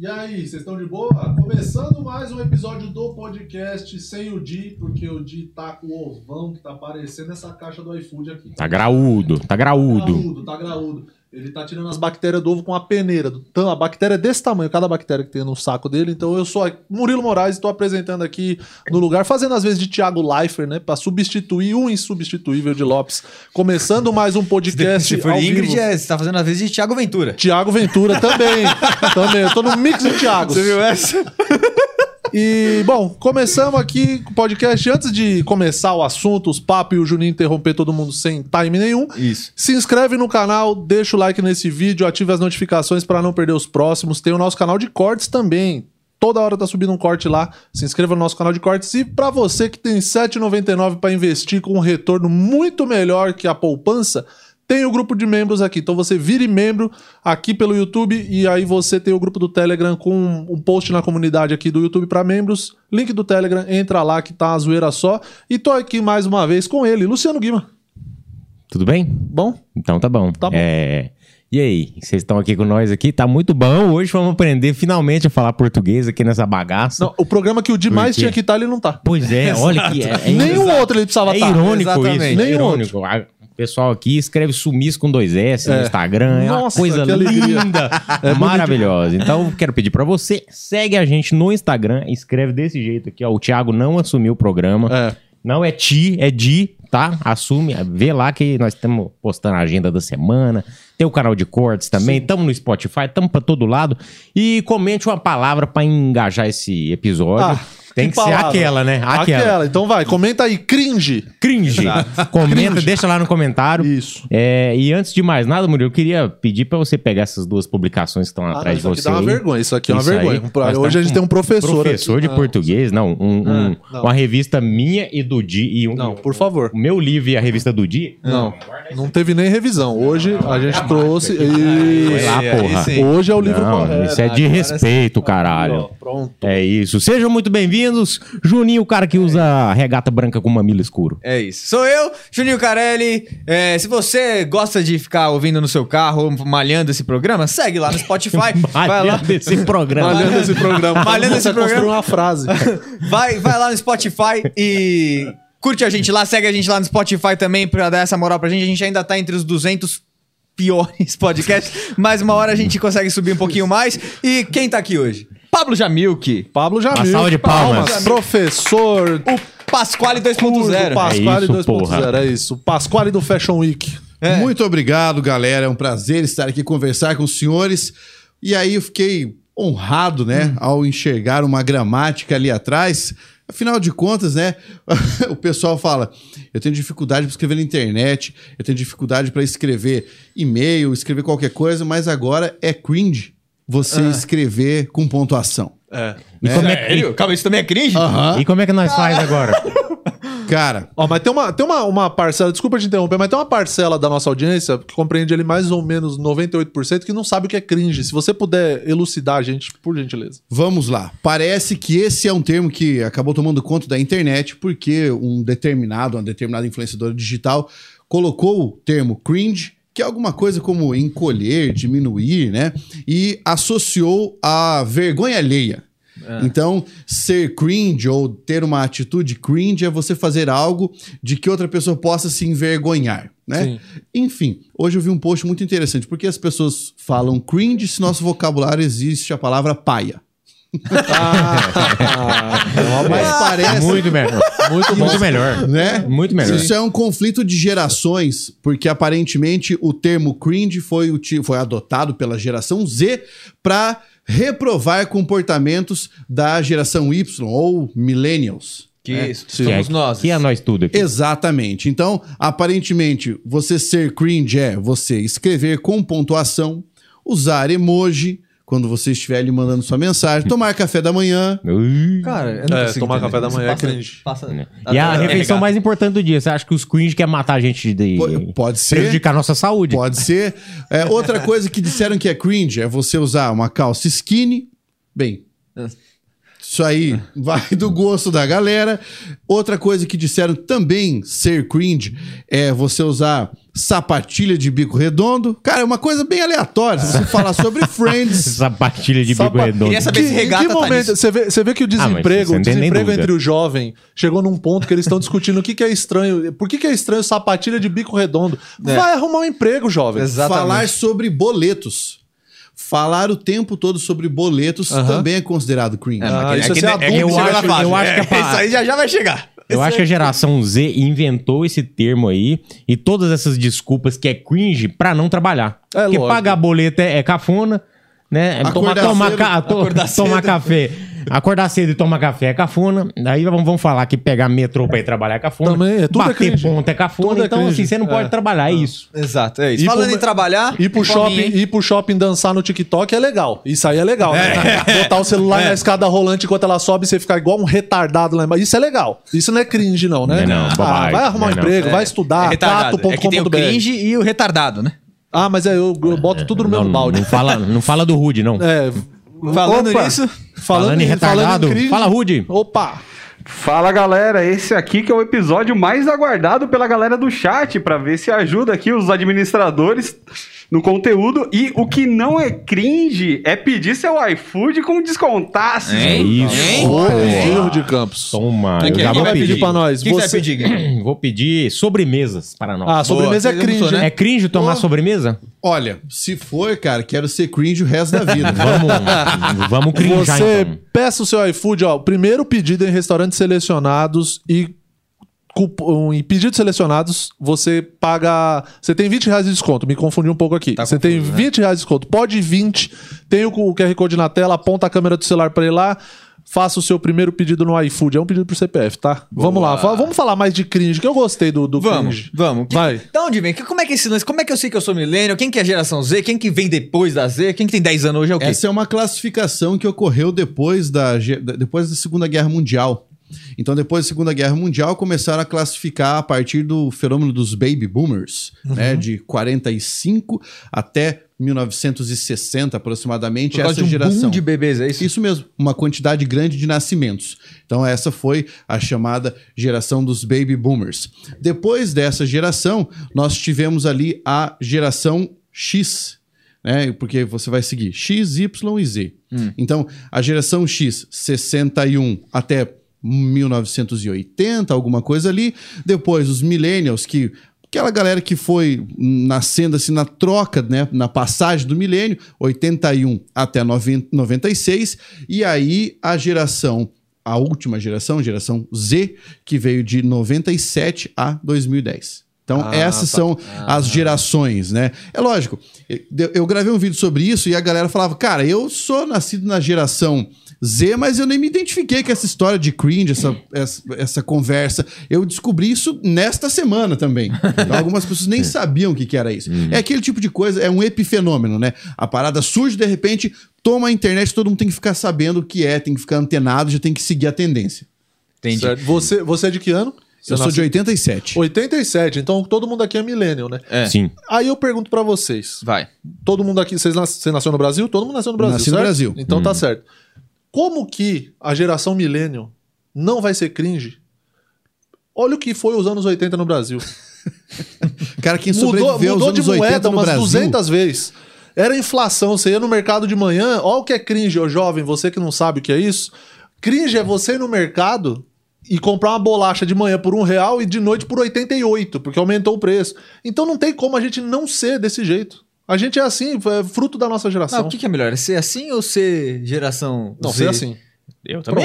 E aí, vocês estão de boa? Começando mais um episódio do podcast sem o Di, porque o Di tá com o ovão que tá aparecendo essa caixa do iFood aqui. Tá graúdo, tá graúdo. Graúdo, tá graúdo. Ele tá tirando as bactérias do ovo com a peneira. Então, a bactéria é desse tamanho, cada bactéria que tem no saco dele. Então, eu sou Murilo Moraes e estou apresentando aqui no lugar, fazendo às vezes de Thiago Leifert, né? Pra substituir um insubstituível de Lopes. Começando mais um podcast. Se for ao Ingrid, vivo. é, você tá fazendo às vezes de Thiago Ventura. Thiago Ventura também. também. Eu tô no mix de Thiagos. Você viu essa? E, bom, começamos aqui o podcast. Antes de começar o assunto, os papos e o Juninho interromper todo mundo sem time nenhum. Isso. Se inscreve no canal, deixa o like nesse vídeo, ative as notificações para não perder os próximos. Tem o nosso canal de cortes também. Toda hora tá subindo um corte lá. Se inscreva no nosso canal de cortes. E para você que tem R$ 7,99 para investir com um retorno muito melhor que a poupança, tem o grupo de membros aqui. Então você vire membro aqui pelo YouTube e aí você tem o grupo do Telegram com um post na comunidade aqui do YouTube para membros. Link do Telegram, entra lá que tá a zoeira só. E tô aqui mais uma vez com ele, Luciano Guima. Tudo bem? Bom? Então tá bom. Tá bom. É... E aí, vocês estão aqui com nós aqui? Tá muito bom. Hoje vamos aprender finalmente a falar português aqui nessa bagaça. Não, o programa que o Di Por mais quê? tinha que estar, ele não tá. Pois é, olha que é, é Nenhum outro ele precisava É estar. irônico Exatamente. isso, é Nenhum irônico. A- O pessoal aqui escreve sumiço com dois S É. no Instagram, é uma Nossa, coisa que alegria. linda, É maravilhosa. Então, quero pedir pra você, segue a gente no Instagram, escreve desse jeito aqui, ó. O Thiago não assumiu o programa. É. Não é ti, é di, tá? Assume, vê lá que nós estamos postando a agenda da semana. Tem o canal de cortes também, estamos no Spotify, estamos pra todo lado. E comente uma palavra pra engajar esse episódio. Ah, Tem que, ser palavra? aquela, né? Aquela. Então vai, comenta aí, cringe. Cringe. Comenta, Cringe. deixa lá no comentário. Isso. É, e antes de mais nada, Murilo, eu queria pedir pra você pegar essas duas publicações que estão Ah, atrás de isso aqui você. dá uma vergonha, isso aqui é uma Isso vergonha. Hoje a gente tem um professor, Professor aqui. de português, não, um- um- Ah, não. uma revista minha e do Di. E um, Não, por favor. O meu livro e a revista do Di. Não, não teve nem revisão. Hoje a gente trouxe. Foi e- lá, porra. Hoje é o livro Não, isso é de respeito, caralho. Pronto. É isso. Sejam muito bem-vindos. Juninho, o cara que usa regata branca com mamilo escuro. É isso. Sou eu, Juninho Carelli. É, se você gosta de ficar ouvindo no seu carro, malhando esse programa, segue lá no Spotify. vai lá. Malhando desse programa. Malhando esse programa. Malhando esse programa. uma frase. Vai, vai lá no Spotify e curte a gente lá, segue a gente lá no Spotify também pra dar essa moral pra gente. A gente ainda tá entre os 200 piores podcasts, mas uma hora a gente consegue subir um pouquinho mais. E quem tá aqui hoje? Pablo Jamilk, Pablo Jamil. Uma salva de palmas. Professor. o Pasquale Curto, 2.0. Pasquale É isso, 2.0. porra. É isso. Pasquale do Fashion Week. É. Muito obrigado, galera. É um prazer estar aqui conversar com os senhores. E aí eu fiquei honrado, né, ao enxergar uma gramática ali atrás. Afinal de contas, né, o pessoal fala: eu tenho dificuldade para escrever na internet, eu tenho dificuldade para escrever e-mail, escrever qualquer coisa, mas agora é cringe você escrever com pontuação. É. E como é que-? Calma, isso também é cringe? Aham. E como é que nós faz agora? Cara, Ó, mas tem uma, tem uma, uma parcela, desculpa te interromper, mas tem uma parcela da nossa audiência que compreende ali mais ou menos 98% que não sabe o que é cringe. Se você puder elucidar a gente, por gentileza. Vamos lá. Parece que esse é um termo que acabou tomando conta da internet porque um determinado, uma determinada influenciadora digital colocou o termo cringe, que é alguma coisa como encolher, diminuir, né? E associou a vergonha alheia. Então, ser cringe ou ter uma atitude cringe é você fazer algo de que outra pessoa possa se envergonhar, né? Sim. Enfim, hoje eu vi um post muito interessante. Por que as pessoas falam cringe se nosso vocabulário existe a palavra paia? Ah, é Mas parece, Muito melhor. Muito, muito melhor. né? Muito melhor. Isso é um conflito de gerações, porque aparentemente o termo cringe foi, foi adotado pela geração Z para reprovar comportamentos da geração Y ou millennials. Que né? isso, Que somos é, nós. Que é nós tudo aqui. Exatamente. Então, aparentemente, você ser cringe é você escrever com pontuação, usar emoji quando você estiver ali mandando sua mensagem, tomar café da manhã. Cara, eu não É, consigo tomar entender. café da manhã é Passa- cringe. passa- E a É, refeição mais importante do dia. Você acha que os cringe quer matar a gente de Po- Pode ser. prejudicar a nossa saúde? Pode ser. É, outra coisa que disseram que é cringe é você usar uma calça skinny. Bem, Isso aí vai do gosto da galera. Outra coisa que disseram também ser cringe é você usar sapatilha de bico redondo. Cara, é uma coisa bem aleatória. Se você falar sobre Friends, Sapatilha de bico Sapa- redondo. Queria saber Que- se regata que tá momento nisso. você, vê, você vê que o mas desemprego, não o desemprego entre o jovem chegou num ponto que eles estão discutindo o que, que é estranho. Por que, que é estranho sapatilha de bico redondo? É. Vai arrumar um emprego, jovem. Exatamente. falar sobre boletos. Falar o tempo todo sobre boletos Aham. também é considerado cringe. Ah, isso é que ne- adulto, que eu acho- eu acho que é pra- Isso aí já, já vai chegar. Eu acho que a geração Z inventou esse termo aí e todas essas desculpas que é cringe pra não trabalhar. É Porque lógico. pagar boleto é, é cafona, né? É Tomar, Acordar tomar, cedo, ca- tomar cedo. café. Acordar cedo e tomar café é cafona. Daí vamos, vamos falar que pegar metrô pra ir trabalhar é cafona. Também, é, tudo é Bater cringe. ponta é cafona. Tudo é então, cringe. assim, você não pode É. trabalhar, é isso. Exato, é isso. Ir Falando pro- em trabalhar... Ir pro, shopping, ir pro shopping dançar no TikTok é legal. Isso aí é legal. né? Botar o celular É. na escada rolante enquanto ela sobe e você ficar igual um retardado lá embaixo. Isso é legal. Isso não é cringe, não, né? Não é não, Ah, bobagem. vai arrumar um Não é não. emprego, vai É estudar. retardado. É que tem o cringe e o retardado, né? Ah, mas é, eu, eu boto tudo no Não, mesmo balde. não fala, não fala do Rude, não. É, Falando opa, nisso, Falando em retardado, cringe- fala, Rude. Opa! Fala galera, esse aqui que é o episódio mais aguardado pela galera do chat pra ver se ajuda aqui os administradores no conteúdo e o que não é cringe é pedir seu iFood com descontaço. É Hein? isso. Boa. Giro de Campos. Toma, Quem eu que é? já Quem vou vai pedir. pedir pra nós? O que, que você vai pedir, Gui? Vou pedir sobremesas para nós. Ah, sobremesa é Boa. cringe, Você né? É cringe tomar Pô. sobremesa? Olha, se for, cara, quero ser cringe o resto da vida. Vamos, vamos crinjar Você então. peça o seu iFood, ó. Primeiro pedido em restaurantes selecionados e em pedidos selecionados, você paga. Você tem 20 reais de desconto. Me confundi um pouco aqui. Tá você tem confuso, né? 20 reais de desconto. Pode 20. Tem o, QR Code na tela, aponta a câmera do celular pra ir lá. Faça o seu primeiro pedido no iFood. É um pedido pro CPF, tá? Vamos lá. Vamos falar mais de cringe, que eu gostei do, do Vamos, cringe. vamos. Vai. Da onde vem? Que- Como é que é esse lance? Como é que eu sei que eu sou milênio? Quem que é geração Z? Quem que vem depois da Z? Quem que tem 10 anos hoje é o quê? Essa é uma classificação que ocorreu depois da- depois da Segunda Guerra Mundial. Então, depois da Segunda Guerra Mundial, começaram a classificar a partir do fenômeno dos baby boomers, né? De 45 até 1960, aproximadamente, Por essa de um geração. boom de bebês, é isso? Isso mesmo, uma quantidade grande de nascimentos. Então, essa foi a chamada geração dos baby boomers. Depois dessa geração, nós tivemos ali a geração X, né? Porque você vai seguir X, Y e Z. Então, a geração X, 61 até 1980, alguma coisa ali. Depois, os millennials, que aquela galera que foi nascendo assim na troca, né, na passagem do milênio, 81 até 90, 96, e aí a geração, a última geração, geração Z, que veio de 97 a 2010. Então, Ah, essas tá. são as gerações, né? É lógico, eu, gravei um vídeo sobre isso e a galera falava, cara, eu sou nascido na geração Z, mas eu nem me identifiquei com essa história de cringe, essa, essa, essa conversa. Eu descobri isso nesta semana também. Então, algumas pessoas nem sabiam o que, que era isso. É aquele tipo de coisa, é um epifenômeno, né? A parada surge, de repente, toma a internet, todo mundo tem que ficar sabendo o que é, tem que ficar antenado, já tem que seguir a tendência. Entendi. Certo. Você, você é de que ano? Eu sou de nasceu- 87. 87, então todo mundo aqui é millennial, né? É. Sim. Aí eu pergunto pra vocês. Vai. Todo mundo aqui, vocês nas- você nasceu no Brasil? Todo mundo nasceu no Brasil, Nasci no? Brasil. Então tá certo. Como que a geração millennial não vai ser cringe? Olha o que foi os anos 80 no Brasil. Cara, quem mudou sobreviveu mudou aos de anos 80 moeda no umas Brasil... 200 vezes. Era inflação. Você ia no mercado de manhã, olha o que é cringe, ô jovem, você que não sabe o que é isso. Cringe é você ir no mercado e comprar uma bolacha de manhã por um real e de noite por 88, porque aumentou o preço. Então não tem como a gente não ser desse jeito. A gente é assim, é fruto da nossa geração. Não, o que, que é melhor? É ser assim ou ser geração Não, Z? ser assim. Eu Pronto,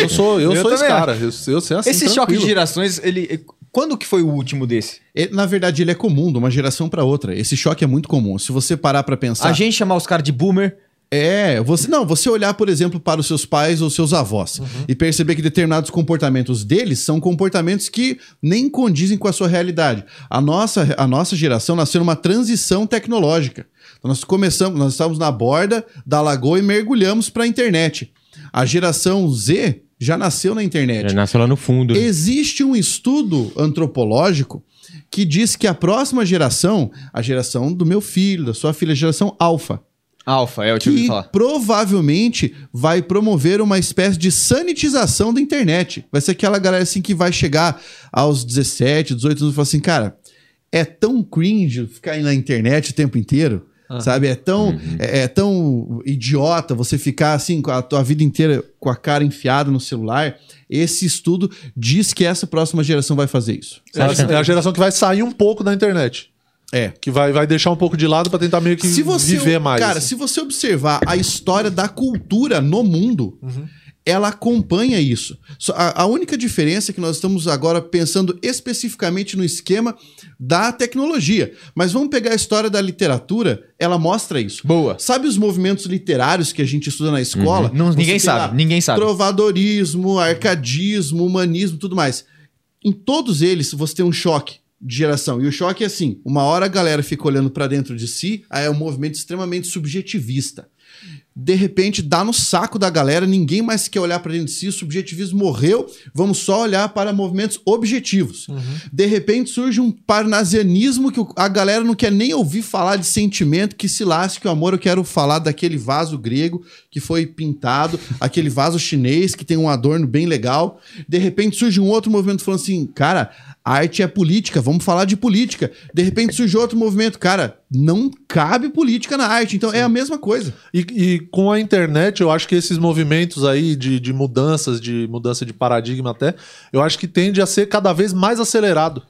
eu sou, eu Eu sou esse também cara. Eu, eu sei assim. Esse choque tranquilo. de gerações, ele. Quando que foi o último desse? Ele, na verdade, ele é comum de uma geração para outra. Esse choque é muito comum. Se você parar para pensar... A gente chamar os caras de boomer. É, você não, você olhar, por exemplo, para os seus pais ou seus avós e perceber que determinados comportamentos deles são comportamentos que nem condizem com a sua realidade. A nossa, a nossa geração nasceu numa transição tecnológica. Então, nós começamos, nós estávamos na borda da lagoa e mergulhamos para a internet. A geração Z já nasceu na internet. Já nasceu lá no fundo. Existe um estudo antropológico que diz que a próxima geração, a geração do meu filho, da sua filha, a geração alfa, Alfa, é, eu tive que falar. provavelmente vai promover uma espécie de sanitização da internet. Vai ser aquela galera assim que vai chegar aos 17, 18 anos e falar assim, cara, é tão cringe ficar aí na internet o tempo inteiro. Sabe, é tão, é, é tão idiota você ficar assim com a tua vida inteira com a cara enfiada no celular. Esse estudo diz que essa próxima geração vai fazer isso. É a, é a geração que vai sair um pouco da internet. É. Que vai, vai deixar um pouco de lado pra tentar meio que se você, viver mais. Cara, assim. se você observar a história da cultura no mundo, Uhum. ela acompanha isso. A, a única diferença é que nós estamos agora pensando especificamente no esquema da tecnologia. Mas vamos pegar a história da literatura, ela mostra isso. Boa. Sabe os movimentos literários que a gente estuda na escola? Não- Você ninguém sabe, ninguém sabe. Trovadorismo, arcadismo, humanismo, tudo mais. Em todos eles, você tem um choque de geração. E o choque é assim: uma hora a galera fica olhando pra dentro de si, aí é um movimento extremamente subjetivista. De repente, dá no saco da galera, ninguém mais quer olhar pra dentro de si, o subjetivismo morreu, vamos só olhar para movimentos objetivos. De repente surge um parnasianismo que a galera não quer nem ouvir falar de sentimento, que se lasque o amor, eu quero falar daquele vaso grego que foi pintado, aquele vaso chinês que tem um adorno bem legal. De repente surge um outro movimento falando assim, cara, arte é política, vamos falar de política. De repente surge outro movimento, cara, não cabe política na arte, então é a mesma coisa. E, e com a internet, eu acho que esses movimentos aí de, de mudanças, de mudança de paradigma até, eu acho que tende a ser cada vez mais acelerado.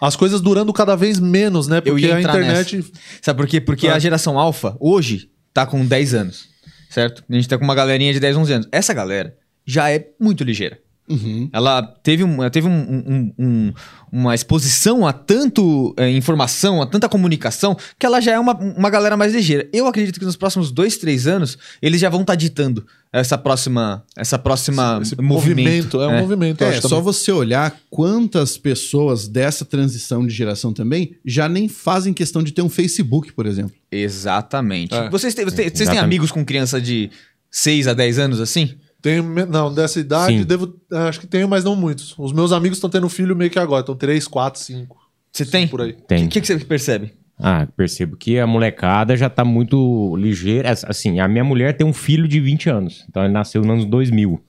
As coisas durando cada vez menos, né? Porque a internet. Sabe por quê? Porque Ah. a geração alfa, hoje, tá com 10 anos. Certo? A gente tá com uma galerinha de 10, 11 anos. Essa galera já é muito ligeira. Uhum. Ela teve, um, teve um- um- um- uma exposição a tanto é, informação, a tanta comunicação, que ela já é uma, uma galera mais ligeira. Eu acredito que nos próximos dois, três anos, eles já vão estar ditando essa próxima, essa próxima Esse movimento. movimento. É um movimento, É, acho só você olhar quantas pessoas dessa transição de geração também já nem fazem questão de ter um Facebook, por exemplo. Exatamente. É. Vocês, têm, vocês, vocês têm amigos com criança de 6 a 10 anos assim? Tenho, não, dessa idade, Sim. devo, acho que tenho, mas não muitos. Os meus amigos estão tendo filho meio que agora, estão 3, 4, 5. Você tem? Por aí. O Tem. que, que você percebe? Ah, percebo que a molecada já tá muito ligeira. Assim, a minha mulher tem um filho de 20 anos. Então ele nasceu nos anos 2000.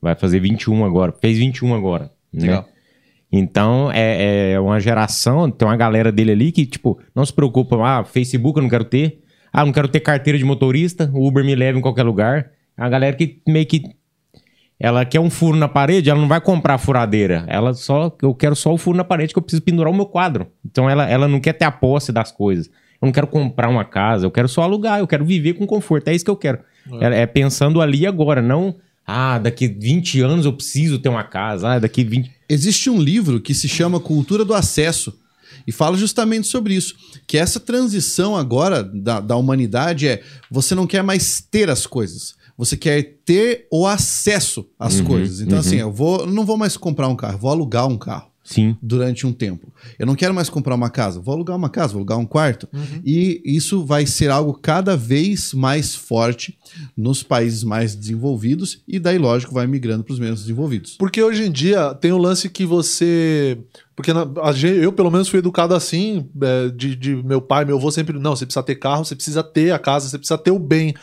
Vai fazer 21 agora. Fez 21 agora. né? Legal. Então é, é uma geração, tem uma galera dele ali que, tipo, não se preocupa. Ah, Facebook eu não quero ter. Ah, não quero ter carteira de motorista. O Uber me leva em qualquer lugar. É uma galera que meio que. Ela quer um furo na parede, ela não vai comprar a furadeira. Ela só. Eu quero só o furo na parede que eu preciso pendurar o meu quadro. Então ela, ela não quer ter a posse das coisas. Eu não quero comprar uma casa, eu quero só alugar, eu quero viver com conforto. É isso que eu quero. É, é pensando ali agora, não. Ah, daqui 20 anos eu preciso ter uma casa. Ah, daqui 20. Existe um livro que se chama Cultura do Acesso e fala justamente sobre isso. Que essa transição agora da, da humanidade é você não quer mais ter as coisas. Você quer ter o acesso às coisas. Então, assim, eu vou, não vou mais comprar um carro, vou alugar um carro Sim. durante um tempo. Eu não quero mais comprar uma casa, vou alugar uma casa, vou alugar um quarto. E isso vai ser algo cada vez mais forte nos países mais desenvolvidos e daí, lógico, vai migrando para os menos desenvolvidos. Porque hoje em dia tem o lance que você. Porque na- a eu, pelo menos, fui educado assim, é, de, de meu pai, meu avô sempre. Não, você precisa ter carro, você precisa ter a casa, você precisa ter o bem.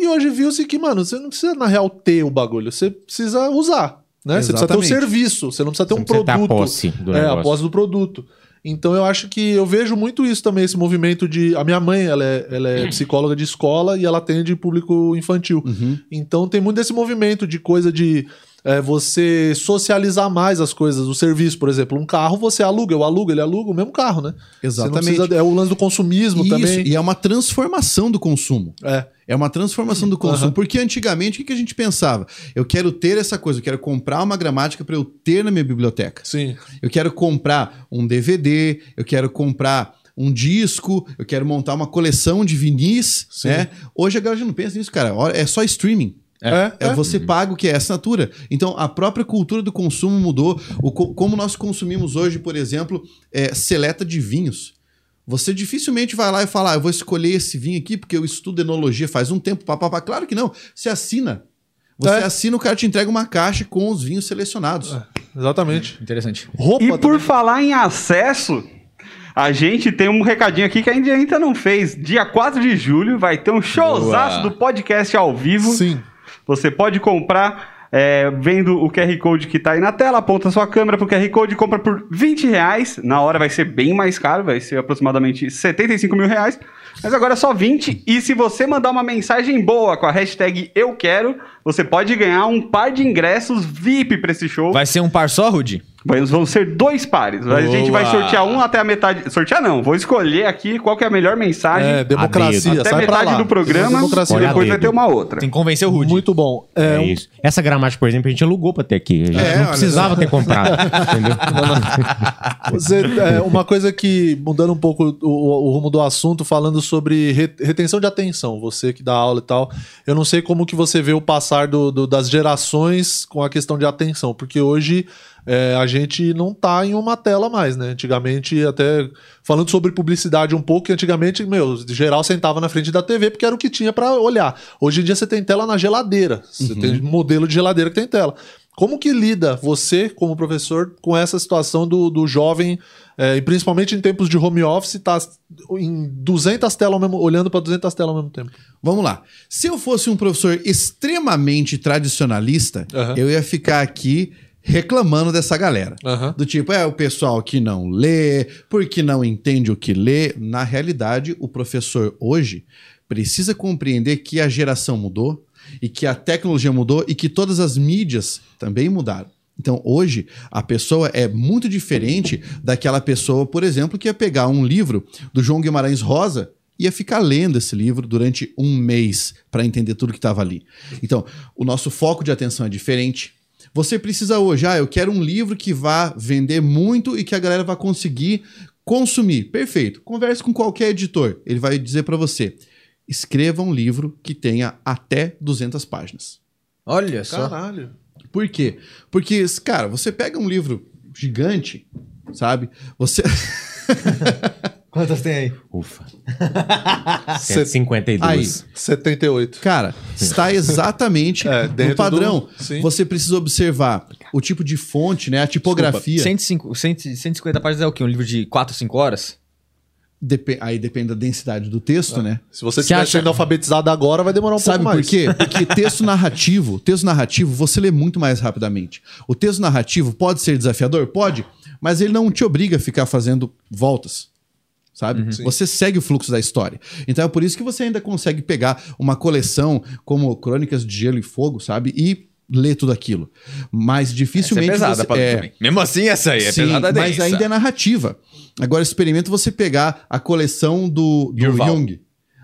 E hoje viu-se que, mano, você não precisa, na real, ter o bagulho, você precisa usar. Né? Você precisa ter um Exatamente. serviço, você não precisa ter Você um precisa ter a produto. posse do é, a posse do produto. Então eu acho que eu vejo muito isso também, esse movimento de. A minha mãe, ela é, ela é psicóloga de escola e ela atende público infantil. Então tem muito desse movimento de coisa de é, você socializar mais as coisas, o serviço, por exemplo. Um carro você aluga, eu alugo, ele aluga o mesmo carro, né? Exatamente. precisa- é o lance do consumismo Isso, também. e é uma transformação do consumo. É. É uma transformação do consumo. Aham. Porque antigamente, o que a gente pensava? Eu quero ter essa coisa, eu quero comprar uma gramática para eu ter na minha biblioteca. Sim. Eu quero comprar um DVD, eu quero comprar um disco, eu quero montar uma coleção de vinis, Sim. né? Hoje a galera já não pensa nisso, cara. É só streaming. É, É, você paga o que é assinatura. Então, a própria cultura do consumo mudou. O, co- como nós consumimos hoje, por exemplo, é, seleta de vinhos. Você dificilmente vai lá e fala, ah, eu vou escolher esse vinho aqui porque eu estudo enologia faz um tempo, papapá. Claro que não. Você assina. Você É. assina, o cara te entrega uma caixa com os vinhos selecionados. Exatamente. Interessante. Roupa E por também. falar em acesso, A gente tem um recadinho aqui que a gente ainda não fez. Dia 4 de julho vai ter um showzaço Boa. do podcast ao vivo. Sim. Você pode comprar é, vendo o QR Code que tá aí na tela, aponta sua câmera pro QR Code, compra por 20 reais. Na hora vai ser bem mais caro, vai ser aproximadamente 75 mil reais. Mas agora é só 20. E se você mandar uma mensagem boa com a hashtag Eu Quero, você pode ganhar um par de ingressos VIP pra esse show. Vai ser um par só, Rudy? Vai- Vão ser dois pares. A gente vai Boa. sortear um até a metade. Sortear não, vou escolher aqui qual que é a melhor mensagem. É, democracia. até sai pra metade lá. do programa. Democracia. E depois vai ter uma outra. Tem que convencer o Rudy. Muito bom. É, É isso. Essa gramática, por exemplo, a gente alugou pra ter aqui. A gente É, não precisava ter comprado. entendeu? Você, é, uma coisa que, mudando um pouco o, o rumo do assunto, falando sobre re- retenção de atenção, você que dá aula e tal, eu não sei como que você vê o passar do- do- das gerações com a questão de atenção, porque hoje é, a gente não tá em uma tela mais, né? Antigamente, até falando sobre publicidade um pouco, que antigamente, meu, geral sentava na frente da TV porque era o que tinha pra olhar. Hoje em dia você tem tela na geladeira, você tem modelo de geladeira que tem tela. Como que lida você, como professor, com essa situação do, do jovem, é, e principalmente em tempos de home office, tá em 200 telas mesmo, olhando para 200 telas ao mesmo tempo? Vamos lá. Se eu fosse um professor extremamente tradicionalista, Aham. eu ia ficar aqui reclamando dessa galera. Aham. Do tipo, é o pessoal que não lê, porque não entende o que lê. Na realidade, o professor hoje precisa compreender que a geração mudou e que a tecnologia mudou e que todas as mídias também mudaram. Então, hoje, a pessoa é muito diferente daquela pessoa, por exemplo, que ia pegar um livro do João Guimarães Rosa e ia ficar lendo esse livro durante um mês para entender tudo que estava ali. Então, o nosso foco de atenção é diferente. Você precisa hoje, ah, eu quero um livro que vá vender muito e que a galera vai conseguir consumir. Perfeito. Converse com qualquer editor. Ele vai dizer para você: escreva um livro que tenha até 200 páginas. Olha só. Caralho. Por quê? Porque, cara, você pega um livro gigante, sabe? Você. Quantas tem aí? Ufa. Cê- 152. Aí. 78. Cara, está exatamente É, no padrão. do-. Você precisa observar o tipo de fonte, né? A tipografia. 105, 100, 150 páginas é o quê? Um livro de 4, 5 horas? Depe- Aí depende da densidade do texto, né? Se você estiver acha- sendo alfabetizado agora, vai demorar um Sabe pouco por mais. quê? Porque texto narrativo, texto narrativo, você lê muito mais rapidamente. O texto narrativo pode ser desafiador? Pode, mas ele não te obriga a ficar fazendo voltas. Sabe? você segue o fluxo da história. Então é por isso que você ainda consegue pegar uma coleção como Crônicas de Gelo e Fogo, sabe? E ler tudo aquilo. Mas Essa é dificilmente. pesada você, é. Mesmo assim, essa aí é Sim, pesada mas densa. ainda é narrativa. Agora experimenta você pegar a coleção do, do Yuval. Jung.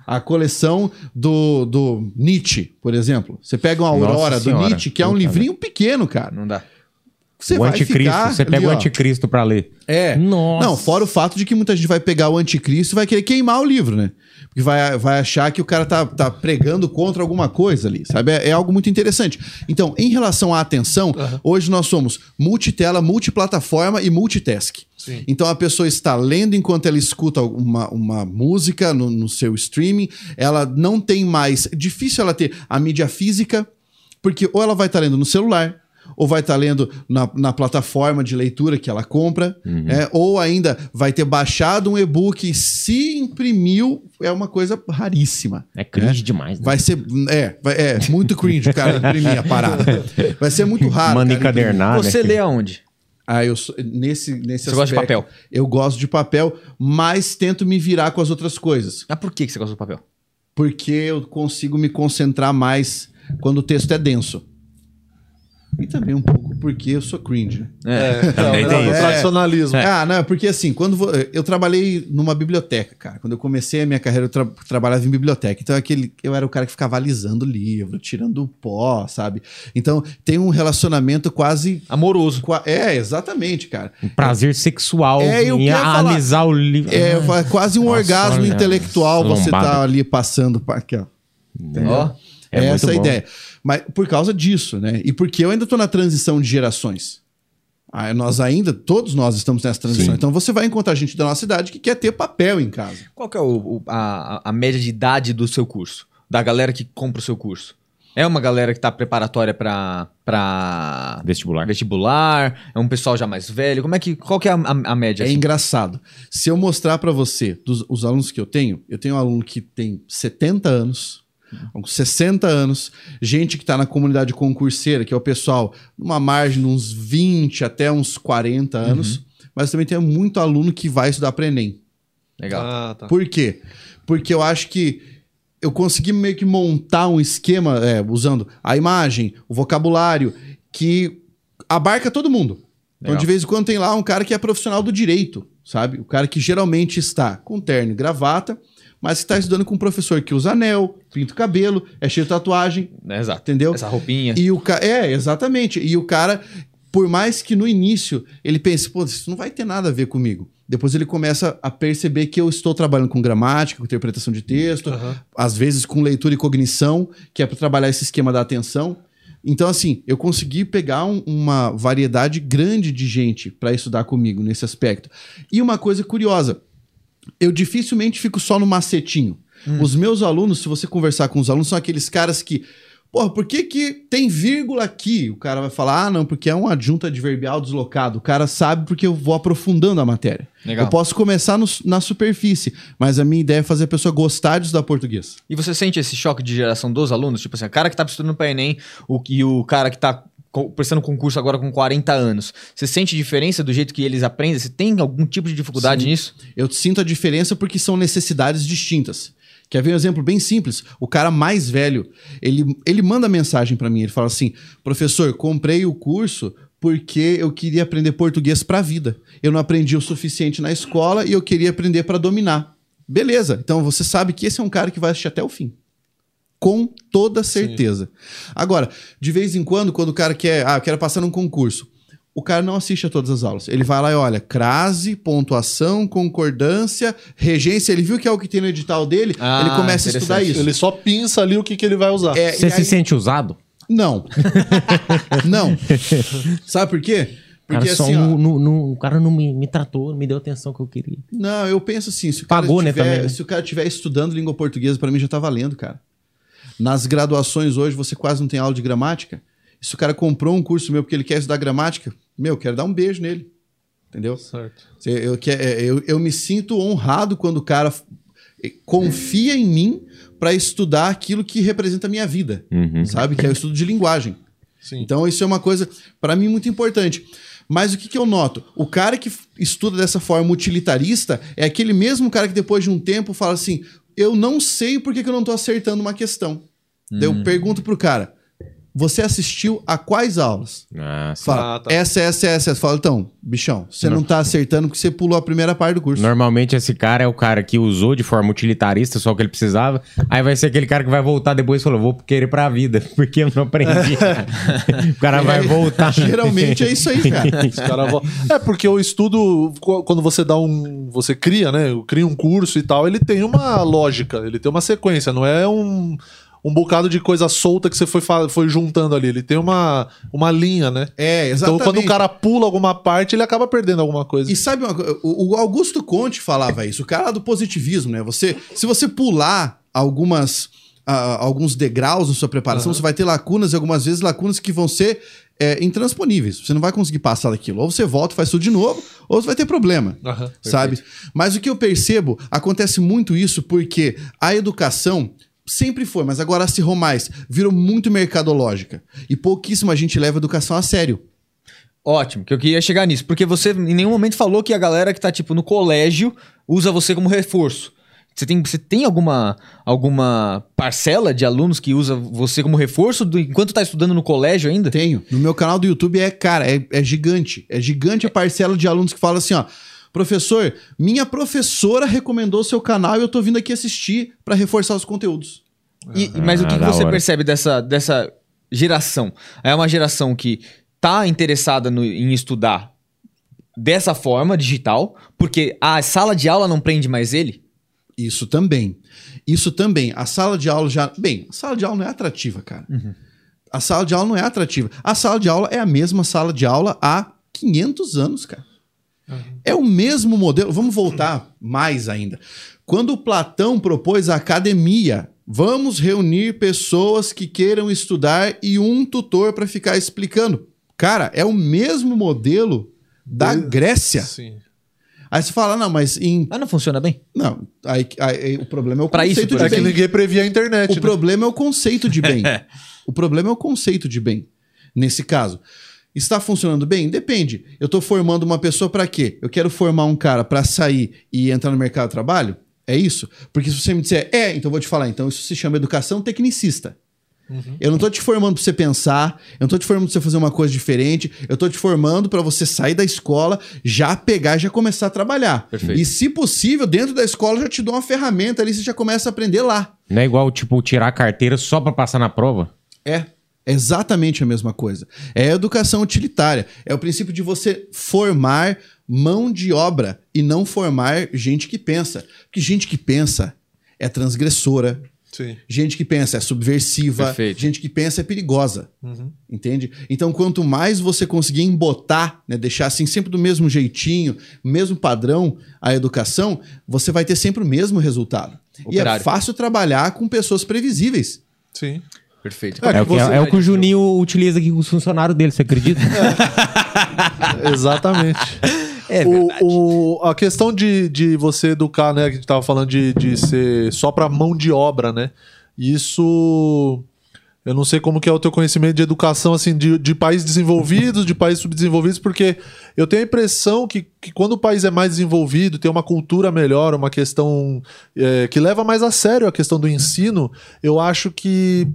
A coleção do, do Nietzsche, por exemplo. Você pega uma Aurora do. Nietzsche, que é um Puta livrinho pequeno, cara. Não dá. Você o vai anticristo. ficar Você pega ali, o anticristo pra ler. É. Nossa. Não, fora o fato de que muita gente vai pegar o anticristo e vai querer queimar o livro, né? Porque vai, vai achar que o cara tá, tá pregando contra alguma coisa ali, sabe? É, é algo muito interessante. Então, em relação à atenção, hoje nós somos multitela, multiplataforma e multitask. Sim. Então a pessoa está lendo enquanto ela escuta uma, uma música no, no seu streaming, ela não tem mais. Difícil ela ter a mídia física, porque ou ela vai estar lendo no celular, ou vai estar lendo na, na plataforma de leitura que ela compra, é, ou ainda vai ter baixado um e-book e se imprimiu, é uma coisa raríssima. É cringe demais, né? Vai ser. É, vai- é muito cringe o cara imprimir a parada. Vai ser muito raro. Manda encadernar, Você né? lê aonde? Ah, eu sou, nesse, nesse Você gosta de papel? Eu gosto de papel, mas tento me virar com as outras coisas. Ah, por que que você gosta do papel? Porque eu consigo me concentrar mais quando o texto é denso. E também um pouco porque eu sou cringe. É, Também não, tem não, isso. tradicionalismo. Ah, não, é porque assim, quando vo- eu trabalhei numa biblioteca, cara. Quando eu comecei a minha carreira, eu tra- trabalhava em biblioteca. Então, aquele, eu era o cara que ficava alisando o livro, tirando o pó, sabe? Então, tem um relacionamento quase. Amoroso. qua- É, exatamente, cara. Um prazer sexual É, eu em falar. alisar o livro. É va- quase um Nossa, orgasmo olha, intelectual você lombada. tá ali passando. pa- Aqui, ó. É muito Essa é a bom. Mas por causa disso, né? E porque eu ainda tô na transição de gerações. Ah, nós ainda, todos nós estamos nessa transição. Então você vai encontrar gente da nossa idade que quer ter papel em casa. Qual que é o- o- a, a- média de idade do seu curso? Da galera que compra o seu curso? É uma galera que tá preparatória pra, pra Vestibular. vestibular? É um pessoal já mais velho? Como é que, qual que é a, a- a média? É assim? engraçado. Se eu mostrar pra você dos os alunos que eu tenho, eu tenho um aluno que tem 70 anos, uns 60 anos, gente que tá na comunidade concurseira, que é o pessoal numa margem de uns 20 até uns 40 anos, mas também tem muito aluno que vai estudar para Enem. Legal. Ah, tá. Por quê? Porque eu acho que eu consegui meio que montar um esquema é, usando a imagem, o vocabulário, que abarca todo mundo. Então, Legal. de vez em quando tem lá um cara que é profissional do direito, sabe? O cara que geralmente está com terno e gravata, mas está estudando com um professor que usa anel, pinta o cabelo, é cheio de tatuagem, É, Exato. entendeu? Essa roupinha. E o ca... É, exatamente. E o cara, por mais que no início ele pense, pô, isso não vai ter nada a ver comigo. Depois ele começa a perceber que eu estou trabalhando com gramática, com interpretação de texto, às vezes com leitura e cognição, que é para trabalhar esse esquema da atenção. Então, assim, eu consegui pegar um- uma variedade grande de gente para estudar comigo nesse aspecto. E uma coisa curiosa, eu dificilmente fico só no macetinho. Os meus alunos, se você conversar com os alunos, são aqueles caras que. Porra, por que, que tem vírgula aqui? O cara vai falar, ah, não, porque é um adjunto adverbial deslocado. O cara sabe porque eu vou aprofundando a matéria. Legal. Eu posso começar no- na superfície, mas a minha ideia é fazer a pessoa gostar de estudar português. E você sente esse choque de geração dos alunos? Tipo assim, o cara que tá estudando para Enem o, e o cara que tá prestando concurso agora com 40 anos. Você sente diferença do jeito que eles aprendem? Você tem algum tipo de dificuldade Sim. nisso? Eu sinto a diferença porque são necessidades distintas. Quer ver um exemplo bem simples? O cara mais velho, ele, ele manda mensagem pra mim, ele fala assim: "Professor, comprei o curso porque eu queria aprender português pra vida. Eu não aprendi o suficiente na escola e eu queria aprender pra dominar." Beleza. Então você sabe que esse é um cara que vai assistir até o fim. Com toda certeza. Agora, de vez em quando, quando o cara quer, ah, eu quero passar num concurso, o cara não assiste a todas as aulas. Ele vai lá e olha, crase, pontuação, concordância, regência. Ele viu que é o que tem no edital dele, Ah, ele começa a estudar isso. Ele só pinça ali o que, que ele vai usar. É, Você se aí- sente usado? Não. não. Sabe por quê? Cara, Porque só assim, ó, não- não- o cara não me, me tratou, não me deu a atenção que eu queria. Não, eu penso assim, se o cara Pagou, né, tiver, também, né? se o cara estiver estudando língua portuguesa, pra mim já tá valendo, cara. Nas graduações hoje você quase não tem aula de gramática. Se o cara comprou um curso meu porque ele quer estudar gramática, meu, eu quero dar um beijo nele. Entendeu? Certo. Eu, que- é, eu, eu me sinto honrado quando o cara eh, confia em mim pra estudar aquilo que representa a minha vida, Uhum. sabe? Que é o estudo de linguagem. Sim. Então isso é uma coisa, pra mim, muito importante. Mas o que, que eu noto? O cara que estuda dessa forma utilitarista é aquele mesmo cara que depois de um tempo fala assim: eu não sei por que, que eu não tô acertando uma questão. Daí Hum. eu pergunto pro cara: você assistiu a quais aulas? Ah, sim. Fala, Ah, tá. essa, essa, essa. Fala, então, bichão, você não tá acertando porque você pulou a primeira parte do curso. Normalmente esse cara é o cara que usou de forma utilitarista só o que ele precisava. Aí vai ser aquele cara que vai voltar depois e falou: vou querer pra vida, porque eu não aprendi. o cara vai voltar. Geralmente é isso aí, cara. Os cara vo- É, porque o estudo, qu- quando você dá um. Você cria, né? Cria um curso e tal, ele tem uma lógica, ele tem uma sequência, não é um. Um bocado de coisa solta que você foi, foi juntando ali. Ele tem uma, uma linha, né? É, Então, exatamente. quando o cara pula alguma parte, ele acaba perdendo alguma coisa. E sabe? O o Augusto Conte falava isso, o cara lá do positivismo, né? Você, se você pular algumas, ah, alguns degraus na sua preparação, você vai ter lacunas e algumas vezes lacunas que vão ser é, intransponíveis. Você não vai conseguir passar daquilo. Ou você volta e faz tudo de novo, ou você vai ter problema. Aham, sabe? Mas o que eu percebo, acontece muito isso porque a educação sempre foi, mas agora acirrou mais, virou muito mercadológica. E pouquíssima gente leva a educação a sério. Ótimo, que eu queria chegar nisso. Porque você em nenhum momento falou que a galera que tá, tipo, no colégio usa você como reforço. Você tem, você tem alguma, alguma parcela de alunos que usa você como reforço do- enquanto tá estudando no colégio ainda? Tenho. No meu canal do YouTube é, cara, é, é gigante. É gigante a parcela de alunos que falam assim, ó. Professor, minha professora recomendou seu canal e eu tô vindo aqui assistir pra reforçar os conteúdos. E- mas o que, Ah, que você hora. percebe dessa, dessa geração? É uma geração que tá interessada no- em estudar dessa forma, digital, porque a sala de aula não prende mais ele? Isso também. Isso também. A sala de aula já. Bem, a sala de aula não é atrativa, cara. A sala de aula não é atrativa. A sala de aula é a mesma sala de aula há 500 anos, cara. É o mesmo modelo. Vamos voltar mais ainda. Quando Platão propôs a academia, vamos reunir pessoas que queiram estudar e um tutor para ficar explicando. Cara, é o mesmo modelo da De- Grécia. Sim. Aí você fala, não, mas em. Mas não funciona bem. Não, aí, aí o problema é o Pra isso, conceito por de É que bem. ninguém previa a internet, O né? problema é o conceito de bem. o problema é o conceito de bem. Nesse caso. Está funcionando bem? Depende. Eu estou formando uma pessoa para quê? Eu quero formar um cara para sair e entrar no mercado de trabalho? É isso? Porque se você me disser, é, então eu vou te falar, então isso se chama educação tecnicista. Eu não tô te formando para você pensar, eu não tô te formando para você fazer uma coisa diferente, eu tô te formando para você sair da escola, já pegar e já começar a trabalhar. Perfeito. E se possível, dentro da escola eu já te dou uma ferramenta ali, você já começa a aprender lá. Não é igual, tipo, tirar a carteira só pra passar na prova? É. Exatamente a mesma coisa. É a educação utilitária. É o princípio de você formar mão de obra e não formar gente que pensa. Porque gente que pensa é transgressora, Sim. gente que pensa é subversiva, Perfeito. gente que pensa é perigosa. Entende? Então, quanto mais você conseguir embotar, né, deixar assim sempre do mesmo jeitinho, mesmo padrão a educação, você vai ter sempre o mesmo resultado. E é Operário. fácil trabalhar com pessoas previsíveis. Sim. Perfeito. É, É, o, que, você- é o que o Juninho utiliza aqui com os funcionários dele, você acredita? Exatamente. É o, o- a questão de, de você educar, né? Que a gente tava falando de, de ser só pra mão de obra, né? Isso. Eu não sei como que é o teu conhecimento de educação, assim, de, de países desenvolvidos, de países subdesenvolvidos, porque eu tenho a impressão que, que quando o país é mais desenvolvido, tem uma cultura melhor, uma questão é, que leva mais a sério a questão do ensino, eu acho que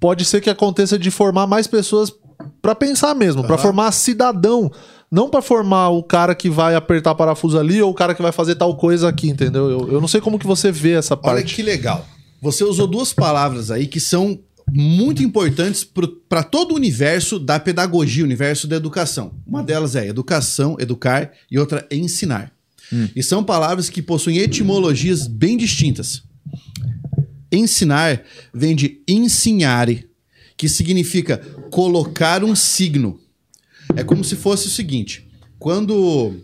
pode ser que aconteça de formar mais pessoas pra pensar mesmo, pra formar cidadão, não pra formar o cara que vai apertar parafuso ali ou o cara que vai fazer tal coisa aqui, entendeu? Eu, eu não sei como que você vê essa Olha parte. que legal. Você usou duas palavras aí que são muito importantes para todo o universo da pedagogia, o universo da educação. Uma delas é educação, educar, e outra é ensinar. E são palavras que possuem etimologias bem distintas. Ensinar vem de ensinare, que significa colocar um signo. É como se fosse o seguinte: quando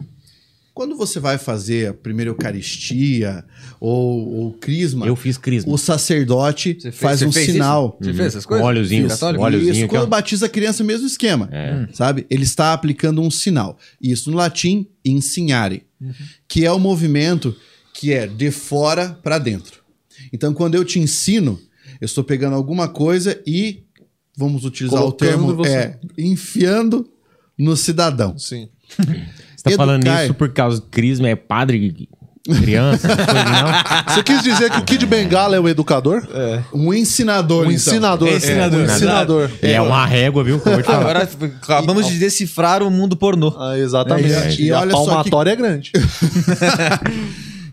quando você vai fazer a primeira Eucaristia ou, ou Crisma, Eu fiz crisma. o sacerdote fez- faz um fez sinal. isso? Você fez essas coisas? Um óleozinho, um Isso, quando batiza a criança, mesmo esquema. É. Sabe? Ele está aplicando um sinal. Isso no latim, ensinare, que é o movimento que é de fora para dentro. Então, quando eu te ensino, eu estou pegando alguma coisa e vamos utilizar Colocando o termo você. é enfiando no cidadão. Sim. Você tá falando isso por causa do crisma, é padre, criança, não? Você quis dizer que o Kid Bengala é o educador? É. Um ensinador, Um então. ensinador. Ensinador. É, um ensinador. E é uma régua, viu? Agora acabamos de decifrar o mundo pornô. Ah, exatamente. É, e e a olha só que- palmatória é grande.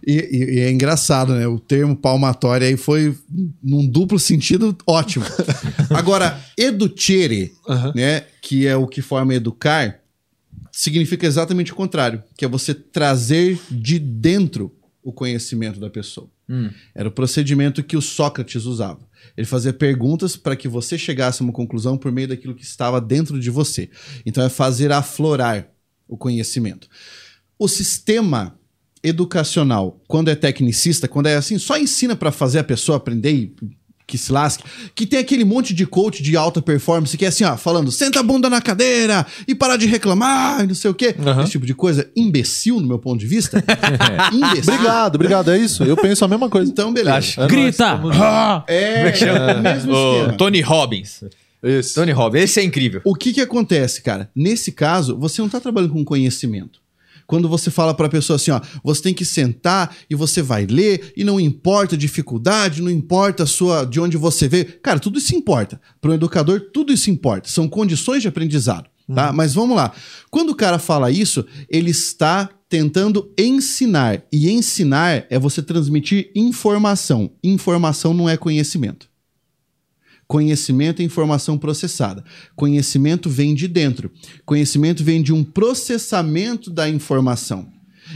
E, e- é engraçado, né? O termo palmatória aí foi num duplo sentido ótimo. Agora, educere, né? Que é o que forma educar, significa exatamente o contrário, que é você trazer de dentro o conhecimento da pessoa. Era o procedimento que o Sócrates usava. Ele fazia perguntas para que você chegasse a uma conclusão por meio daquilo que estava dentro de você. Então é fazer aflorar o conhecimento. O sistema educacional, quando é tecnicista, quando é assim, só ensina para fazer a pessoa aprender e que se lasque, que tem aquele monte de coach de alta performance que é assim, ó, falando, senta a bunda na cadeira e para de reclamar e não sei o quê. Aham. Esse tipo de coisa, imbecil no meu ponto de vista. imbecil. Obrigado, obrigado. É isso. Eu penso a mesma coisa. Então, beleza. Acho. É Grita! tamo Ah! É, Como é que chama? é o mesmo esquema. Tony Robbins. Esse. Tony Robbins, esse é incrível. O que que acontece, cara? Nesse caso, você não tá trabalhando com conhecimento. Quando você fala para a pessoa assim, ó, você tem que sentar e você vai ler e não importa a dificuldade, não importa a sua de onde você veio. Cara, tudo isso importa. Para um educador, tudo isso importa. São condições de aprendizado, tá? Mas vamos lá. Quando o cara fala isso, ele está tentando ensinar. E ensinar é você transmitir informação. Informação não é conhecimento. Conhecimento é informação processada. Conhecimento vem de dentro. Conhecimento vem de um processamento da informação.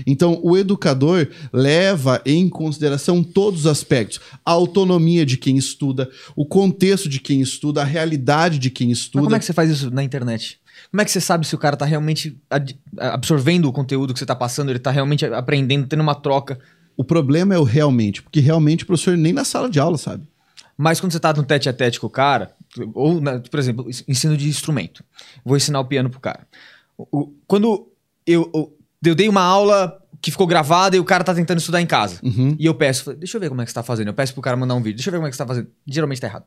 Então, o educador leva em consideração todos os aspectos: a autonomia de quem estuda, o contexto de quem estuda, a realidade de quem Mas estuda. como é que você faz isso na internet? Como é que você sabe se o cara tá realmente absorvendo o conteúdo que você tá passando, ele tá realmente aprendendo, tendo uma troca? O problema é o realmente, porque realmente o professor nem na sala de aula sabe. Mas quando você tá no tete a tete com o cara, ou, na- por exemplo, ensino de instrumento. Vou ensinar o piano pro cara. O- o- quando eu, eu, eu dei uma aula que ficou gravada e o cara tá tentando estudar em casa. Uhum. E eu peço, deixa eu ver como é que você tá fazendo. Eu peço pro cara mandar um vídeo, deixa eu ver como é que você tá fazendo. Geralmente tá errado.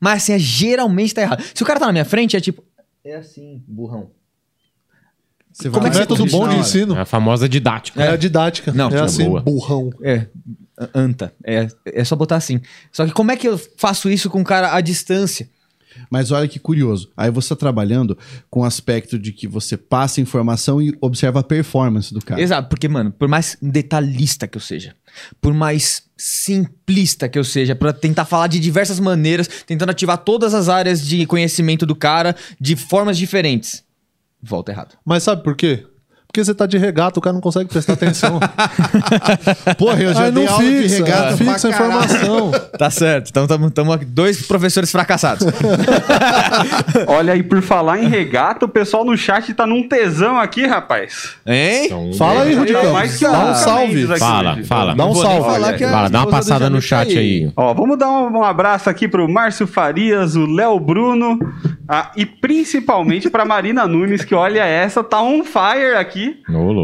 Mas assim, é, geralmente tá errado. Se o cara tá na minha frente, é tipo. É assim, burrão. Você Como vai é que você e corrige bom de ensino. É a famosa didática. É, a didática. Não, é tipo, assim, boa. burrão. É, anta. É, é só botar assim. Só que como é que eu faço isso com o cara à distância? Mas olha que curioso. Aí você está trabalhando com o aspecto de que você passa informação e observa a performance do cara. Exato, porque, mano, por mais detalhista que eu seja, por mais simplista que eu seja, pra tentar falar de diversas maneiras, tentando ativar todas as áreas de conhecimento do cara de formas diferentes, volta errado. Mas sabe por quê? Porque você tá de regata, o cara não consegue prestar atenção. Porra, eu já Aí dei não aula de fixa, regata pra fixa a caralho. informação. Tá certo, então estamos aqui, dois professores fracassados. Olha aí, por falar em regata, o pessoal no chat tá num tesão aqui, rapaz. hein? Então, Fala aí, é, Rudicão. Tá mais que Dá um salve. Fala, fala. Dá um salve. falar que a Fala, dá uma passada no chat aí. Ó, vamos dar um, um abraço aqui pro Márcio Farias, o Léo Bruno ah, e principalmente pra Marina Nunes, que olha essa, tá on fire aqui.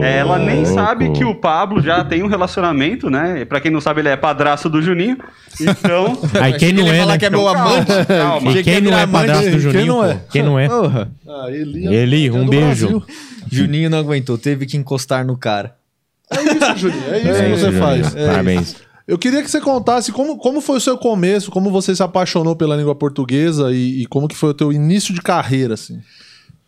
É, ela nem Louco. sabe que o Pablo já tem um relacionamento, né? Pra quem não sabe, ele é padraço do Juninho. Então. Aí quem não é, falar né? que é meu amante. Calma. E quem não é padrasto do quem Juninho, não pô? é? Quem não é? Porra. Ah, Eli, Eli, um beijo. Brasil. Juninho não aguentou, teve que encostar no cara. É isso, Juninho. É isso É que isso, você Juninho. faz. Parabéns. Eu queria que você contasse como, como foi o seu começo, como você se apaixonou pela língua portuguesa e, e como que foi o teu início de carreira, assim.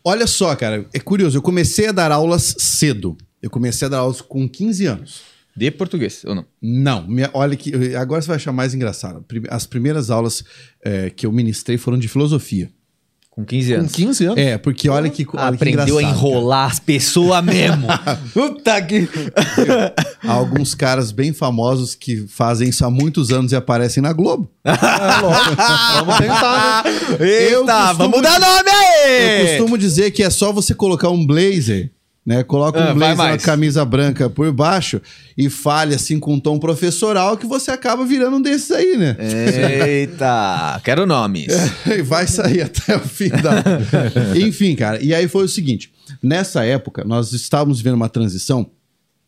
Olha só, cara, é curioso. Eu comecei a dar aulas cedo. Eu comecei a dar aulas com 15 anos. De português, ou não? Não, minha- olha que. Agora você vai achar mais engraçado. As primeiras aulas eh, que eu ministrei foram de filosofia. Com 15 Com anos. 15 anos? É, porque olha que. Olha que Aprendeu a engraçado, enrolar as pessoas mesmo. Puta que. Há alguns caras bem famosos que fazem isso há muitos anos e aparecem na Globo. É, lógico. Vamos tentar, né? Eita, Eu costumo vamos dar dizer- nome aí! Eu costumo dizer que é só você colocar um blazer, né? Coloca um Ah, vai blazer, uma camisa branca por baixo e fale assim com um tom professoral que você acaba virando um desses aí, né? Eita, quero nomes. E vai sair até o fim da. Enfim, cara. E aí foi o seguinte: nessa época, nós estávamos vivendo uma transição.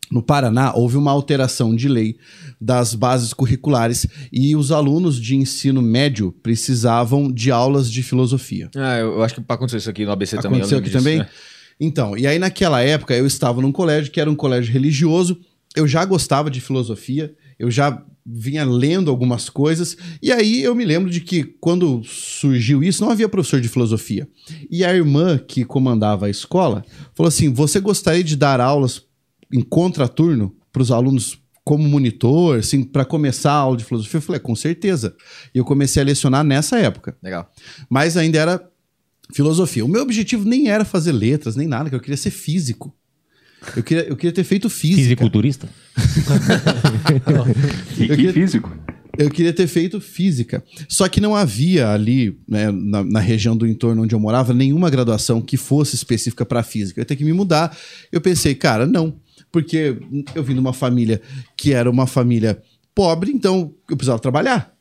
No Paraná, houve uma alteração de lei das bases curriculares e os alunos de ensino médio precisavam de aulas de filosofia. Ah, eu, acho que aconteceu isso aqui no ABC também. eu Aconteceu aqui disso, também? né? Então, e aí naquela época eu estava num colégio que era um colégio religioso, eu já gostava de filosofia, eu já vinha lendo algumas coisas, e aí eu me lembro de que quando surgiu isso, não havia professor de filosofia. E a irmã que comandava a escola falou assim: Você gostaria de dar aulas em contraturno para os alunos como monitor, assim, para começar a aula de filosofia? Eu falei: Com certeza. E eu comecei a lecionar nessa época Legal. mas ainda era filosofia. O meu objetivo nem era fazer letras, nem nada, que eu queria ser físico. Eu queria, eu queria ter feito física. Fisiculturista? E Eu que queria- físico. Eu queria ter feito física. Só que não havia ali, né, na, na região do entorno onde eu morava, nenhuma graduação que fosse específica para física. Eu ia ter que me mudar. Eu pensei, cara, não. Porque eu vim de uma família que era uma família pobre, então eu precisava trabalhar.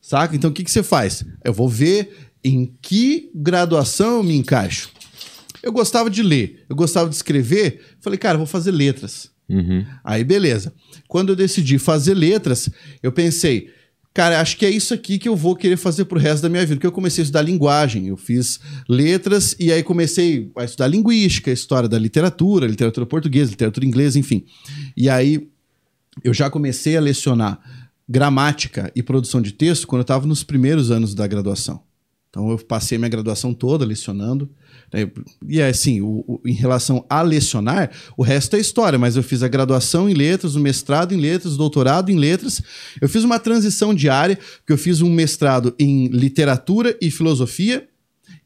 Saca? Então o que, que você faz? Eu vou ver em que graduação eu me encaixo. Eu gostava de ler, eu gostava de escrever. Falei, cara, vou fazer letras. Uhum. Aí, beleza. Quando eu decidi fazer letras, eu pensei, cara, acho que é isso aqui que eu vou querer fazer pro resto da minha vida. Porque eu comecei a estudar linguagem, eu fiz letras e aí comecei a estudar linguística, história da literatura, literatura portuguesa, literatura inglesa, enfim. E aí eu já comecei a lecionar gramática e produção de texto quando eu estava nos primeiros anos da graduação. Então eu passei minha graduação toda lecionando. né? E assim, o- o- em relação a lecionar, o resto é história, mas eu fiz a graduação em letras, o mestrado em letras, o doutorado em letras. Eu fiz uma transição diária, porque eu fiz um mestrado em literatura e filosofia.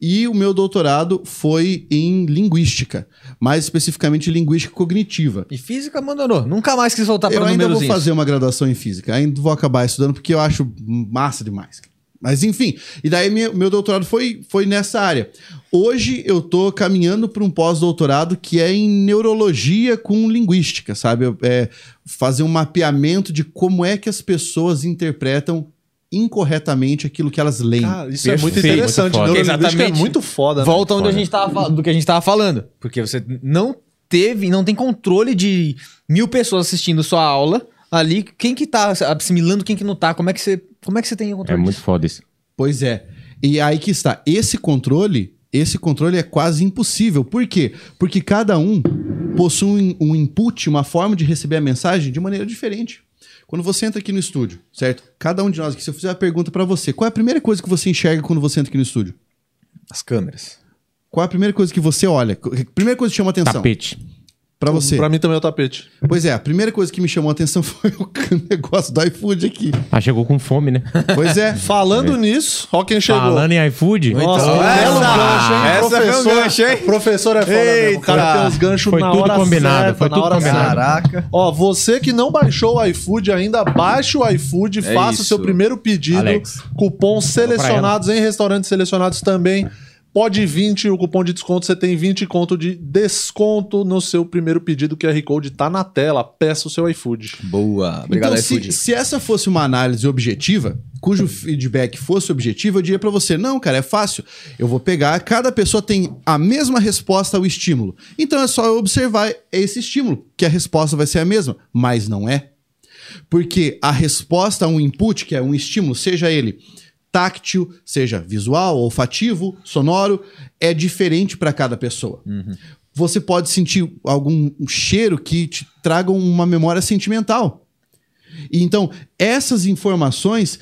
E o meu doutorado foi em linguística, mais especificamente linguística cognitiva. E física abandonou. Nunca mais quis voltar Eu para ainda vou números fazer uma graduação em física. Ainda vou acabar estudando porque eu acho massa demais. Mas enfim, e daí meu, meu doutorado foi, foi nessa área. Hoje eu tô caminhando para um pós-doutorado que é em neurologia com linguística, sabe? É fazer um mapeamento de como é que as pessoas interpretam incorretamente aquilo que elas leem. Cara, isso é muito Perfeito, interessante. muito. Neurolinguística é Exatamente. muito foda. né? Volta onde a Foda. gente tava, do que a gente tava falando. Porque você não teve, não tem controle de mil pessoas assistindo sua aula ali. Quem que tá assimilando, quem que não tá. Como é que você, como é que você tem o É controle muito disso? foda isso. Pois é. E aí que está. Esse controle, esse controle é quase impossível. Por quê? Porque cada um possui um input, uma forma de receber a mensagem de maneira diferente. Quando você entra aqui no estúdio, certo? Cada um de nós aqui, se eu fizer a pergunta pra você, qual é a primeira coisa que você enxerga quando você entra aqui no estúdio? As câmeras. Qual é a primeira coisa que você olha? A primeira coisa que chama atenção Tapete. Pra você. Pra mim também é o tapete. Pois é, a primeira coisa que me chamou a atenção foi o negócio do iFood aqui. Ah, chegou com fome, né? Pois é. Falando nisso, ó quem chegou. Falando em iFood. Nossa, Então, essa- gancho, hein? essa foi um professor, gancho, hein? Professor é foda mesmo. O cara Eita. tem uns ganchos Foi na tudo hora combinado, certa, foi tudo hora combinado. Caraca. Ó, você que não baixou o iFood ainda, baixe o iFood, faça o seu primeiro pedido. Alex. Cupom selecionados em restaurantes selecionados também. Pode 20, o cupom de desconto, você tem 20 conto de desconto no seu primeiro pedido. O QR Code tá na tela. Peça o seu iFood. Boa. Obrigado, então, se, iFood. se essa fosse uma análise objetiva, cujo feedback fosse objetivo, eu diria pra você: não, cara, é fácil. Eu vou pegar, cada pessoa tem a mesma resposta ao estímulo. Então é só eu observar esse estímulo, que a resposta vai ser a mesma. Mas não é. Porque a resposta a um input, que é um estímulo, seja ele táctil, seja visual, olfativo, sonoro, é diferente para cada pessoa. Você pode sentir algum cheiro que te traga uma memória sentimental. E Então, essas informações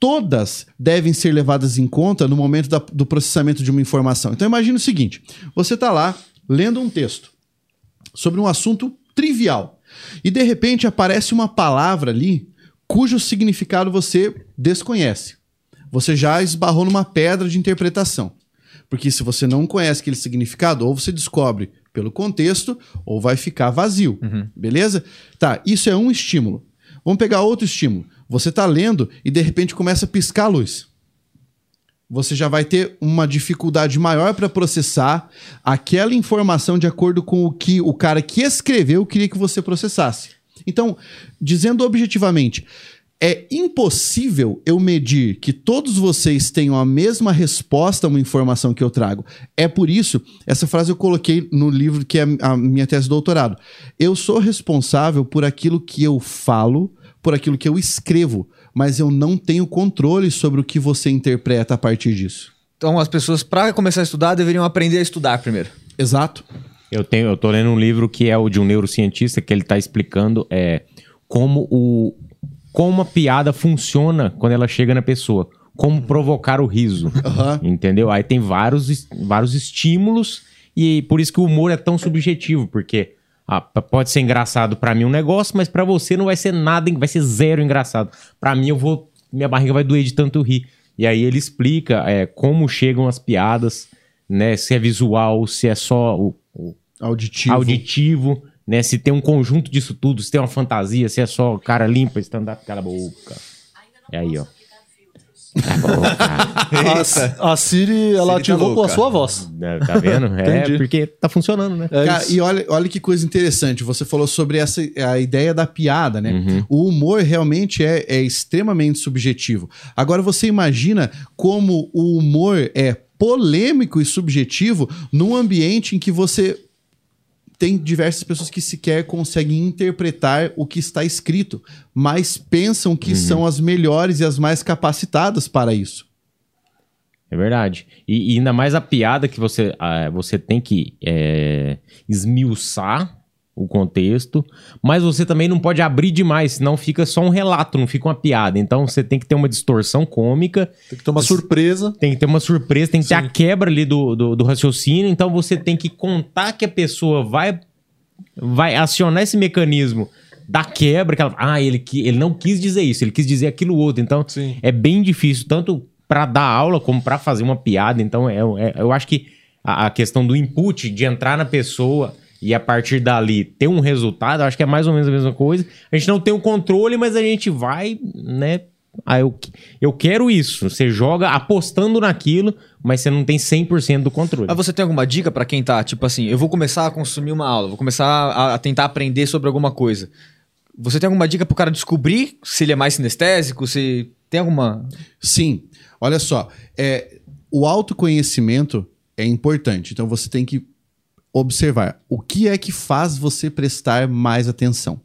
todas devem ser levadas em conta no momento da- do processamento de uma informação. Então, imagine o seguinte: você está lá lendo um texto sobre um assunto trivial e de repente aparece uma palavra ali cujo significado você desconhece. Você já esbarrou numa pedra de interpretação. Porque se você não conhece aquele significado, ou você descobre pelo contexto, ou vai ficar vazio. Beleza? Tá, isso é um estímulo. Vamos pegar outro estímulo. Você está lendo e de repente começa a piscar a luz. Você já vai ter uma dificuldade maior para processar aquela informação de acordo com o que o cara que escreveu queria que você processasse. Então, dizendo objetivamente, é impossível eu medir que todos vocês tenham a mesma resposta a uma informação que eu trago. É por isso, essa frase eu coloquei no livro que é a minha tese de doutorado. Eu sou responsável por aquilo que eu falo, por aquilo que eu escrevo, mas eu não tenho controle sobre o que você interpreta a partir disso. Então, as pessoas, pra começar a estudar, deveriam aprender a estudar primeiro. Exato. Eu tenho, eu tô lendo um livro que é o de um neurocientista que ele tá explicando é, como o como a piada funciona quando ela chega na pessoa, como provocar o riso, Aham. entendeu? Aí tem vários vários estímulos e por isso que o humor é tão subjetivo, porque ah, pode ser engraçado pra mim um negócio, mas pra você não vai ser nada, vai ser zero engraçado. Pra mim eu vou minha barriga vai doer de tanto rir. E aí ele explica é, como chegam as piadas, né? Se é visual, se é só o- o Auditivo. auditivo, né? Se tem um conjunto disso tudo, se tem uma fantasia, se é só cara limpa, stand-up, cala a boca. É aí, ó. A. A, a Siri, ela Siri tá ativou com a sua voz. É, tá vendo? É Entendi. porque tá funcionando, né? É Cara, e olha, olha que coisa interessante. Você falou sobre essa a ideia da piada, né? O humor realmente é, é extremamente subjetivo. Agora você imagina como o humor é polêmico e subjetivo num ambiente em que você tem diversas pessoas que sequer conseguem interpretar o que está escrito, mas pensam que são as melhores e as mais capacitadas para isso. É verdade. E, e ainda mais a piada que você, ah, você tem que é, esmiuçar o contexto, mas você também não pode abrir demais, senão fica só um relato, não fica uma piada. Então você tem que ter uma distorção cômica, Tem que ter uma surpresa. tem que ter uma surpresa, tem que ter a quebra ali do, do, do raciocínio, então você tem que contar que a pessoa vai, vai acionar esse mecanismo da quebra, que ela, ah, ele, ele não quis dizer isso, ele quis dizer aquilo outro. Então Sim. é bem difícil, tanto para dar aula como para fazer uma piada. Então é, é- eu acho que a, a questão do input, de entrar na pessoa e a partir dali ter um resultado, eu acho que é mais ou menos a mesma coisa. A gente não tem o controle, mas a gente vai, né, ah, eu, eu quero isso. Você joga apostando naquilo, mas você não tem 100% do controle. Mas você tem alguma dica pra quem tá, tipo assim, eu vou começar a consumir uma aula, vou começar a, a tentar aprender sobre alguma coisa. Você tem alguma dica pro cara descobrir se ele é mais sinestésico, se tem alguma... Sim. Olha só, é, o autoconhecimento é importante. Então você tem que observar o que é que faz você prestar mais atenção.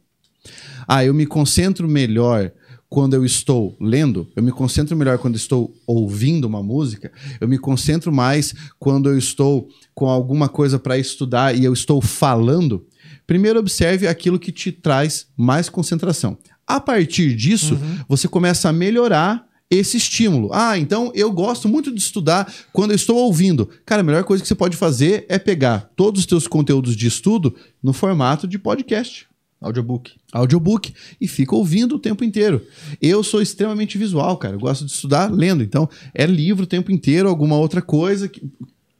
Ah, eu me concentro melhor quando eu estou lendo, eu me concentro melhor quando estou ouvindo uma música, eu me concentro mais quando eu estou com alguma coisa para estudar e eu estou falando. Primeiro observe aquilo que te traz mais concentração. A partir disso, você começa a melhorar esse estímulo. Ah, então eu gosto muito de estudar quando eu estou ouvindo. Cara, a melhor coisa que você pode fazer é pegar todos os teus conteúdos de estudo no formato de podcast Audiobook. audiobook e fica ouvindo o tempo inteiro. Eu sou extremamente visual, cara. Eu gosto de estudar lendo. Então, é livro o tempo inteiro, alguma outra coisa que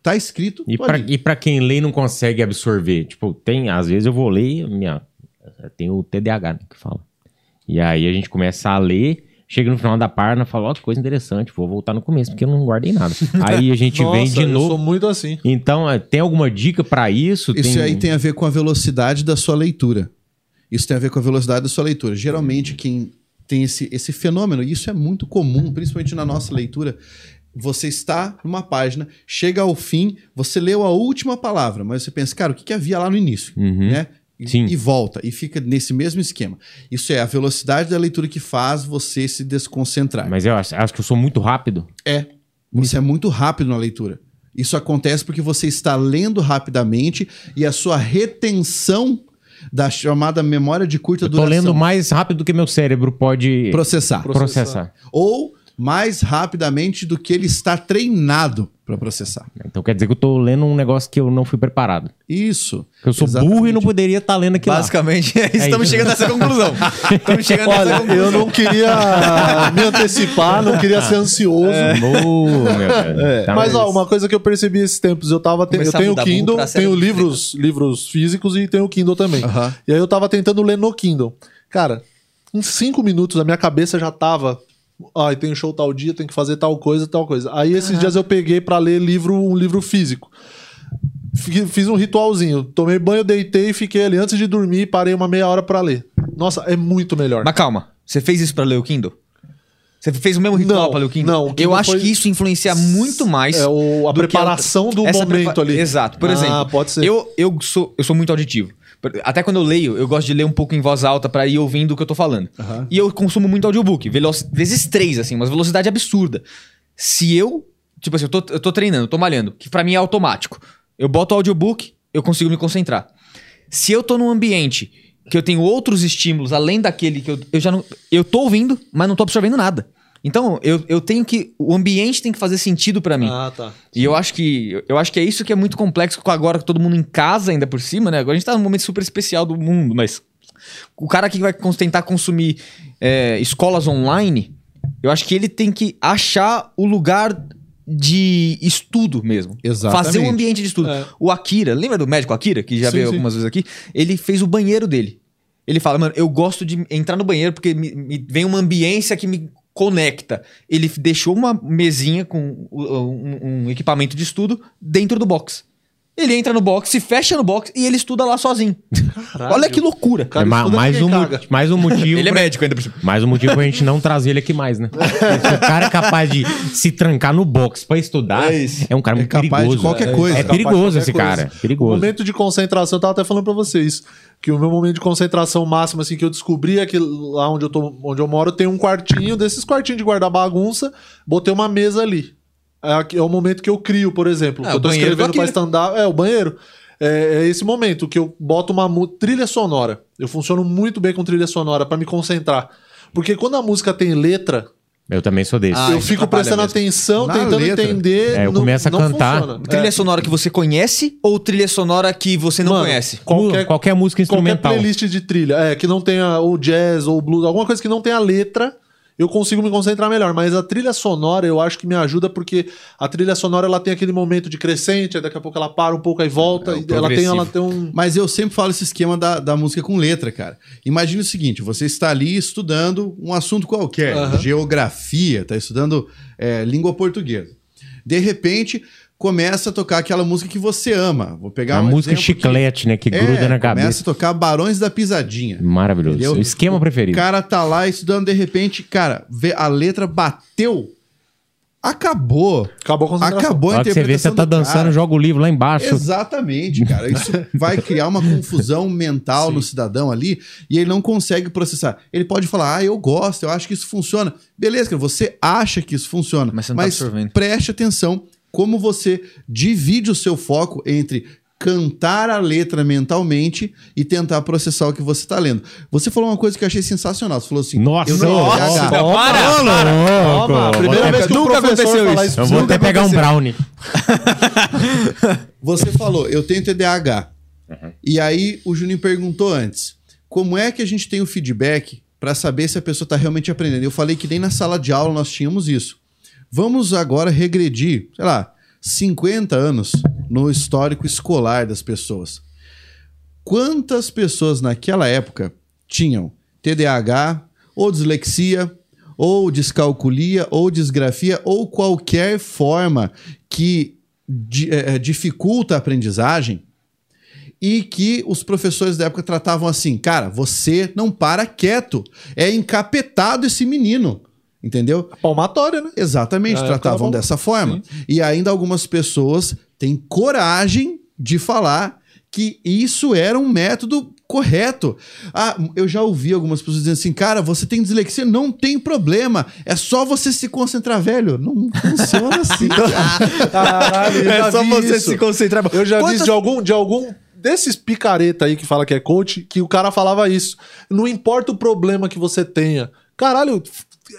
tá escrito. E pra quem lê e não consegue absorver, tipo, tem, às vezes eu vou ler, e minha, tem o TDAH né, que fala. E aí a gente começa a ler, chega no final da página, fala, ó, que coisa interessante, vou voltar no começo, porque eu não guardei nada. Aí a gente vem Nossa, de eu novo. sou muito assim. Então, é, tem alguma dica pra isso? Isso aí tem a ver com a velocidade da sua leitura. Isso tem a ver com a velocidade da sua leitura. Geralmente, quem tem esse, esse fenômeno, e isso é muito comum, principalmente na nossa leitura, você está numa página, chega ao fim, você leu a última palavra, mas você pensa, cara, o que, que havia lá no início? Uhum. Né? E, Sim. e volta, e fica nesse mesmo esquema. Isso é a velocidade da leitura que faz você se desconcentrar. Mas eu acho, acho que eu sou muito rápido. É. Você é muito rápido na leitura. Isso acontece porque você está lendo rapidamente e a sua retenção da chamada memória de curta Eu tô duração lendo mais rápido do que meu cérebro pode processar. processar. Ou mais rapidamente do que ele está treinado para processar. Então quer dizer que eu tô lendo um negócio que eu não fui preparado. Isso. Que eu sou Exatamente. burro e não poderia estar lendo aquilo lá. Basicamente, é isso. estamos isso. chegando nessa conclusão. Estamos chegando nessa Olha, conclusão. eu não queria me antecipar, não queria ser ansioso. Meu Deus. Tá, Mas, ó, uma coisa que eu percebi esses tempos, eu tava te- eu a tenho burro Kindle, tenho livros, livros físicos e tenho Kindle também. Aham. E aí eu tava tentando ler no Kindle. Cara, em cinco minutos a minha cabeça já tava. Ai, tem show tal dia, tem que fazer tal coisa, tal coisa. Aí esses dias eu peguei pra ler livro, um livro físico. Fi- Fiz um ritualzinho. Tomei banho, deitei e fiquei ali. Antes de dormir, parei uma meia hora pra ler. Nossa, é muito melhor. Mas calma, você fez isso pra ler o Kindle? Você fez o mesmo ritual Não, pra ler o Kindle? não, o Kindle Eu acho foi- que isso influencia muito mais. É o- a do que preparação do essa momento prepa- ali. Exato. Por Ah, exemplo, pode ser. Eu, eu, sou, eu sou muito auditivo. Até quando eu leio, eu gosto de ler um pouco em voz alta pra ir ouvindo o que eu tô falando. E eu consumo muito audiobook, vezes três, assim, uma velocidade absurda. Se eu, tipo assim, eu tô, eu tô treinando, tô malhando, que pra mim é automático. Eu boto o audiobook, eu consigo me concentrar. Se eu tô num ambiente que eu tenho outros estímulos além daquele que eu, eu já não. Eu tô ouvindo, mas não tô absorvendo nada. Então, eu, eu tenho que. O ambiente tem que fazer sentido pra mim. Ah, tá. E eu acho que eu acho que é isso que é muito complexo com agora todo mundo em casa ainda por cima, né? Agora a gente tá num momento super especial do mundo, mas o cara que vai tentar consumir é, escolas online, eu acho que ele tem que achar o lugar de estudo mesmo. Exatamente. Fazer um ambiente de estudo. É. O Akira, lembra do médico Akira, que já Sim, veio sim. algumas vezes aqui? Ele fez o banheiro dele. Ele fala, mano, eu gosto de entrar no banheiro porque me, me- vem uma ambiência que me conecta. Ele deixou uma mesinha com o- um, um equipamento de estudo dentro do box. Ele entra no box, se fecha no box e ele estuda lá sozinho. Olha que loucura. Cara, é ma- mais, quem um, mais um motivo. Ele é pra- médico ainda. Mais um motivo pra gente não trazer ele aqui mais, né? Se o cara é capaz de se trancar no box pra estudar, É é, um cara É muito capaz de perigoso. qualquer É- coisa. É, É capaz de perigoso qualquer esse coisa. cara. O Perigoso. momento de concentração, eu tava até falando pra vocês, que o meu momento de concentração máximo, assim, que eu descobri é que lá onde eu, tô, onde eu moro tem um quartinho, desses quartinhos de guardar bagunça, botei uma mesa ali. É, aqui- é o momento que eu crio, por exemplo. Ah, que eu tô do escrevendo pra stand-up. É, o banheiro. É, é esse momento que eu boto uma trilha sonora. Eu funciono muito bem com trilha sonora pra me concentrar. Porque quando a música tem letra, Eu também sou desse. Ah, eu isso fico prestando mesmo. atenção, Na tentando letra. entender. É, eu não- começo a cantar. funciona. Trilha É. sonora que você conhece ou trilha sonora que você não Mano, conhece? qualquer- Qualquer música Qualquer instrumental. playlist de trilha, é, que não tenha o jazz ou blues, alguma coisa que não tenha letra, eu consigo me concentrar melhor. Mas a trilha sonora eu acho que me ajuda porque a trilha sonora ela tem aquele momento de crescente, aí daqui a pouco ela para um pouco aí volta. É, e ela tem, ela tem um. Mas eu sempre falo esse esquema da, da música com letra, cara. Imagina o seguinte: você está ali estudando um assunto qualquer, Aham. geografia, tá estudando é, língua portuguesa. De repente, começa a tocar aquela música que você ama. Vou pegar a um música chiclete, né? Que que- gruda É, na Começa cabeça. a tocar Barões da Pisadinha. Maravilhoso. Entendeu? O esquema O preferido. cara tá lá estudando, de repente, cara, vê a letra bateu. Acabou. Acabou a concentração. Acabou a que você vê, você interpretação tá do dançando, cara. joga o livro lá embaixo. Exatamente, cara. Isso vai criar uma confusão mental no cidadão ali e ele não consegue processar. Ele pode falar, ah, eu gosto, eu acho que isso funciona. Beleza, cara, você acha que isso funciona, Mas você não tá absorvendo. preste atenção como você divide o seu foco entre cantar a letra mentalmente e tentar processar o que você tá lendo. Você falou uma coisa que eu achei sensacional. Você falou assim, Nossa, eu não nossa, para, para. Toma, a primeira vez que nunca o professor aconteceu falar isso. isso. Eu vou Nunca até pegar um brownie. Você falou, eu tenho TDAH. E aí o Juninho perguntou antes, como é que a gente tem o feedback para saber se a pessoa está realmente aprendendo? Eu falei que nem na sala de aula nós tínhamos isso. Vamos agora regredir, sei lá, 50 anos no histórico escolar das pessoas. Quantas pessoas naquela época tinham TDAH, ou dislexia, ou descalculia, ou disgrafia, ou qualquer forma que di- eh, dificulta a aprendizagem e que os professores da época tratavam assim, cara, você não para quieto, é encapetado esse menino, entendeu? Palmatória, né? Exatamente, Ah, tratavam dessa forma. E ainda algumas pessoas têm coragem de falar que isso era um método correto. Ah, eu já ouvi algumas pessoas dizendo assim, cara, você tem dislexia, não tem problema, é só você se concentrar, velho. Não funciona assim, cara. Caralho, É só vi você isso. se concentrar. Eu já vi Quantas- isso de algum, de algum desses picareta aí que fala que é coach, que o cara falava isso. Não importa o problema que você tenha. Caralho,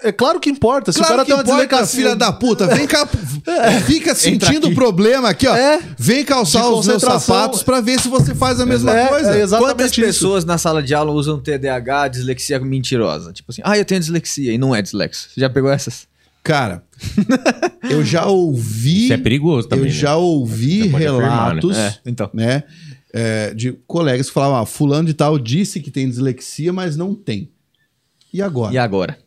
é claro que importa. Se o Claro cara que tem uma importa, dislexia... filha da puta. Vem cá, fica sentindo o problema aqui, ó. É. Vem calçar os meus sapatos pra ver se você faz a mesma É, coisa. é exatamente Quantas isso. pessoas na sala de aula usam TDAH, dislexia mentirosa? Tipo assim, ah, eu tenho dislexia e não é dislexo. Você já pegou essas? Cara, eu já ouvi. Isso é perigoso também. eu né? já ouvi pode afirmar, relatos, É, então. né? é, de colegas que falavam: ah, fulano de tal disse que tem dislexia, mas não tem. E agora? E agora?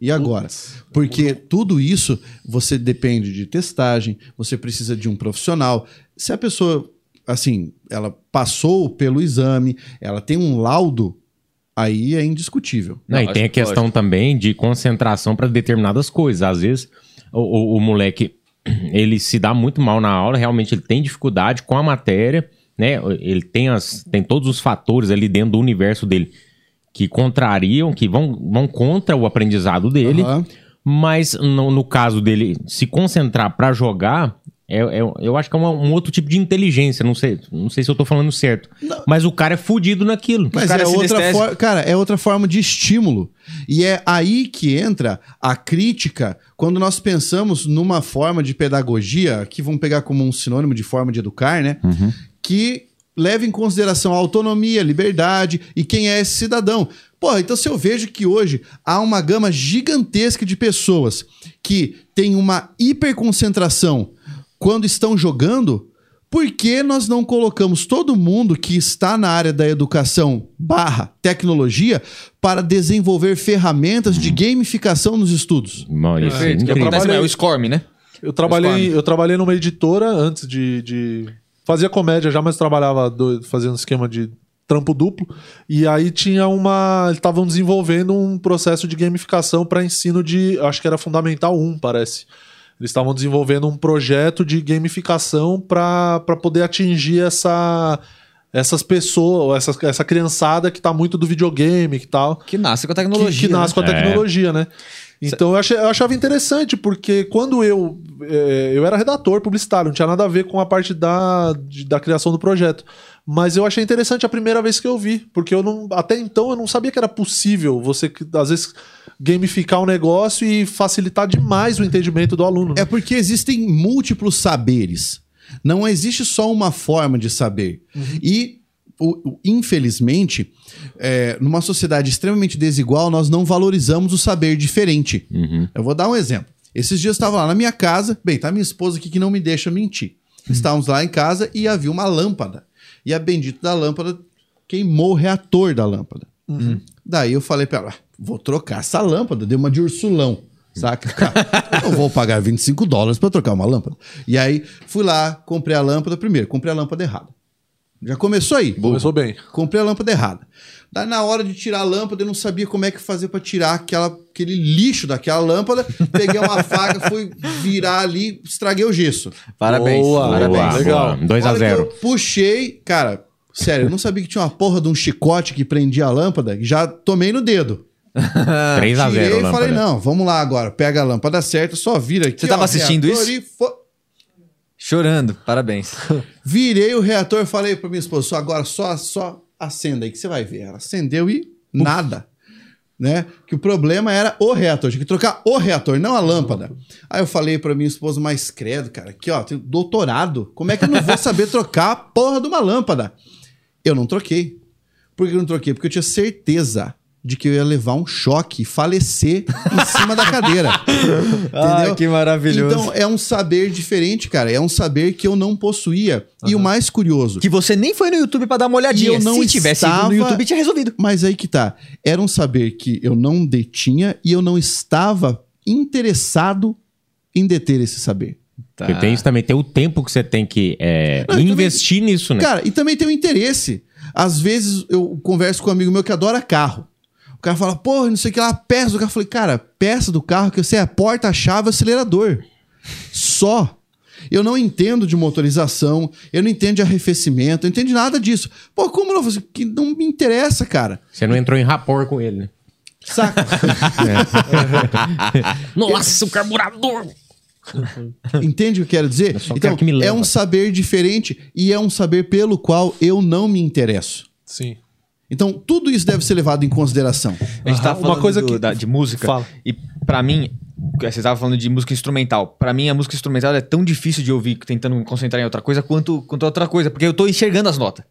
E agora? Porque tudo isso você depende de testagem, você precisa de um profissional. Se a pessoa, assim, ela passou pelo exame, ela tem um laudo, aí é indiscutível. Não, e tem a questão também de concentração para determinadas coisas. Às vezes, o, o- o moleque ele se dá muito mal na aula, realmente ele tem dificuldade com a matéria, né? Ele tem, as, tem todos os fatores ali dentro do universo dele que contrariam, que vão, vão contra o aprendizado dele. Aham. Mas no, no caso dele se concentrar para jogar, é, é- eu acho que é uma- um outro tipo de inteligência. Não sei, não sei se eu tô falando certo. Mas o cara é fudido naquilo. Mas cara é é outra forma, cara, é outra forma de estímulo. E é aí que entra a crítica quando nós pensamos numa forma de pedagogia, que vamos pegar como um sinônimo de forma de educar, né? Que leva em consideração a autonomia, liberdade e quem é esse cidadão. Porra, então se eu vejo que hoje há uma gama gigantesca de pessoas que têm uma hiperconcentração quando estão jogando, por que nós não colocamos todo mundo que está na área da educação barra tecnologia para desenvolver ferramentas de gamificação nos estudos? É Perfeito. O que incrível. acontece trabalhei- é o Scorm, né? Eu trabalhei, eu trabalhei numa editora antes de, de- Fazia comédia já, mas trabalhava do- fazendo esquema de trampo duplo. E aí tinha uma. Eles estavam desenvolvendo um processo de gamificação para ensino de. Acho que era Fundamental 1, parece. Eles estavam desenvolvendo um projeto de gamificação para poder atingir essa. Essas pessoas, essa, essa criançada que tá muito do videogame e tal Que nasce com a que, tecnologia. que nasce né? com a É. tecnologia, né? Então eu, achei- eu achava interessante, porque quando eu. eh, eu era redator publicitário, não tinha nada a ver com a parte da, de- da criação do projeto. Mas eu achei interessante a primeira vez que eu vi, porque eu não. Até então eu não sabia que era possível você, às vezes, gamificar um negócio e facilitar demais o entendimento do aluno. né? É porque existem múltiplos saberes. Não existe só uma forma de saber. E o- o- infelizmente, é, numa sociedade extremamente desigual, nós não valorizamos o saber diferente. Eu vou dar um exemplo. Esses dias eu estava lá na minha casa, bem, tá minha esposa aqui que não me deixa mentir. Estávamos lá em casa e havia uma lâmpada. E a bendita da lâmpada queimou o reator da lâmpada. Daí eu falei pra ela, "Ah, vou trocar essa lâmpada, dei uma de ursulão. Saca? Cara, eu vou pagar 25 dólares pra trocar uma lâmpada. E aí fui lá, comprei a lâmpada primeiro, comprei a lâmpada errada. Já começou aí. Começou bem. Comprei a lâmpada errada. Daí na hora de tirar a lâmpada, eu não sabia como é que fazer pra tirar aquela, aquele lixo daquela lâmpada. Peguei uma faca, fui virar ali, estraguei o gesso. Parabéns. Boa, Parabéns. boa. Legal. 2 a Hora que 0 eu puxei, cara, sério, eu não sabia que tinha uma porra de um chicote que prendia a lâmpada, e já tomei no dedo. 3 a 0 Tirei e lâmpada. falei, não, vamos lá agora, pega a lâmpada certa, só vira aqui. Você tava ó, assistindo isso? e fo- Chorando. Parabéns. Virei o reator, falei pra minha esposa, agora só, só acenda aí que você vai ver. Ela acendeu e nada. Né? Que o problema era o reator, tinha que trocar o reator, não a lâmpada. Aí eu falei pra minha esposa, mas credo, cara, aqui ó, tem doutorado, como é que eu não vou saber trocar a porra de uma lâmpada? Eu não troquei. Por que eu não troquei? Porque eu tinha certeza de que eu ia levar um choque falecer em cima da cadeira. Entendeu? Ah, que maravilhoso. Então é um saber diferente, cara. É um saber que eu não possuía. E o mais curioso, Que você nem foi no YouTube pra dar uma olhadinha. E eu não Se tivesse ido estava- no YouTube, tinha resolvido. mas aí que tá. Era um saber que eu não detinha e eu não estava interessado em deter esse saber. Porque tem isso também, tem o tempo que você tem que é, Não, e também- investir nisso, né? Cara, e também tem o interesse. Às vezes eu converso com um amigo meu que adora carro. O cara fala, porra, não sei o que lá, peça do carro. Eu falei, cara, peça do carro que eu sei é a porta, a chave, acelerador. Só. Eu não entendo de motorização, eu não entendo de arrefecimento, eu não entendo de nada disso. Pô, como não? Que não me interessa, cara. Você não entrou em rapport com ele, né? Saca? Nossa, o carburador! Entende o que eu quero dizer? Então, quero que me leva. é um saber diferente e é um saber pelo qual eu não me interesso. Sim. Então, tudo isso deve ser levado em consideração. A gente tá Aham, uma falando coisa do- que- da- de música. Fala. E pra mim, você tava falando de música instrumental. Pra mim, a música instrumental é tão difícil de ouvir tentando me concentrar em outra coisa quanto, quanto outra coisa. Porque eu tô enxergando as notas.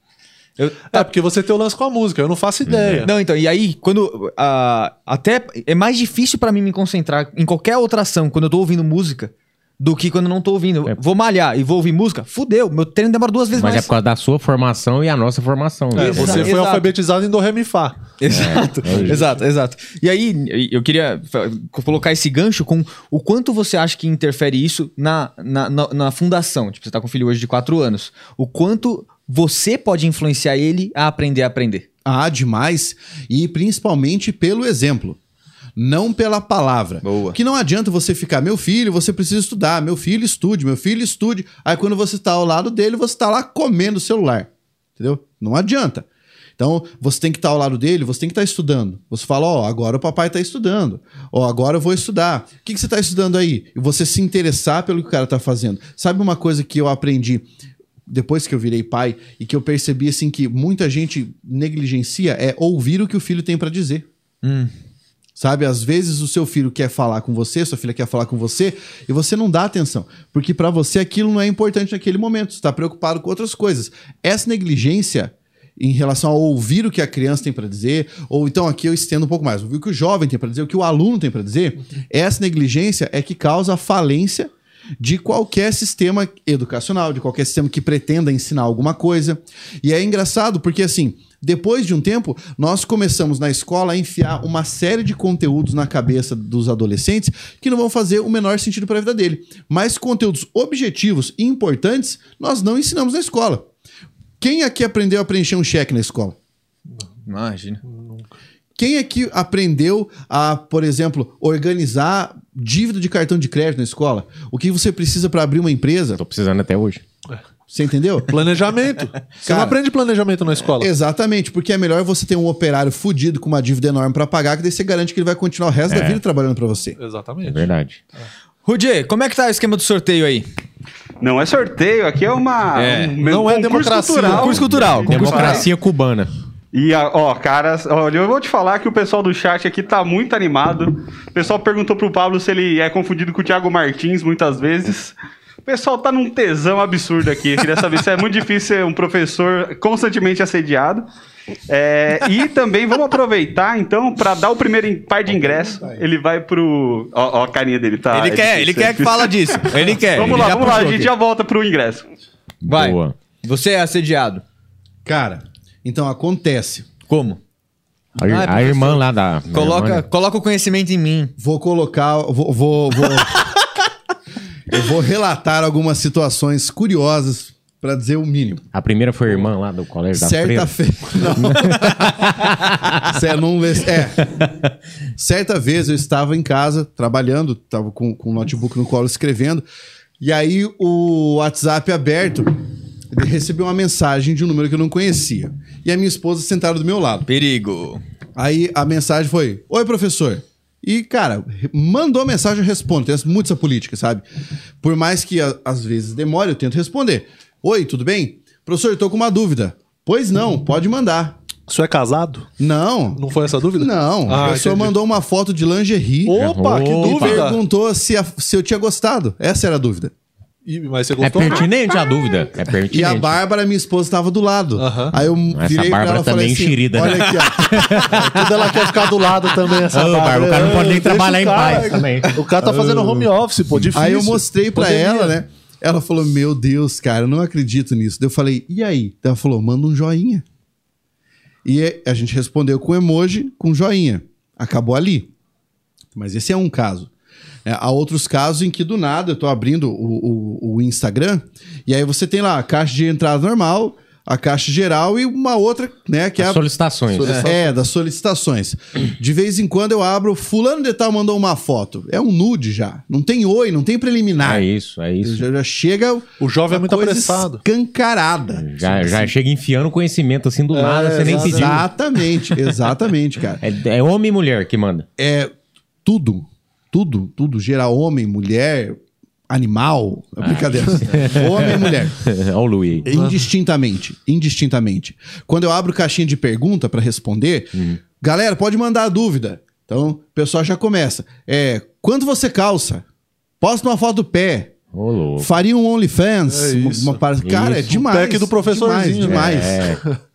Eu, É, porque você tem o lance com a música, eu não faço ideia. Não, então, e aí, quando. ah, até é mais difícil pra mim me concentrar em qualquer outra ação quando eu tô ouvindo música do que quando eu não tô ouvindo. É. Vou malhar e vou ouvir música, fudeu. Meu treino demora duas vezes Mas é mais. por causa da sua formação e a nossa formação. né? É, você Exato. foi Exato. alfabetizado em Do Ré Mi Fá. Exato, é isso. exato, exato. E aí, eu queria colocar esse gancho com o quanto você acha que interfere isso na, na, na, na fundação. Tipo, você tá com um filho hoje de quatro anos. O quanto você pode influenciar ele a aprender a aprender. Ah, demais. E principalmente pelo exemplo. Não pela palavra. Boa. Que não adianta você ficar, meu filho, você precisa estudar, meu filho estude, meu filho estude. Aí quando você está ao lado dele, você está lá comendo o celular. Entendeu? Não adianta. Então, você tem que estar ao lado dele, você tem que estar estudando. Você fala, ó, agora o papai está estudando. Ó, agora eu vou estudar. O que, que você está estudando aí? E você se interessar pelo que o cara está fazendo. Sabe uma coisa que eu aprendi depois que eu virei pai e que eu percebi, assim, que muita gente negligencia é ouvir o que o filho tem para dizer. Sabe, às vezes o seu filho quer falar com você, sua filha quer falar com você, e você não dá atenção, porque para você aquilo não é importante naquele momento, você está preocupado com outras coisas. Essa negligência em relação a ouvir o que a criança tem para dizer, ou então aqui eu estendo um pouco mais, ouvir o que o jovem tem para dizer, o que o aluno tem para dizer, essa negligência é que causa a falência de qualquer sistema educacional, de qualquer sistema que pretenda ensinar alguma coisa. E é engraçado porque assim, depois de um tempo, nós começamos na escola a enfiar uma série de conteúdos na cabeça dos adolescentes que não vão fazer o menor sentido para a vida dele. Mas conteúdos objetivos e importantes nós não ensinamos na escola. Quem aqui aprendeu a preencher um cheque na escola? Imagina. Quem aqui aprendeu a, por exemplo, organizar dívida de cartão de crédito na escola? O que você precisa para abrir uma empresa? Tô precisando até hoje. Você entendeu? Planejamento. Você não Cara, aprende planejamento na escola. Exatamente, porque é melhor você ter um operário fudido com uma dívida enorme para pagar, que daí você garante que ele vai continuar o resto da vida trabalhando para você. É Exatamente. verdade. Rudier, como é que tá o esquema do sorteio aí? Não é sorteio, aqui é uma. É, um, não é concurso democracia. Cultural. Concurso cultural. concurso Democracia cubana. E, ó, caras, olha, eu vou te falar que o pessoal do chat aqui tá muito animado. O pessoal perguntou pro Pablo se ele é confundido com o Thiago Martins muitas vezes. pessoal tá num tesão absurdo aqui. Eu queria saber se é muito difícil ser um professor constantemente assediado. É, e também vamos aproveitar, então, para dar o primeiro par de ingresso. Ele vai pro. Ó, ó a carinha dele, tá? Ele é quer, difícil, ele é quer que fala disso. Ele quer. Vamos ele lá, vamos lá, a gente aqui. já volta pro ingresso. Vai. Boa. Você é assediado. Cara, então acontece. Como? A, Ah, é a irmã lá da. Coloca, irmã, né? coloca o conhecimento em mim. Vou colocar. Vou. vou, vou- eu vou relatar algumas situações curiosas pra dizer o mínimo. A primeira foi a irmã lá do colégio da Certa Freira. feita. Não. Não é. Certa vez eu estava em casa trabalhando, estava com, com o notebook no colo escrevendo, e aí o WhatsApp aberto, ele recebeu uma mensagem de um número que eu não conhecia. E a minha esposa sentada do meu lado. Perigo. Aí a mensagem foi: Oi, professor. E, cara, mandou a mensagem, eu respondo. Tem muito essa política, sabe? Por mais que a- às vezes demore, eu tento responder. Oi, tudo bem? Professor, eu tô com uma dúvida. Pois não, pode mandar. Isso é casado? Não. Não foi essa dúvida? Não. Ah, a pessoa entendi. mandou uma foto de lingerie Opa, que Opa. e dúvida. perguntou se, a- se eu tinha gostado. Essa era a dúvida. Mas você É gostou? pertinente a dúvida. É pertinente. E a Bárbara, minha esposa, estava do lado. Aí eu Essa virei pra Bárbara ela falei também assim: enxerida, né? Olha aqui, ó. Tudo ela quer ficar do lado também, essa Ô, Bárbara, o cara não pode nem trabalhar em cara. paz também. O cara tá fazendo home office, pô, difícil. Aí eu mostrei pra Pandemia. ela, né? Ela falou: Meu Deus, cara, eu não acredito nisso. Daí eu falei: E aí? Ela falou: Manda um joinha. E é- a gente respondeu com emoji, com joinha. Acabou ali. Mas esse é um caso. É, há outros casos em que do nada eu tô abrindo o, o- o Instagram e aí você tem lá a caixa de entrada normal, a caixa geral e uma outra, né, que é a Solicitações. é, das solicitações. De vez em quando eu abro, fulano de tal mandou uma foto. É um nude já. Não tem oi, não tem preliminar. É isso, é isso. Já, já chega O jovem é uma muito coisa apressado. escancarada. Já, já chega enfiando conhecimento assim do nada, você nem pediu. Exatamente, exatamente, cara. É, é homem e mulher que manda. É tudo, tudo, tudo. Gerar homem, mulher, animal. É brincadeira. homem e mulher. Olha o Luiz. Indistintamente, indistintamente. Quando eu abro caixinha de pergunta pra responder, galera, pode mandar a dúvida. Então, o pessoal já começa. É, quanto você calça? Posta uma foto do pé. Faria um OnlyFans? É uma, isso. uma Cara, é Isso. demais. Pack do professorzinho, Demais, né? demais. É.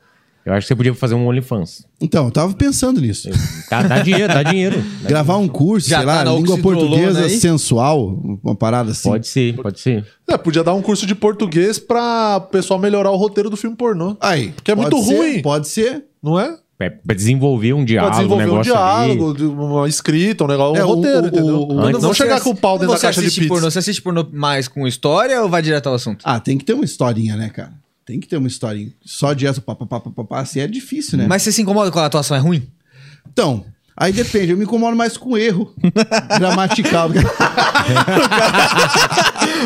Eu acho que você podia fazer um OnlyFans. Então, eu tava pensando nisso. Dá, dá dinheiro, dá dinheiro. Gravar um curso, Já sei tá lá, na língua oxidrolona portuguesa aí? sensual, uma parada assim. Pode ser, pode ser. É, podia dar um curso de português pra o pessoal melhorar o roteiro do filme pornô. Aí. Porque é pode muito ser, ruim. Pode ser. Não é? É, pra desenvolver um Pra diálogo, um desenvolver um negócio ali. diálogo, de uma escrita, um negócio, um É, o- roteiro, o- entendeu? o- não Antes- não você chegar ass- com o pau dentro da você caixa de assiste pizza. Pornô, você assiste pornô mais com história ou vai direto ao assunto? Ah, tem que ter uma historinha, né, cara? Tem que ter uma historinha. Só de essa pá, pá, pá, pá, pá, pá, assim é difícil, né? Mas você se incomoda quando a atuação é ruim? Então, aí depende. Eu me incomodo mais com erro gramatical.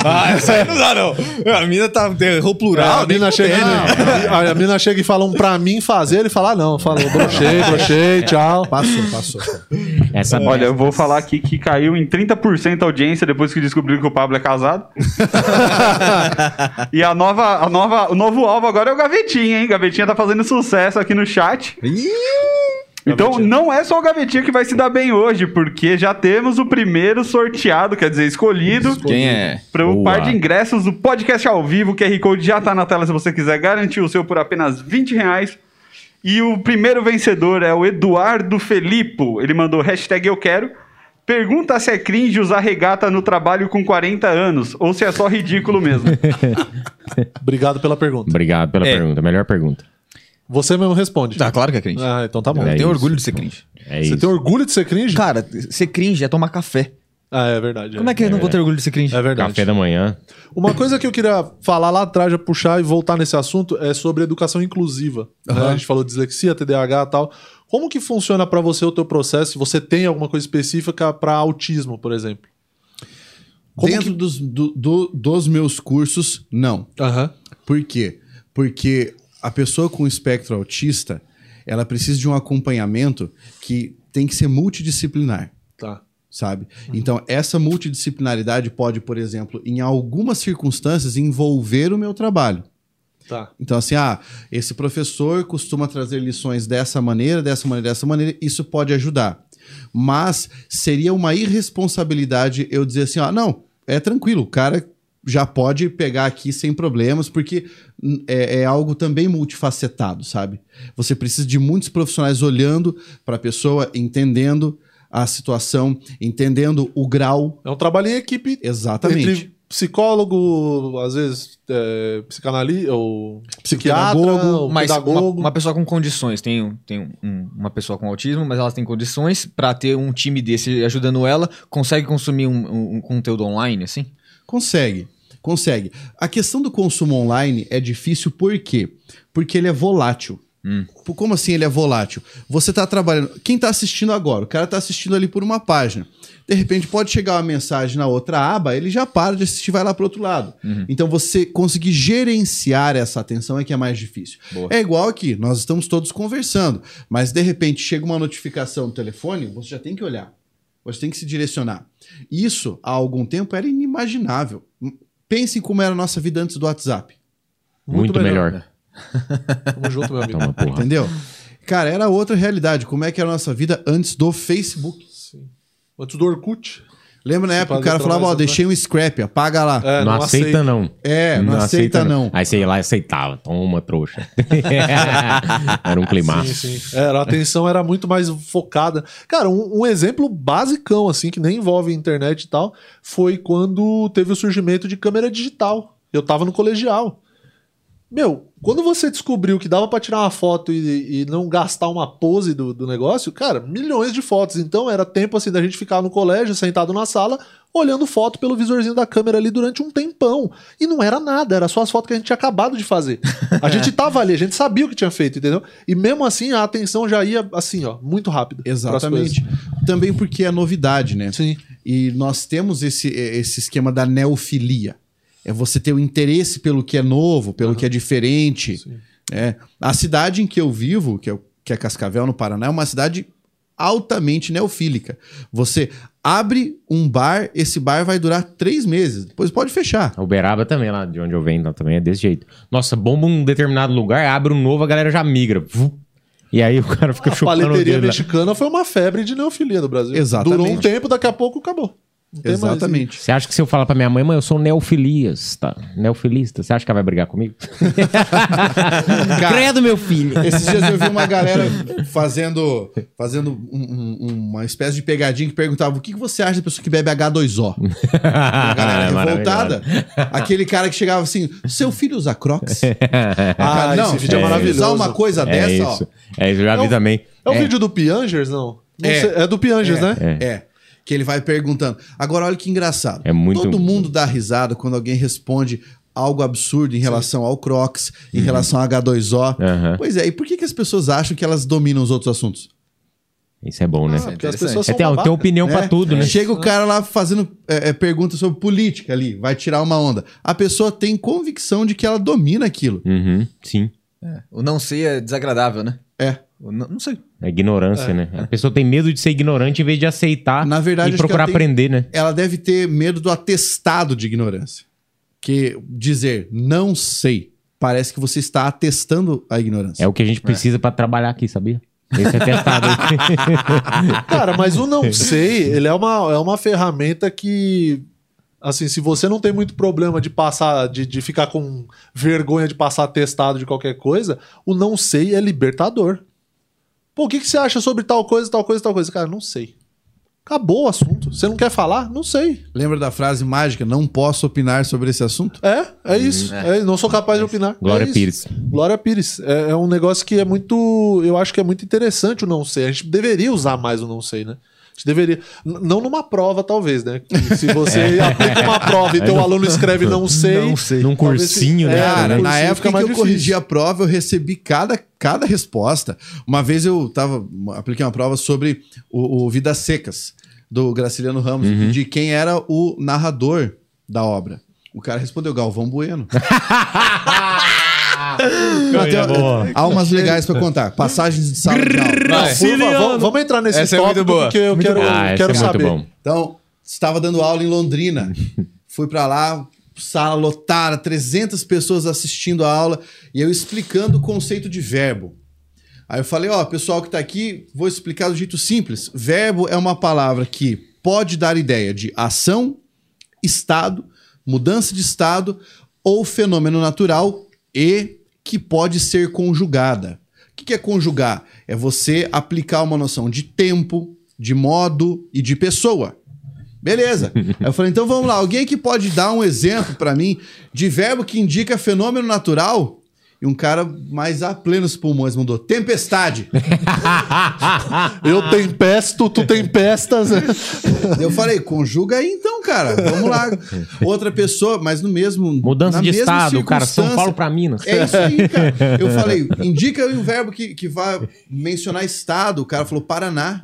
Ah, essa aí não dá, não. A mina tá, errou plural. a, mina chega, a, a mina chega e fala um pra mim fazer, ele fala, ah, não, falou, brochei, brochei, tchau. passou, passou. Essa Olha, eu vou falar aqui que caiu em 30% a audiência depois que descobriram que o Pablo é casado. e a nova, a nova, o novo alvo agora é o Gavetinha, hein? Gavetinha tá fazendo sucesso aqui no chat. Então não é só o Gavetinha que vai se dar bem hoje, porque já temos o primeiro sorteado, quer dizer, escolhido. Quem é? Para o Boa. par de ingressos do podcast ao vivo, o QR Code já tá na tela se você quiser garantir o seu por apenas 20 reais. E o primeiro vencedor é o Eduardo Felipo. Ele mandou hashtag eu quero. Pergunta se é cringe usar regata no trabalho com 40 anos, ou se é só ridículo mesmo. Obrigado pela pergunta. Obrigado pela É. pergunta. Melhor pergunta. Você mesmo responde. Ah, claro que é cringe. Ah, então tá bom. É Eu tenho isso. orgulho de ser cringe. É Você isso. tem orgulho de ser cringe? Cara, ser cringe é tomar café. Ah, é verdade. Como é que eu não vou ter orgulho de ser cringe? É verdade. Café da manhã. Uma coisa que eu queria falar lá atrás, já puxar e voltar nesse assunto, é sobre educação inclusiva. né? A gente falou de dislexia, TDAH e tal. Como que funciona pra você o teu processo? Se você tem alguma coisa específica pra autismo, por exemplo? Como Dentro que- dos, do- do- dos meus cursos, não. Aham. Por quê? Porque a pessoa com espectro autista, ela precisa de um acompanhamento que tem que ser multidisciplinar. Tá. sabe? Então, essa multidisciplinaridade pode, por exemplo, em algumas circunstâncias, envolver o meu trabalho. Tá. Então, assim, ah, esse professor costuma trazer lições dessa maneira, dessa maneira, dessa maneira, isso pode ajudar. Mas seria uma irresponsabilidade eu dizer assim, ó, não, é tranquilo, o cara já pode pegar aqui sem problemas, porque hum, é, é algo também multifacetado, sabe? Você precisa de muitos profissionais olhando para a pessoa, entendendo a situação, entendendo o grau. É um trabalho em equipe Exatamente. entre psicólogo, às vezes é, psicanalista, ou psiquiatra, Psicopedagogo, ou Mas uma, pedagogo. uma pessoa com condições, tem, tem um- um- uma pessoa com autismo, mas ela tem condições pra ter um time desse ajudando ela, consegue consumir um, um- um conteúdo online, assim? Consegue, consegue. A questão do consumo online é difícil por quê? Porque ele é volátil. Por- Como assim ele é volátil? Você tá trabalhando. Quem tá assistindo agora? O cara tá assistindo ali por uma página. De repente pode chegar uma mensagem na outra aba, ele já para de assistir e vai lá pro outro lado. Então você conseguir gerenciar essa atenção é que é mais difícil. Boa. É igual aqui, nós estamos todos conversando, mas de repente chega uma notificação no telefone, você já tem que olhar. Você tem que se direcionar. Isso, há algum tempo, era inimaginável. Pensem como era a nossa vida antes do WhatsApp. Muito, melhor. Tamo junto, meu amigo. Toma, porra. Entendeu? Cara, era outra realidade. Como é que era a nossa vida antes do Facebook? Antes do Orkut. Lembra na Você época o cara falava, ó, do- deixei um scrap, apaga lá. É, não, aceita, não. É, não aceita, não. Aí você ia lá e aceitava. Toma, trouxa. Era um climaço. Sim, sim. Era, a atenção era muito mais focada. Cara, um, um exemplo basicão, assim, que nem envolve internet e tal, foi quando teve o surgimento de câmera digital. Eu tava no colegial. Meu, quando você descobriu que dava pra tirar uma foto e, e não gastar uma pose do, do negócio, cara, milhões de fotos. Então era tempo assim da gente ficar no colégio, sentado na sala, olhando foto pelo visorzinho da câmera ali durante um tempão. E não era nada, era só as fotos que a gente tinha acabado de fazer. A gente tava ali, a gente sabia o que tinha feito, entendeu? E mesmo assim a atenção já ia assim, ó, muito rápido. Exatamente. Também porque é novidade, né? Sim. E nós temos esse, esse esquema da neofilia. É você ter o interesse pelo que é novo, pelo que é diferente. É. A cidade em que eu vivo, que é, que é Cascavel, no Paraná, é uma cidade altamente neofílica. Você abre um bar, esse bar vai durar três meses, depois pode fechar. Uberaba também, lá de onde eu venho, então, também é desse jeito. Nossa, bomba um determinado lugar, abre um novo, a galera já migra. E aí o cara fica A chupando o paleteria lá. mexicana foi uma febre de neofilia no Brasil. Exatamente. Durou um tempo, daqui a pouco acabou. Mais- Exatamente. Você acha que se eu falar pra minha mãe, mãe, eu sou neofilista, neofilista, você acha que ela vai brigar comigo? Credo, meu filho! Esses dias eu vi uma galera fazendo, fazendo um- um- uma espécie de pegadinha que perguntava o que que você acha da pessoa que bebe H2O? A galera É revoltada. Aquele cara que chegava assim, seu filho usa Crocs? Ah, não, esse vídeo é, é, maravilhoso. Usar uma coisa É dessa, isso. ó. É isso, eu já É vi o- também. É o vídeo do Piangers, não? Não É. sei, é do Piangers, né? É. Que ele vai perguntando. Agora, olha que engraçado. É muito- Todo mundo dá risada quando alguém responde algo absurdo em relação ao Crocs, em relação ao H2O. Uhum. Pois é, e por que, que as pessoas acham que elas dominam os outros assuntos? Isso é bom, né? Ah, porque as interessante. pessoas É, são tem, opinião pra né? tudo, né? Chega o cara lá fazendo é, é, perguntas sobre política ali, vai tirar uma onda. A pessoa tem convicção de que ela domina aquilo. Uhum, sim. O não ser é desagradável, né? É. Não, não sei. É ignorância, né? A pessoa tem medo de ser ignorante em vez de aceitar Na verdade, e procurar ela tem- aprender, né? Ela deve ter medo do atestado de ignorância. Que dizer não sei parece que você está atestando a ignorância. É o que a gente precisa pra trabalhar aqui, sabia? Esse é testado. Cara, mas o não sei, ele é uma, é uma ferramenta que. Assim, se você não tem muito problema de passar, de, de ficar com vergonha de passar testado de qualquer coisa, o não sei é libertador. Pô, o que, que você acha sobre tal coisa, tal coisa, tal coisa? Cara, não sei. Acabou o assunto. Você não quer falar? Não sei. Lembra da frase mágica? Não posso opinar sobre esse assunto? É, é isso. É, não sou capaz de opinar. Glória É. Pires. Glória Pires. É, é um negócio que é muito. Eu acho que é muito interessante o não sei. A gente deveria usar mais o não sei, né? Gente deveria. Não numa prova, talvez, né? Se você aplica uma prova e teu aluno escreve não sei. Não sei. Num cursinho, se- né? É, Cara, no na cursinho época que eu difícil. corrigi a prova, eu recebi cada, cada resposta. Uma vez eu tava, apliquei uma prova sobre o, o Vidas Secas, do Graciliano Ramos, de quem era o narrador da obra. O cara respondeu Galvão Bueno. Boa. há umas legais pra contar. Passagens de sala de aula. Vai. Por favor, vamos, entrar nesse Essa é tópico muito boa. porque eu quero, Ah, esse quero é muito saber. bom. Então, estava dando aula em Londrina. Fui pra lá, sala lotada, 300 pessoas assistindo a aula e eu explicando o conceito de verbo. Aí eu falei, ó, pessoal que tá aqui, vou explicar do jeito simples. Verbo é uma palavra que pode dar ideia de ação, estado, mudança de estado ou fenômeno natural e que pode ser conjugada. O que é conjugar? É você aplicar uma noção de tempo, de modo e de pessoa. Beleza. Aí eu falei, então vamos lá. Alguém que pode dar um exemplo pra mim de verbo que indica fenômeno natural? E um cara mais a plenos pulmões mandou tempestade. Eu tempesto, tu tempestas. Eu falei, conjuga aí então, cara. Vamos lá. Outra pessoa, mas no mesmo. Mudança na de mesma estado, cara. São. Paulo pra Minas. É isso aí, cara. Eu falei, indica um verbo que, que vai mencionar estado. O cara falou Paraná.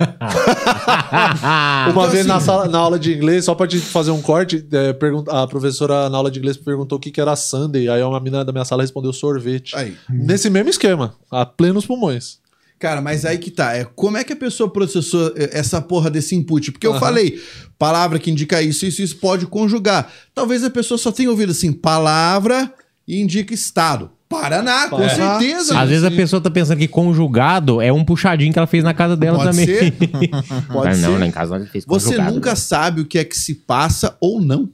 Uma Então, vez na, assim- sala- na aula de inglês, só pra te fazer um corte, é, a professora na aula de inglês perguntou o que, que era Sunday. Aí uma menina da minha sala respondeu sorvete. Aí. Nesse mesmo esquema, a plenos pulmões. Cara, mas aí que tá. É, como é que a pessoa processou eh, essa porra desse input? Porque eu falei, palavra que indica isso, isso, isso pode conjugar. Talvez a pessoa só tenha ouvido assim, palavra e indica estado. Paraná, com Paraná, certeza. Às vezes a pessoa tá pensando que conjugado é um puxadinho que ela fez na casa dela Pode também. ser. Pode Ah, ser. Não, lá em casa ela fez Você nunca sabe o que é que se passa ou não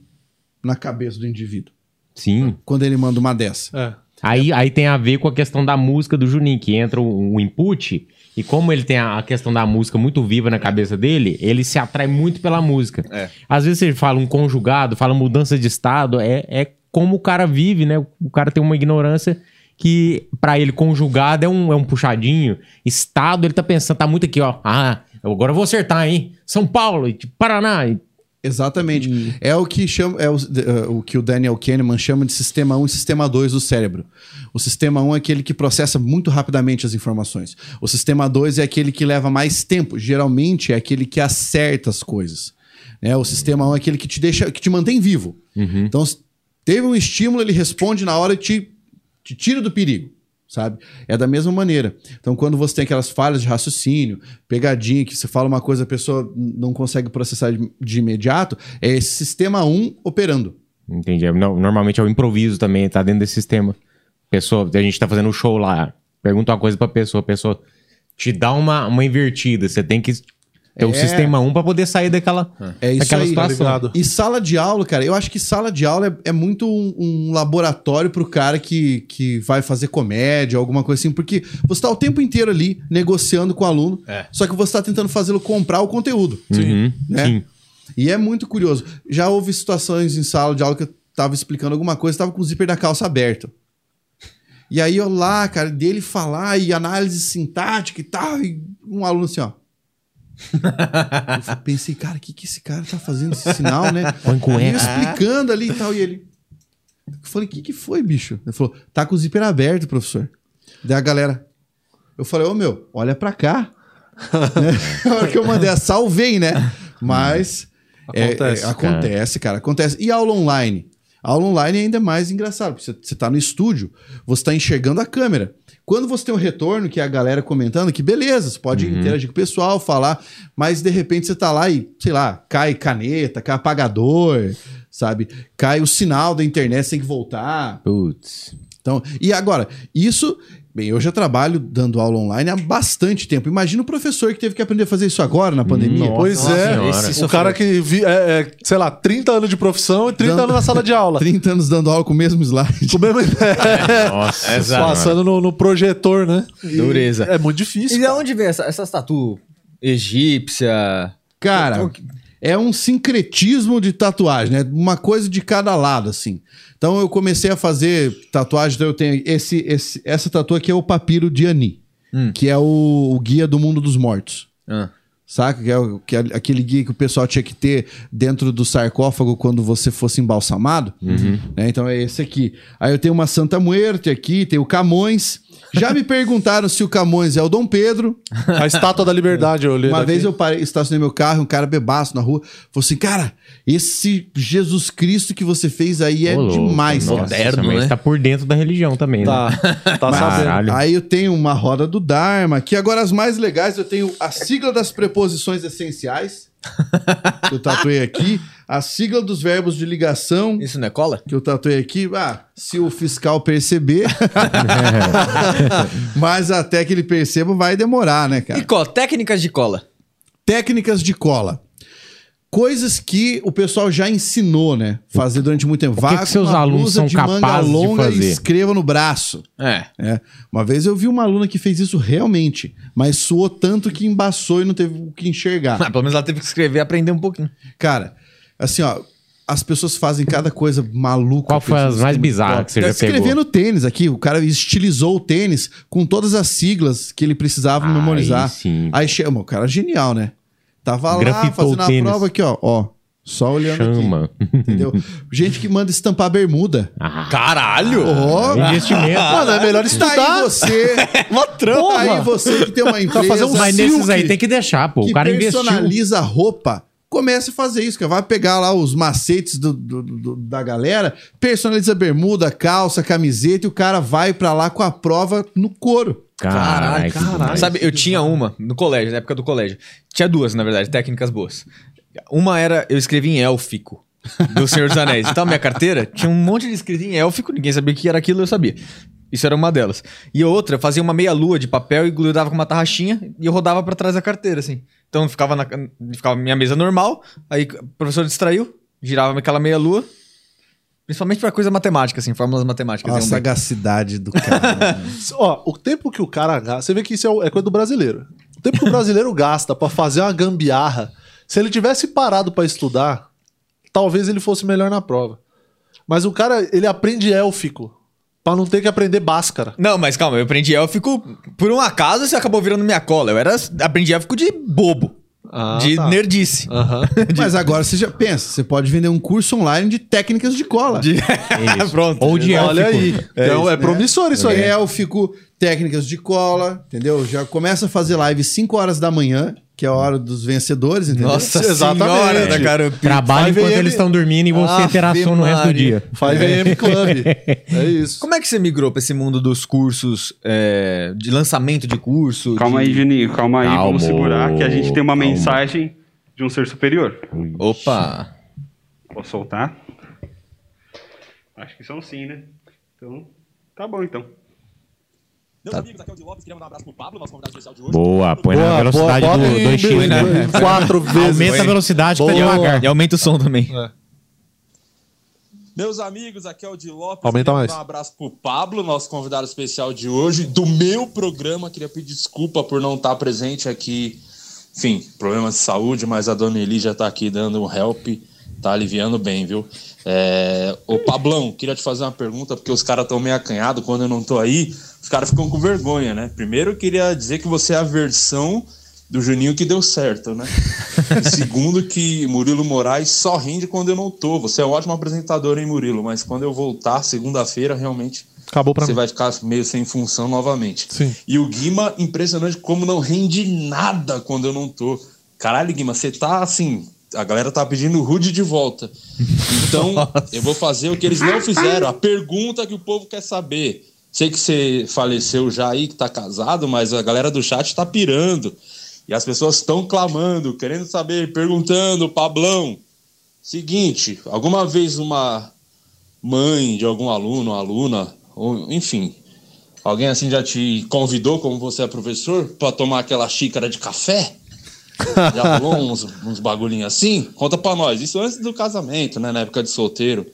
na cabeça do indivíduo Sim. quando ele manda uma dessa. É. Aí, aí tem a ver com a questão da música do Juninho, que entra o, o input, e como ele tem a, a questão da música muito viva na cabeça dele, ele se atrai muito pela música. É. Às vezes ele fala um conjugado, fala mudança de estado, é, é como o cara vive, né? O cara tem uma ignorância que pra ele conjugado é um, é um puxadinho. Estado, ele tá pensando, tá muito aqui, ó. Ah, agora eu vou acertar, hein? São Paulo, e Paraná. e- Exatamente. É o que chama, é o, eh, o que o Daniel Kahneman chama de sistema 1 e sistema 2 do cérebro. O sistema 1 é aquele que processa muito rapidamente as informações. O sistema 2 é aquele que leva mais tempo. Geralmente é aquele que acerta as coisas. Né? O sistema 1 é aquele que te deixa, que te mantém vivo. Então, se teve um estímulo, ele responde na hora e te, te tira do perigo. Sabe? É da mesma maneira. Então, quando você tem aquelas falhas de raciocínio, pegadinha, que você fala uma coisa, a pessoa não consegue processar de, de imediato, é esse sistema 1 operando. Entendi. É, não, Normalmente é o improviso também, tá dentro desse sistema. Pessoa, a gente tá fazendo um show lá, pergunta uma coisa pra pessoa, a pessoa te dá uma, uma invertida. Você tem que ter o É. sistema 1 pra poder sair daquela, É isso daquela aí. situação. ligado? E sala de aula, cara, eu acho que sala de aula é, é muito um, um laboratório pro cara que, que vai fazer comédia, alguma coisa assim, porque você tá o tempo inteiro ali negociando com o aluno, É. só que você tá tentando fazê-lo comprar o conteúdo. Uhum, né? Sim. E é muito curioso. Já houve situações em sala de aula que eu tava explicando alguma coisa, tava com o zíper da calça aberto. E aí eu lá, cara, dele falar e análise sintática e tal, e um aluno assim, ó. Eu pensei, cara, o que, que esse cara tá fazendo esse sinal, né? Põe cueca. Explicando ali e tal, e ele. Eu falei, o que, que foi, bicho? Ele falou, tá com o zíper aberto, professor. Daí a galera. Eu falei, ô meu, olha pra cá. né? Na hora que eu mandei a salvei, né? Mas. é- Acontece, é, acontece, cara. Acontece. E aula online? Aula online é ainda mais engraçado, porque você, você tá no estúdio, você tá enxergando a câmera. Quando você tem um retorno, que é a galera comentando, que beleza, você pode interagir com o pessoal, falar, mas de repente você tá lá e, sei lá, cai caneta, cai apagador, sabe? Cai o sinal da internet, você tem que voltar. Putz. Então, e agora, isso. Bem, eu já trabalho dando aula online há bastante tempo. Imagina o professor que teve que aprender a fazer isso agora na pandemia. Nossa Pois é, senhora. o cara que, vi, é, é, sei lá, 30 anos de profissão e 30 Dando- anos na sala de aula. 30 anos dando aula com o mesmo slide. Com o mesmo- Nossa. Exato. senhora. Passando no, no projetor, né? E Dureza. É muito difícil. E de onde veio essa, essas tatu egípcia? Cara, é um sincretismo de tatuagem, né? Uma coisa de cada lado, assim. Então eu comecei a fazer tatuagem, então eu tenho esse, esse essa tatu aqui é o papiro de Ani, Hum. que é o, o guia do mundo dos mortos. Ah. Saca? Que é, que é aquele guia que o pessoal tinha que ter dentro do sarcófago quando você fosse embalsamado. né? Então é esse aqui. Aí eu tenho uma Santa Muerte aqui, tem o Camões. Já me perguntaram se o Camões é o Dom Pedro. A estátua da liberdade, eu olhei Uma daqui. vez eu parei, estacionei meu carro, um cara bebaço na rua, falou assim: Cara, esse Jesus Cristo que você fez aí é Ô, louco, demais, nossa, cara. Moderno, né? tá por dentro da religião também, né? Tá, tá Mas- sabendo. Aí eu tenho uma roda do Dharma, aqui agora as mais legais, eu tenho a sigla das preposições essenciais, que eu tatuei aqui, a sigla dos verbos de ligação, Isso não é cola? que eu tatuei aqui. Ah, se o fiscal perceber. Mas até que ele perceba vai demorar, né, cara? E cola, técnicas de cola. Técnicas de cola. coisas que o pessoal já ensinou, né? Fazer durante muito tempo. O que que seus alunos são capazes de e fazer? escreva no braço. É. É. Uma vez eu vi uma aluna que fez isso realmente, mas suou tanto que embaçou e não teve o que enxergar. Mas pelo menos ela teve que escrever e aprender um pouquinho. Cara, assim, ó, as pessoas fazem cada coisa maluca. Qual foi as mais bizarras que você já Escrever pegou? no tênis aqui, o cara estilizou o tênis com todas as siglas que ele precisava Aí memorizar. sim. Aí chama, o cara é genial, né? Tava lá Grafitou fazendo o a tênis. prova aqui, ó, ó, só olhando Chama. aqui, entendeu? Gente que manda estampar bermuda. Ah, Caralho! Ó, investimento. Mano, é melhor tá estudar. aí você, Uma trampa! tá aí você que tem uma empresa fazer um Mas nesses aí tem que deixar, pô. O cara investiu. personaliza a roupa, comece a fazer isso, cara. Vai pegar lá os macetes do- do- do- da galera, personaliza bermuda, calça, camiseta e o cara vai pra lá com a prova no couro. Caralho, caralho. Sabe, eu tinha uma no colégio, na época do colégio. Tinha duas, na verdade, técnicas boas. Uma era, eu escrevi em élfico, do Senhor dos Anéis. Então, a minha carteira tinha um monte de escrito em élfico, ninguém sabia o que era aquilo, eu sabia. Isso era uma delas. E a outra, eu fazia uma meia-lua de papel e grudava com uma tarraxinha e eu rodava pra trás da carteira, assim. Então, ficava na ficava minha mesa normal, aí o professor distraiu, girava aquela meia-lua. Principalmente pra coisa matemática, assim, fórmulas matemáticas. A sagacidade do cara. né? Ó, o tempo que o cara gasta. Você vê que isso é é coisa do brasileiro. O tempo que o brasileiro gasta pra fazer uma gambiarra. Se ele tivesse parado pra estudar, talvez ele fosse melhor na prova. Mas o cara, ele aprende élfico. Pra não ter que aprender báscara. Não, mas calma, eu aprendi élfico por um acaso você acabou virando minha cola. Eu era aprendi élfico de bobo, Ah, de tá. nerdice. Aham. Mas agora você já pensa, você pode vender um curso online de técnicas de cola. De- Isso. Pronto. Ou de Olha élfico. aí. então é, né? promissor isso aí. Élfico, técnicas de cola, entendeu? Já começa a fazer live 5 horas da manhã, que é a hora dos vencedores, entendeu? Nossa Exatamente. senhora da caramba. Trabalha Vai ver enquanto ele- eles estão dormindo e você terá sono no resto do dia. 5am Club. É isso. Como é que você migrou pra esse mundo dos cursos, é, de lançamento de curso? Calma de... aí, Juninho, calma aí, vamos Calma, segurar que a gente tem uma calma. mensagem de um ser superior. Opa! Posso soltar? Acho que são sim, né? Então, tá bom então. Meus amigos, aqui é o Di Lopes, queria mandar um abraço pro Pablo, nosso convidado especial de hoje. Boa, põe na velocidade bota do em- 2x, né? Quatro vezes. Aumenta a velocidade que tá Boa. devagar. E aumenta o som também. Meus amigos, aqui é o Di Lopes. Aumenta queria mais. mandar Um abraço pro Pablo, nosso convidado especial de hoje, do meu programa. Queria pedir desculpa por não estar presente aqui. Enfim, problemas de saúde, mas a dona Eli já tá aqui dando um help, tá aliviando bem, viu? É... Ô Pablão, queria te fazer uma pergunta, porque os caras estão meio acanhados quando eu não tô aí. Caras ficam com vergonha, né? Primeiro, eu queria dizer que você é a versão do Juninho que deu certo, né? E segundo, que Murilo Moraes só rende quando eu não tô. Você é um ótimo apresentador, hein, Murilo? Mas quando eu voltar, segunda-feira, realmente Acabou pra você mim. vai ficar meio sem função novamente. Sim. E o Guima, impressionante como não rende nada quando eu não tô. Caralho, Guima, você tá assim. A galera tá pedindo o Rude de volta. Então, eu vou fazer o que eles não fizeram. A pergunta que o povo quer saber. Sei que você faleceu já aí, que tá casado, mas a galera do chat tá pirando. E as pessoas estão clamando, querendo saber, perguntando, Pablão. Seguinte, alguma vez uma mãe de algum aluno, aluna, ou enfim, alguém assim já te convidou, como você é professor, para tomar aquela xícara de café? Já rolou uns, uns bagulhinhos assim? Conta pra nós. Isso antes do casamento, né? Na época de solteiro.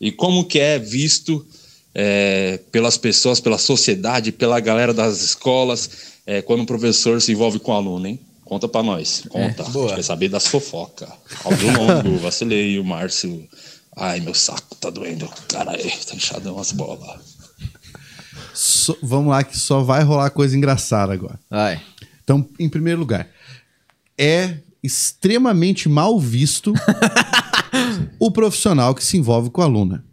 E como que é visto é, pelas pessoas, pela sociedade, pela galera das escolas, é, quando o professor se envolve com o aluno, hein? Conta pra nós. Conta. boa. A gente quer saber das fofocas. Áudio longo, vacilei, o Márcio. Ai, meu saco tá doendo. Caralho, tá inchadão as bolas. Só- vamos lá, que só vai rolar coisa engraçada agora. Vai. Então, em primeiro lugar, é extremamente mal visto o profissional que se envolve com a aluna.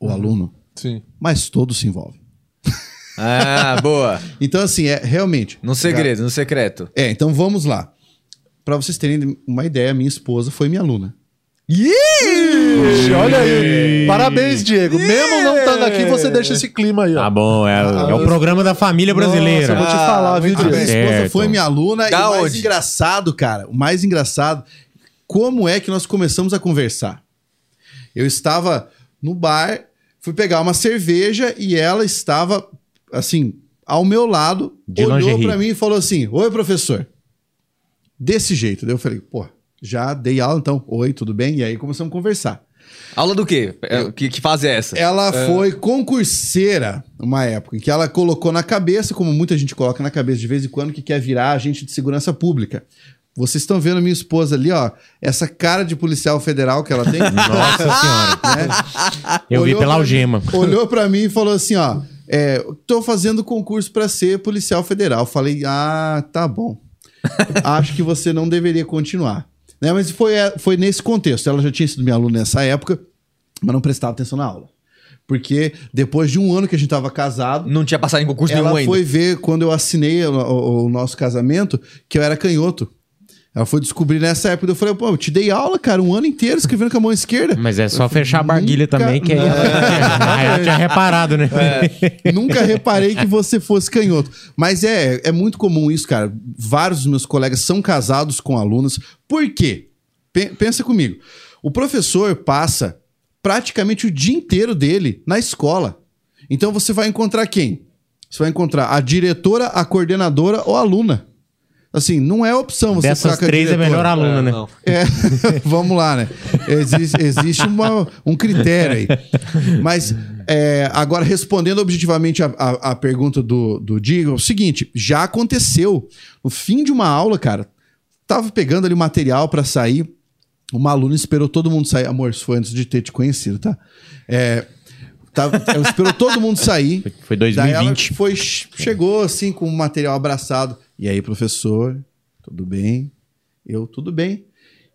O aluno. Sim. Mas todos se envolvem. Ah, boa. Então, assim, é realmente. No segredo, no secreto. É, então vamos lá. Pra vocês terem uma ideia, minha esposa foi minha aluna. Ixi, olha aí. Parabéns, Diego. Mesmo não estando aqui, você deixa esse clima aí, ó. Tá bom, é, é o programa da família brasileira. Nossa, eu vou te falar, viu, A minha Diego? esposa foi minha aluna. Da e o mais engraçado, cara, o mais engraçado, como é que nós começamos a conversar? Eu estava no bar, fui pegar uma cerveja e ela estava, assim, ao meu lado, De olhou pra mim e falou assim: Oi, professor. Desse jeito. Daí eu falei, pô, Já dei aula, então. Oi, tudo bem? E aí começamos a conversar. Aula do quê? É, Que, que fase é essa? Ela foi concurseira uma época em que ela colocou na cabeça, como muita gente coloca na cabeça de vez em quando, que quer virar agente de segurança pública. Vocês estão vendo minha esposa ali, ó, essa cara de policial federal que ela tem. Nossa senhora. né? Eu vi Olhou pela pra algema. mim- olhou pra mim e falou assim, ó, é, tô fazendo concurso pra ser policial federal. Falei, ah, tá bom. Acho que você não deveria continuar. Né? Mas foi, foi nesse contexto. Ela já tinha sido minha aluna nessa época, mas não prestava atenção na aula. Porque depois de um ano que a gente tava casado, Não tinha passado em concurso ela nenhum ainda. foi ver quando eu assinei o, o- o nosso casamento que eu era canhoto. Ela foi descobrir nessa época. Eu falei, pô, eu te dei aula, cara, um ano inteiro escrevendo com a mão esquerda. Mas é só fechar a barguilha Nunca- também, que aí ela, aí ela tinha reparado, né? Nunca reparei que você fosse canhoto. Mas é, é muito comum isso, cara. Vários dos meus colegas são casados com alunos. Por quê? Pe- pensa comigo. O professor passa praticamente o dia inteiro dele na escola. Então você vai encontrar quem? Você vai encontrar a diretora, a coordenadora ou a aluna. Assim, não é opção você Dessas ficar com a três é melhor aluna, né? não. É, vamos lá, né? Existe, existe uma- um critério aí. Mas, é, agora, respondendo objetivamente a, a- a pergunta do, do Diego, é o seguinte: já aconteceu. No fim de uma aula, cara, tava pegando ali material pra sair. Uma aluna esperou todo mundo sair. Amor, isso foi antes de ter te conhecido, tá? É, tava- ela esperou todo mundo sair. Foi Daí ela 2020. foi, chegou assim com o material abraçado. E aí, professor, tudo bem? Eu, tudo bem.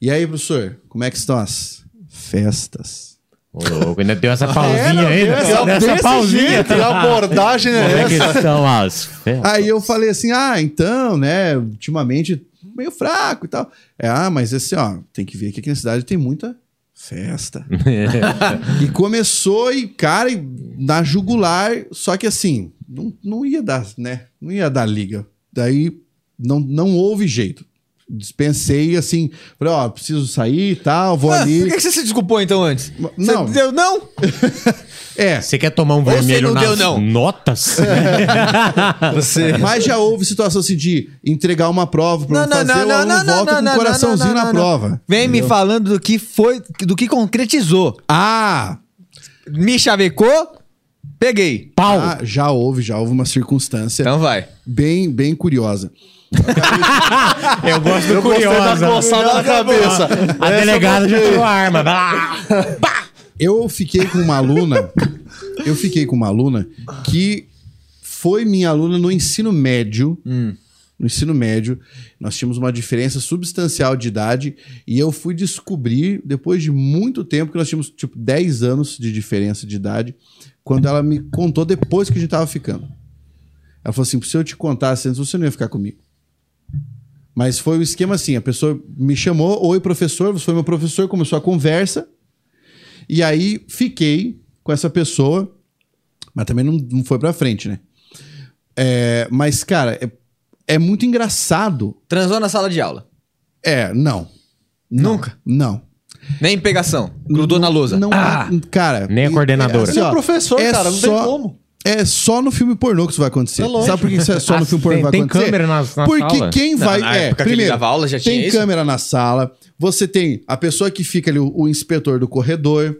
E aí, professor, como é que estão as festas? Ô, louco, ainda deu essa É, pausinha não, ainda. essa pausinha. jeito, que abordagem é Como é que essa? estão as festas? Aí eu falei assim: ah, então, né, ultimamente meio fraco e tal. É, ah, mas esse, ó, tem que ver que aqui na cidade tem muita festa. e começou e, cara, na jugular, só que assim, não, não ia dar, né? Não ia dar liga. Daí não, não houve jeito. Dispensei assim, falei, ó, preciso sair e tal, vou Ah, ali. Por que você se desculpou então antes? Não. Você deu não? É, Você quer tomar um você vermelho não nas deu, não? notas? Você. Mas já houve situação assim de entregar uma prova pra Não, eu não, fazer, não, o não, aluno não, não, volta não, com não, um coraçãozinho não, não, na não. prova. Vem me falando do que foi, do que concretizou. Ah, Me chavecou, peguei. Pau. ah, já houve, já houve uma circunstância Então vai. bem, bem curiosa. Eu gosto do Eu gostei da curiosa. coçada na cabeça. A delegada já tirou a arma. Ah! Eu fiquei com uma aluna, eu fiquei com uma aluna que foi minha aluna no ensino médio. No ensino médio, nós tínhamos uma diferença substancial de idade e eu fui descobrir, depois de muito tempo, que nós tínhamos tipo 10 anos de diferença de idade, quando ela me contou depois que a gente tava ficando. Ela falou assim: se eu te contasse antes, você não ia ficar comigo. Mas foi o esquema assim: a pessoa me chamou, oi, professor, você foi meu professor, começou a conversa. E aí fiquei com essa pessoa, mas também não, não foi pra frente, né? É, mas, cara, é, é muito engraçado. Transou na sala de aula. É, não. Não. Nunca? Não. Nem pegação. Grudou na lousa. Não, ah, cara. Nem a coordenadora. assim, Você é professor, é cara, não só- tem como. É só no filme pornô que isso vai acontecer. É. Sabe por que isso é só no Ah, filme pornô tem- que vai tem acontecer? câmera nas- na Porque sala? quem Não, vai. na é, época que ele primeiro, dava aula já tinha tem isso? câmera na sala, você tem a pessoa que fica ali, o, o inspetor do corredor.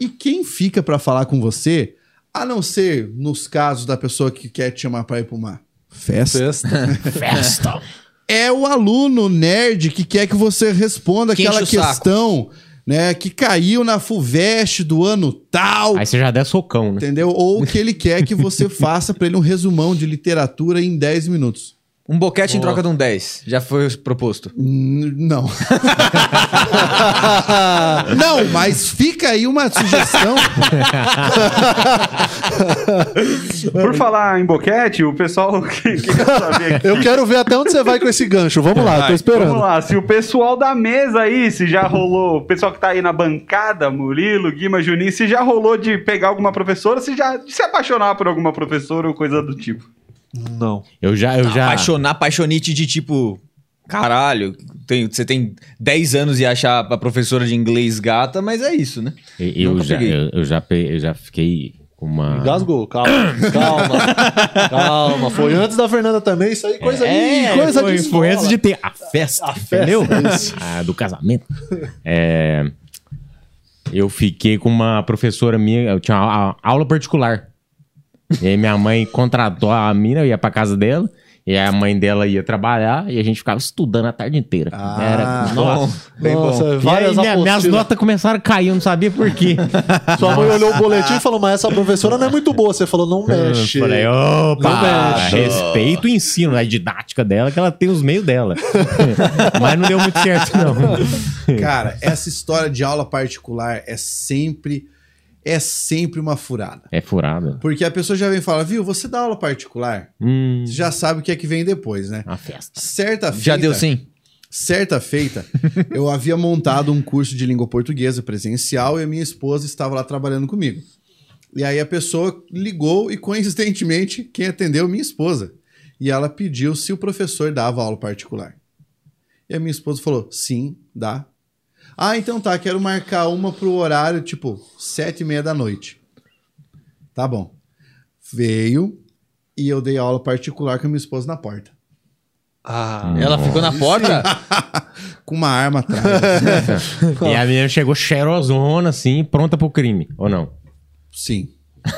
E quem fica pra falar com você, a não ser nos casos da pessoa que quer te chamar pra ir pra uma festa, Festa. Festa. é o aluno nerd que quer que você responda Que aquela enche o saco. Né, que caiu na FUVEST do ano tal. Aí você já der socão, né? Entendeu? Ou que ele quer que você faça pra ele um resumão de literatura em 10 minutos. Um boquete em troca de um 10. Já foi proposto. N- Não. não, mas fica aí uma sugestão. Por falar em boquete, o pessoal que, que quer saber aqui. Eu quero ver até onde você vai com esse gancho. Vamos lá, tô Vamos esperando. lá, se o pessoal da mesa aí, se já rolou, o pessoal que tá aí na bancada, Murilo, Guima, Juninho, se já rolou de pegar alguma professora, se já de se apaixonar por alguma professora ou coisa do tipo. Não. Eu já, eu já. Apaixonar, apaixonite de tipo. Caralho, tem, você tem 10 anos e achar a professora de inglês gata, mas é isso, né? Eu, já, eu, eu já, pe- eu já fiquei uma. Engasgou, calma, calma, calma. Foi antes da Fernanda também, isso aí, coisa É, de. Coisa foi, de foi escola. antes de ter a festa, A festa, entendeu? isso. Ah, do casamento. É, eu fiquei com uma professora minha, eu tinha a- aula particular. E aí minha mãe contratou a mina, eu ia pra casa dela, e aí a mãe dela ia trabalhar, e a gente ficava estudando a tarde inteira. Ah, Era, nossa. Bem bom. Nossa, E aí minha- minhas notas começaram a cair, eu não sabia por quê. Sua mãe olhou o boletim e falou, mas essa professora não é muito boa. Você falou, não mexe. Eu falei, opa, Não mexe. respeito o ensino, a didática dela, que ela tem os meios dela. Mas não deu muito certo, não. Cara, essa história de aula particular é sempre é sempre uma furada. É furado. Porque a pessoa já vem e fala, viu, você dá aula particular, Hum, você já sabe o que é que vem depois, né? a festa. Certa feita, Já deu sim? Certa feita, eu havia montado um curso de língua portuguesa presencial e a minha esposa estava lá trabalhando comigo. E aí a pessoa ligou e, coincidentemente, quem atendeu, minha esposa. E ela pediu se o professor dava aula particular. E a minha esposa falou: sim, dá. Ah, então tá, quero marcar uma pro horário, tipo, sete e meia da noite. Tá bom. Veio e eu dei aula particular com a minha esposa na porta. Ah, Ela ficou na porta? Com uma arma atrás. E a menina chegou cheirosona, assim, pronta pro crime, ou não? Sim.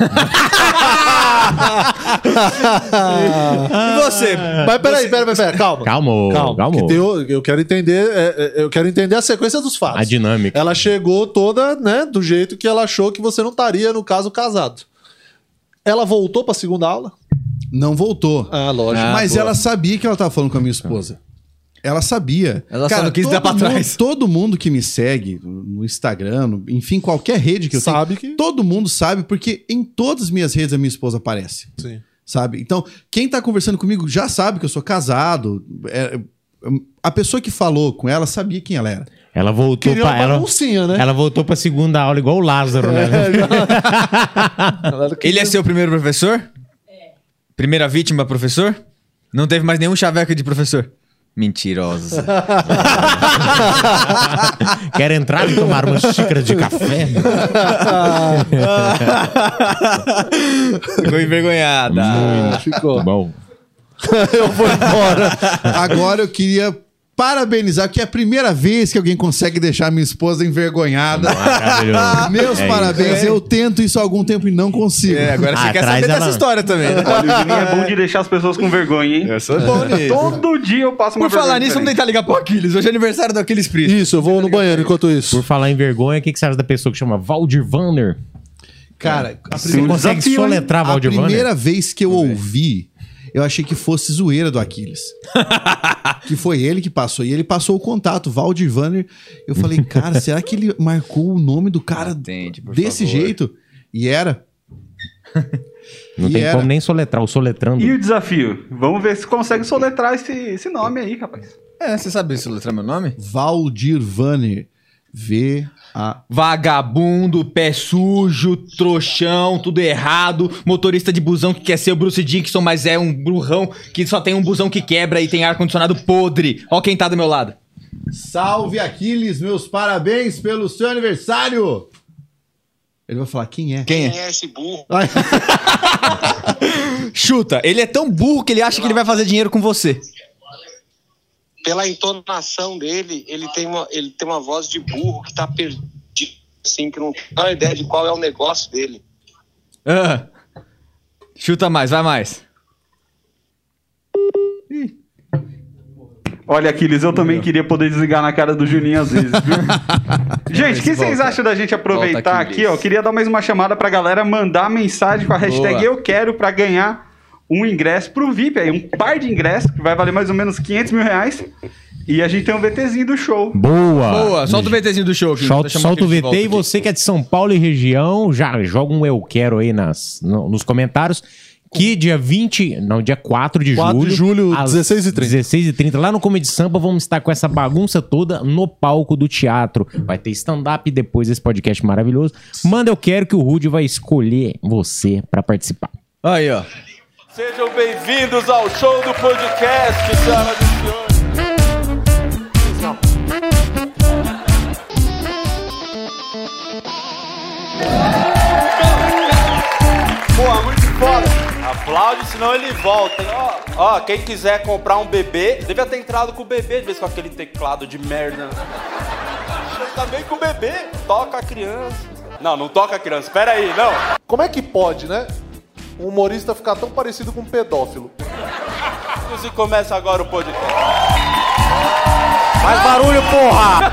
E você? Mas peraí, peraí, peraí, peraí, calma. Calma, Calma, calma. que tem o- eu quero entender, é, é, eu quero entender a sequência dos fatos. A dinâmica. Ela chegou toda, né, do jeito que ela achou que você não estaria, no caso, casado. Ela voltou pra segunda aula? Não voltou. Ah, lógico. Mas boa. ela sabia que ela tava falando com a minha esposa. Ela sabia. Ela só não quis dar pra mundo- trás. Todo mundo que me segue no Instagram, no- enfim, qualquer rede que eu Sabe tenho, que- todo mundo sabe, porque em todas as minhas redes a minha esposa aparece. Sim. Sabe? Então, quem tá conversando comigo já sabe que eu sou casado. É, a pessoa que falou com ela sabia quem ela era. Ela voltou Queria pra. Ela, né? ela voltou pra segunda aula igual o Lázaro, né? Ela Ele é seu primeiro professor? É. Primeira vítima, professor? Não teve mais nenhum chaveco de professor? Mentirosa. Quer entrar e tomar uma xícara de café? Ficou envergonhada. ficou. Bom. eu vou embora. Agora eu queria parabenizar, que é a primeira vez que alguém consegue deixar minha esposa envergonhada. Maravilhoso. Meus É parabéns. Eu tento isso há algum tempo e não consigo. É, agora você Ah, quer saber ela- dessa história também, né? Olha, o Juninho é bom de deixar as pessoas com vergonha, hein? Eu sou bom nisso. Todo dia eu passo uma Por falar nisso, vamos tentar ligar pro Aquiles. Hoje é aniversário do Aquiles Priest. Isso, eu vou no banheiro enquanto isso. Por falar em vergonha, o que, que você acha da pessoa que chama Valdir Vanner? Cara, a Você primeira, consegue desafio, hein? soletrar a Valdir Vanner? primeira vez que eu ouvi, eu achei que fosse zoeira do Aquiles. que foi ele que passou. E ele passou o contato, Valdir Vanner. Eu falei, cara, será que ele marcou o nome do cara Atende, desse favor. jeito? E era. Não E tem era. como nem soletrar, o soletrando. E o desafio? Vamos ver se consegue soletrar esse, esse nome aí, rapaz. É, você sabe se letrar meu nome? Valdir Vanner. V-A. Vagabundo, pé sujo, trouxão, tudo errado. Motorista de busão que quer ser o Bruce Dickinson, mas é um burrão que só tem um busão que quebra e tem ar-condicionado podre. Ó quem tá do meu lado. Salve Aquiles, meus parabéns pelo seu aniversário! Ele vai falar, quem é? Quem é? Quem é esse burro? Chuta, ele é tão burro que ele acha que ele vai fazer dinheiro com você. Pela entonação dele, ele tem uma, ele tem uma voz de burro que tá perdido, assim, que não tem a ideia de qual é o negócio dele. Ah. Chuta mais, vai mais. Olha, Aquiles, eu também queria poder desligar na cara do Juninho às vezes, viu? gente, o que vocês acham da gente aproveitar Volta, aqui, ó? Eu Queria dar mais uma chamada pra galera mandar mensagem com a hashtag Boa. Eu Quero pra ganhar um ingresso pro VIP aí, um par de ingressos, que vai valer mais ou menos 500 mil reais. E a gente tem um VTzinho do show. Boa! Boa, solta o VTzinho do show, filho. Solta, solta o VT e você que é de São Paulo e região, já joga um Eu Quero aí nas, no- nos comentários. Que dia 20, não, dia 4 de 4 julho. de julho, às 16h30. 16h30, lá no Comedy Sampa, vamos estar com essa bagunça toda no palco do teatro. Vai ter stand-up depois desse podcast maravilhoso. Manda Eu Quero que o Rude vai escolher você pra participar. Aí, ó. Sejam bem-vindos ao show do podcast, senhoras e senhores. foda. Aplaude, senão ele volta, hein? Ó, ó, quem quiser comprar um bebê, devia ter entrado com o bebê, de vez com aquele teclado de merda. Também com o bebê, toca a criança. Não, não toca a criança, pera aí, não. Como é que pode, né? Um humorista ficar tão parecido com um pedófilo. E começa agora o podcast. Faz barulho, porra!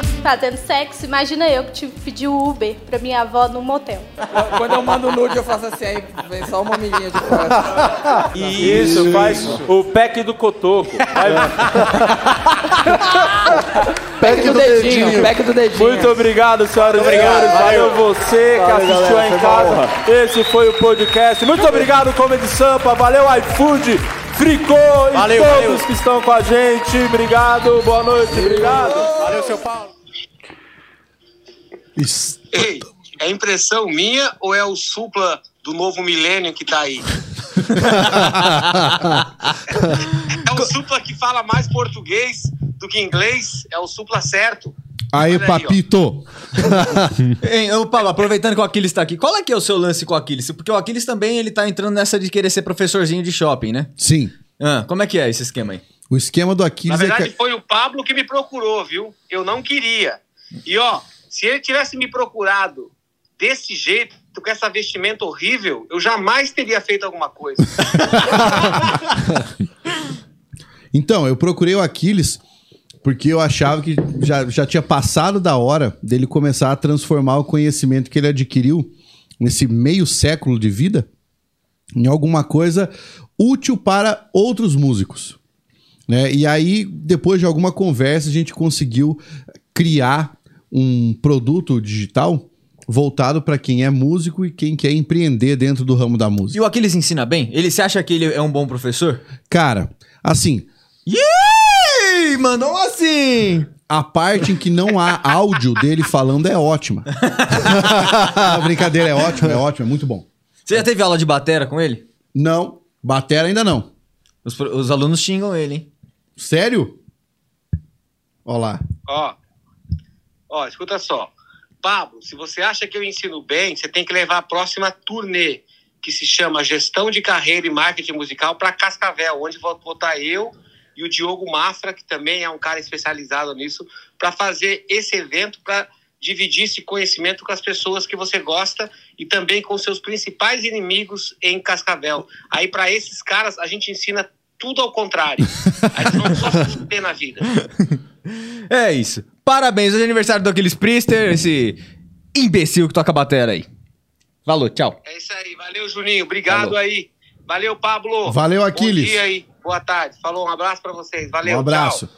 Fazendo sexo, imagina eu que tive que pedir o Uber pra minha avó no motel. Quando eu mando nude, eu faço assim, aí vem só uma milhinha de fora. Isso, faz o pack do cotoco. Vai- Pack do dedinho, pack do dedinho. Muito obrigado, senhoras e senhores. Valeu você que assistiu aí em casa. Esse foi o podcast. Muito obrigado, Comedy Sampa. Valeu, iFood, Fricô e Valeu, todos valeu. que estão com a gente. Obrigado, boa noite, obrigado. Valeu, seu Paulo. Ei, é impressão minha ou é o supla do novo milênio que tá aí? é o supla que fala mais português do que inglês? É o supla certo? Aí, Olha aí, papito. Hein, ô, Paulo, aproveitando que o Aquiles tá aqui, qual é que é o seu lance com o Aquiles? Porque o Aquiles também, ele tá entrando nessa de querer ser professorzinho de shopping, né? Sim. Ah, como é que é esse esquema aí? O esquema do Na Aquiles é verdade, que... foi o Pablo que me procurou, viu? Eu não queria. E ó, se ele tivesse me procurado desse jeito, com essa vestimenta horrível, eu jamais teria feito alguma coisa. Então, eu procurei o Aquiles porque eu achava que já, já tinha passado da hora dele começar a transformar o conhecimento que ele adquiriu nesse meio século de vida em alguma coisa útil para outros músicos. Né? E aí, depois de alguma conversa, a gente conseguiu criar um produto digital voltado para quem é músico e quem quer empreender dentro do ramo da música. E o Aquiles ensina bem? Ele se acha que ele é um bom professor? Cara, assim, Ih, mandou assim! A parte em que não há áudio dele falando é ótima. A brincadeira é ótima, é ótima, é muito bom. Você já teve aula de batera com ele? Não, batera ainda não. Os, os alunos xingam ele, hein? Sério? Ó lá. Ó, escuta só. Pablo, se você acha que eu ensino bem, você tem que levar a próxima turnê, que se chama Gestão de Carreira e Marketing Musical, para Cascavel, onde vou botar eu e o Diogo Mafra, que também é um cara especializado nisso, para fazer esse evento, para dividir esse conhecimento com as pessoas que você gosta e também com seus principais inimigos em Cascavel. Aí, para esses caras, a gente ensina tudo ao contrário. Aí eles vão só se na vida. É isso. Parabéns, hoje é aniversário do Aquiles Priester, esse imbecil que toca batera aí. Falou, tchau. É isso aí, valeu Juninho, obrigado Falou. aí. Valeu Pablo. Valeu, Aquiles. Bom dia aí, boa tarde. Falou, um abraço pra vocês. Valeu, um abraço. tchau.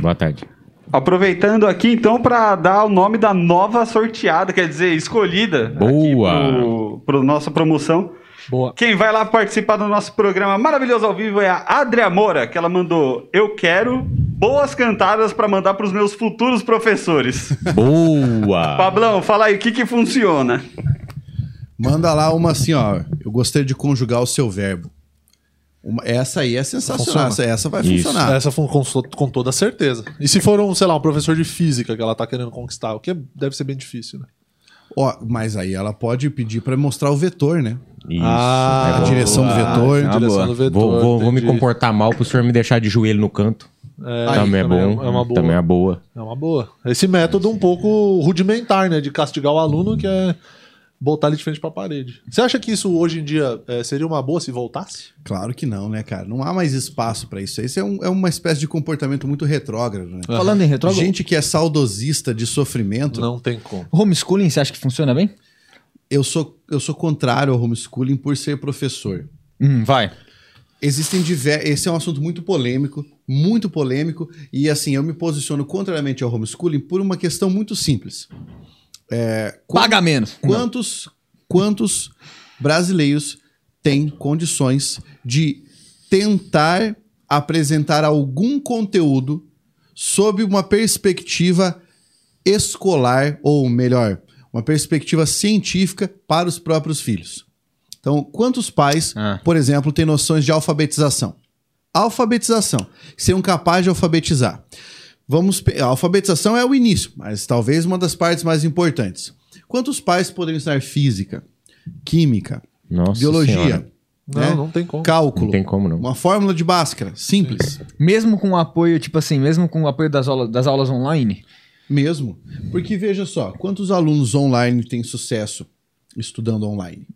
Boa tarde. Aproveitando aqui, então, para dar o nome da nova sorteada, quer dizer, escolhida. Boa. Aqui pro, pro nossa promoção. Boa. Quem vai lá participar do nosso programa maravilhoso ao vivo é a Adria Moura, que ela mandou: Eu quero boas cantadas para mandar para os meus futuros professores. Boa. Pablão, fala aí, o que que funciona? Manda lá uma assim, ó. Eu gostaria de conjugar o seu verbo. Uma- essa aí é sensacional. Essa, essa vai Isso. funcionar. Essa foi com, com toda certeza. E se for um, sei lá, um professor de física que ela tá querendo conquistar, o que deve ser bem difícil, né? Ó, mas aí ela pode pedir pra mostrar o vetor, né? Isso. Ah, é A direção do vetor. é uma direção boa. do vetor. Vou, vou- vou me entendi. comportar mal pro senhor me deixar de joelho no canto. É, também é bom. É uma boa. Também é boa. É uma boa. Esse método um pouco rudimentar, né? De castigar o aluno, que é botar ele de frente pra parede. Você acha que isso hoje em dia é, seria uma boa se voltasse? Claro que não, né, cara? Não há mais espaço pra isso. Isso é, um- é uma espécie de comportamento muito retrógrado, né? Falando em retrógrado, Gente que é saudosista de sofrimento. Não tem como. homeschooling, você acha que funciona bem? Eu sou, eu sou contrário ao homeschooling por ser professor. Hum, vai. Existem diversos. Esse é um assunto muito polêmico, muito polêmico, e assim, eu me posiciono contrariamente ao homeschooling por uma questão muito simples. É, Paga menos. Quantos, quantos brasileiros têm condições de tentar apresentar algum conteúdo sob uma perspectiva escolar, ou melhor, uma perspectiva científica para os próprios filhos? Então, quantos pais, Ah. por exemplo, têm noções de alfabetização? Alfabetização. Seriam capazes de alfabetizar. Vamos, a alfabetização é o início, mas talvez uma das partes mais importantes. Quantos pais poderiam ensinar física, química, Nossa biologia, Senhora. Não, né? não tem como. cálculo, Não tem como não. uma fórmula de Bhaskara, simples. Mesmo com o apoio, tipo assim, mesmo com o apoio das, aulas das aulas online, Mesmo. Porque veja só, quantos alunos online têm sucesso estudando online?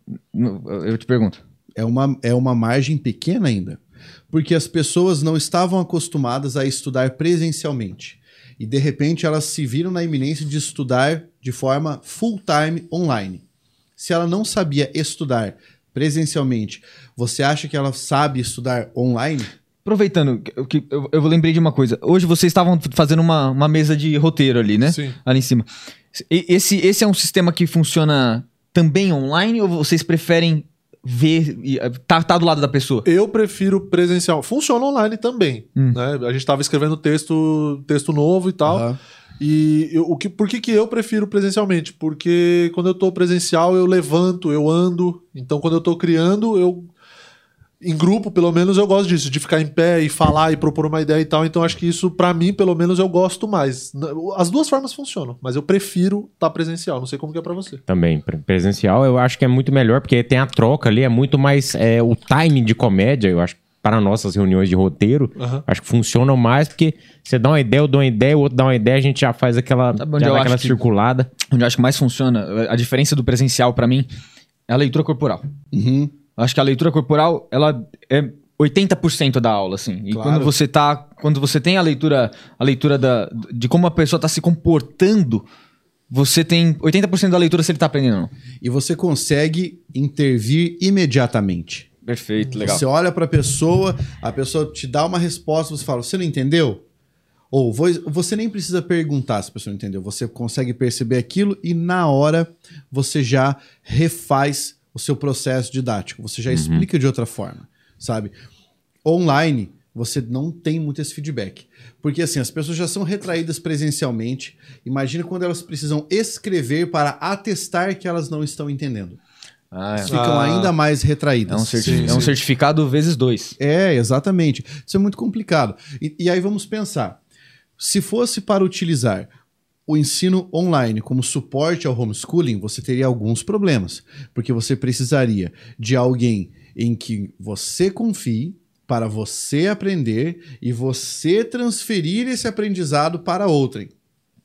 eu te pergunto. É uma, é uma margem pequena ainda. Porque as pessoas não estavam acostumadas a estudar presencialmente. E de repente elas se viram na iminência de estudar de forma full-time online. Se ela não sabia estudar presencialmente, você acha que ela sabe estudar online? Aproveitando, que- que eu, eu lembrei de uma coisa. Hoje vocês estavam fazendo uma, uma mesa de roteiro ali, né? Sim. Ali em cima. E- Esse, esse é um sistema que funciona também online ou vocês preferem ver, e, eh, tá, tá do lado da pessoa? Eu prefiro presencial. Funciona online também. Hum. Né? A gente estava escrevendo texto, texto novo e tal. Aham. E eu- o que, por que, que eu prefiro presencialmente? Porque quando eu tô presencial, eu levanto, eu ando. Então, quando eu tô criando, eu. Em grupo, pelo menos, eu gosto disso, de ficar em pé e falar e propor uma ideia e tal. Então, acho que isso, pra mim, pelo menos, eu gosto mais. As duas formas funcionam, mas eu prefiro estar presencial. Não sei como que é pra você. Também, pre- presencial eu acho que é muito melhor, porque tem a troca ali, é muito mais é, o timing de comédia, eu acho, para nossas reuniões de roteiro, Aham. acho que funcionam mais, porque você dá uma ideia, eu dou uma ideia, o outro dá uma ideia, a gente já faz aquela, onde já dá aquela que- circulada. Onde eu acho que mais funciona, a diferença do presencial pra mim é a leitura corporal. Uhum. Acho que a leitura corporal, ela é 80% da aula, assim. E Claro. quando você tá. Quando você tem a leitura, a leitura da, de como a pessoa tá se comportando, você tem 80% da leitura se ele tá aprendendo ou não. E você consegue intervir imediatamente. Perfeito, Você olha pra pessoa, a pessoa te dá uma resposta, você fala, você não entendeu? Ou vo- você nem precisa perguntar se a pessoa não entendeu. Você consegue perceber aquilo e na hora você já refaz o seu processo didático. Você já explica de outra forma, sabe? Online, você não tem muito esse feedback. Porque assim, as pessoas já são retraídas presencialmente. Imagina quando elas precisam escrever para atestar que elas não estão entendendo. Ah, Ficam Ah. ainda mais retraídas. É um, certi- Sim, é um certificado vezes dois. É, exatamente. Isso é muito complicado. E, e aí vamos pensar: se fosse para utilizar o ensino online como suporte ao homeschooling, você teria alguns problemas. Porque você precisaria de alguém em que você confie para você aprender e você transferir esse aprendizado para outrem,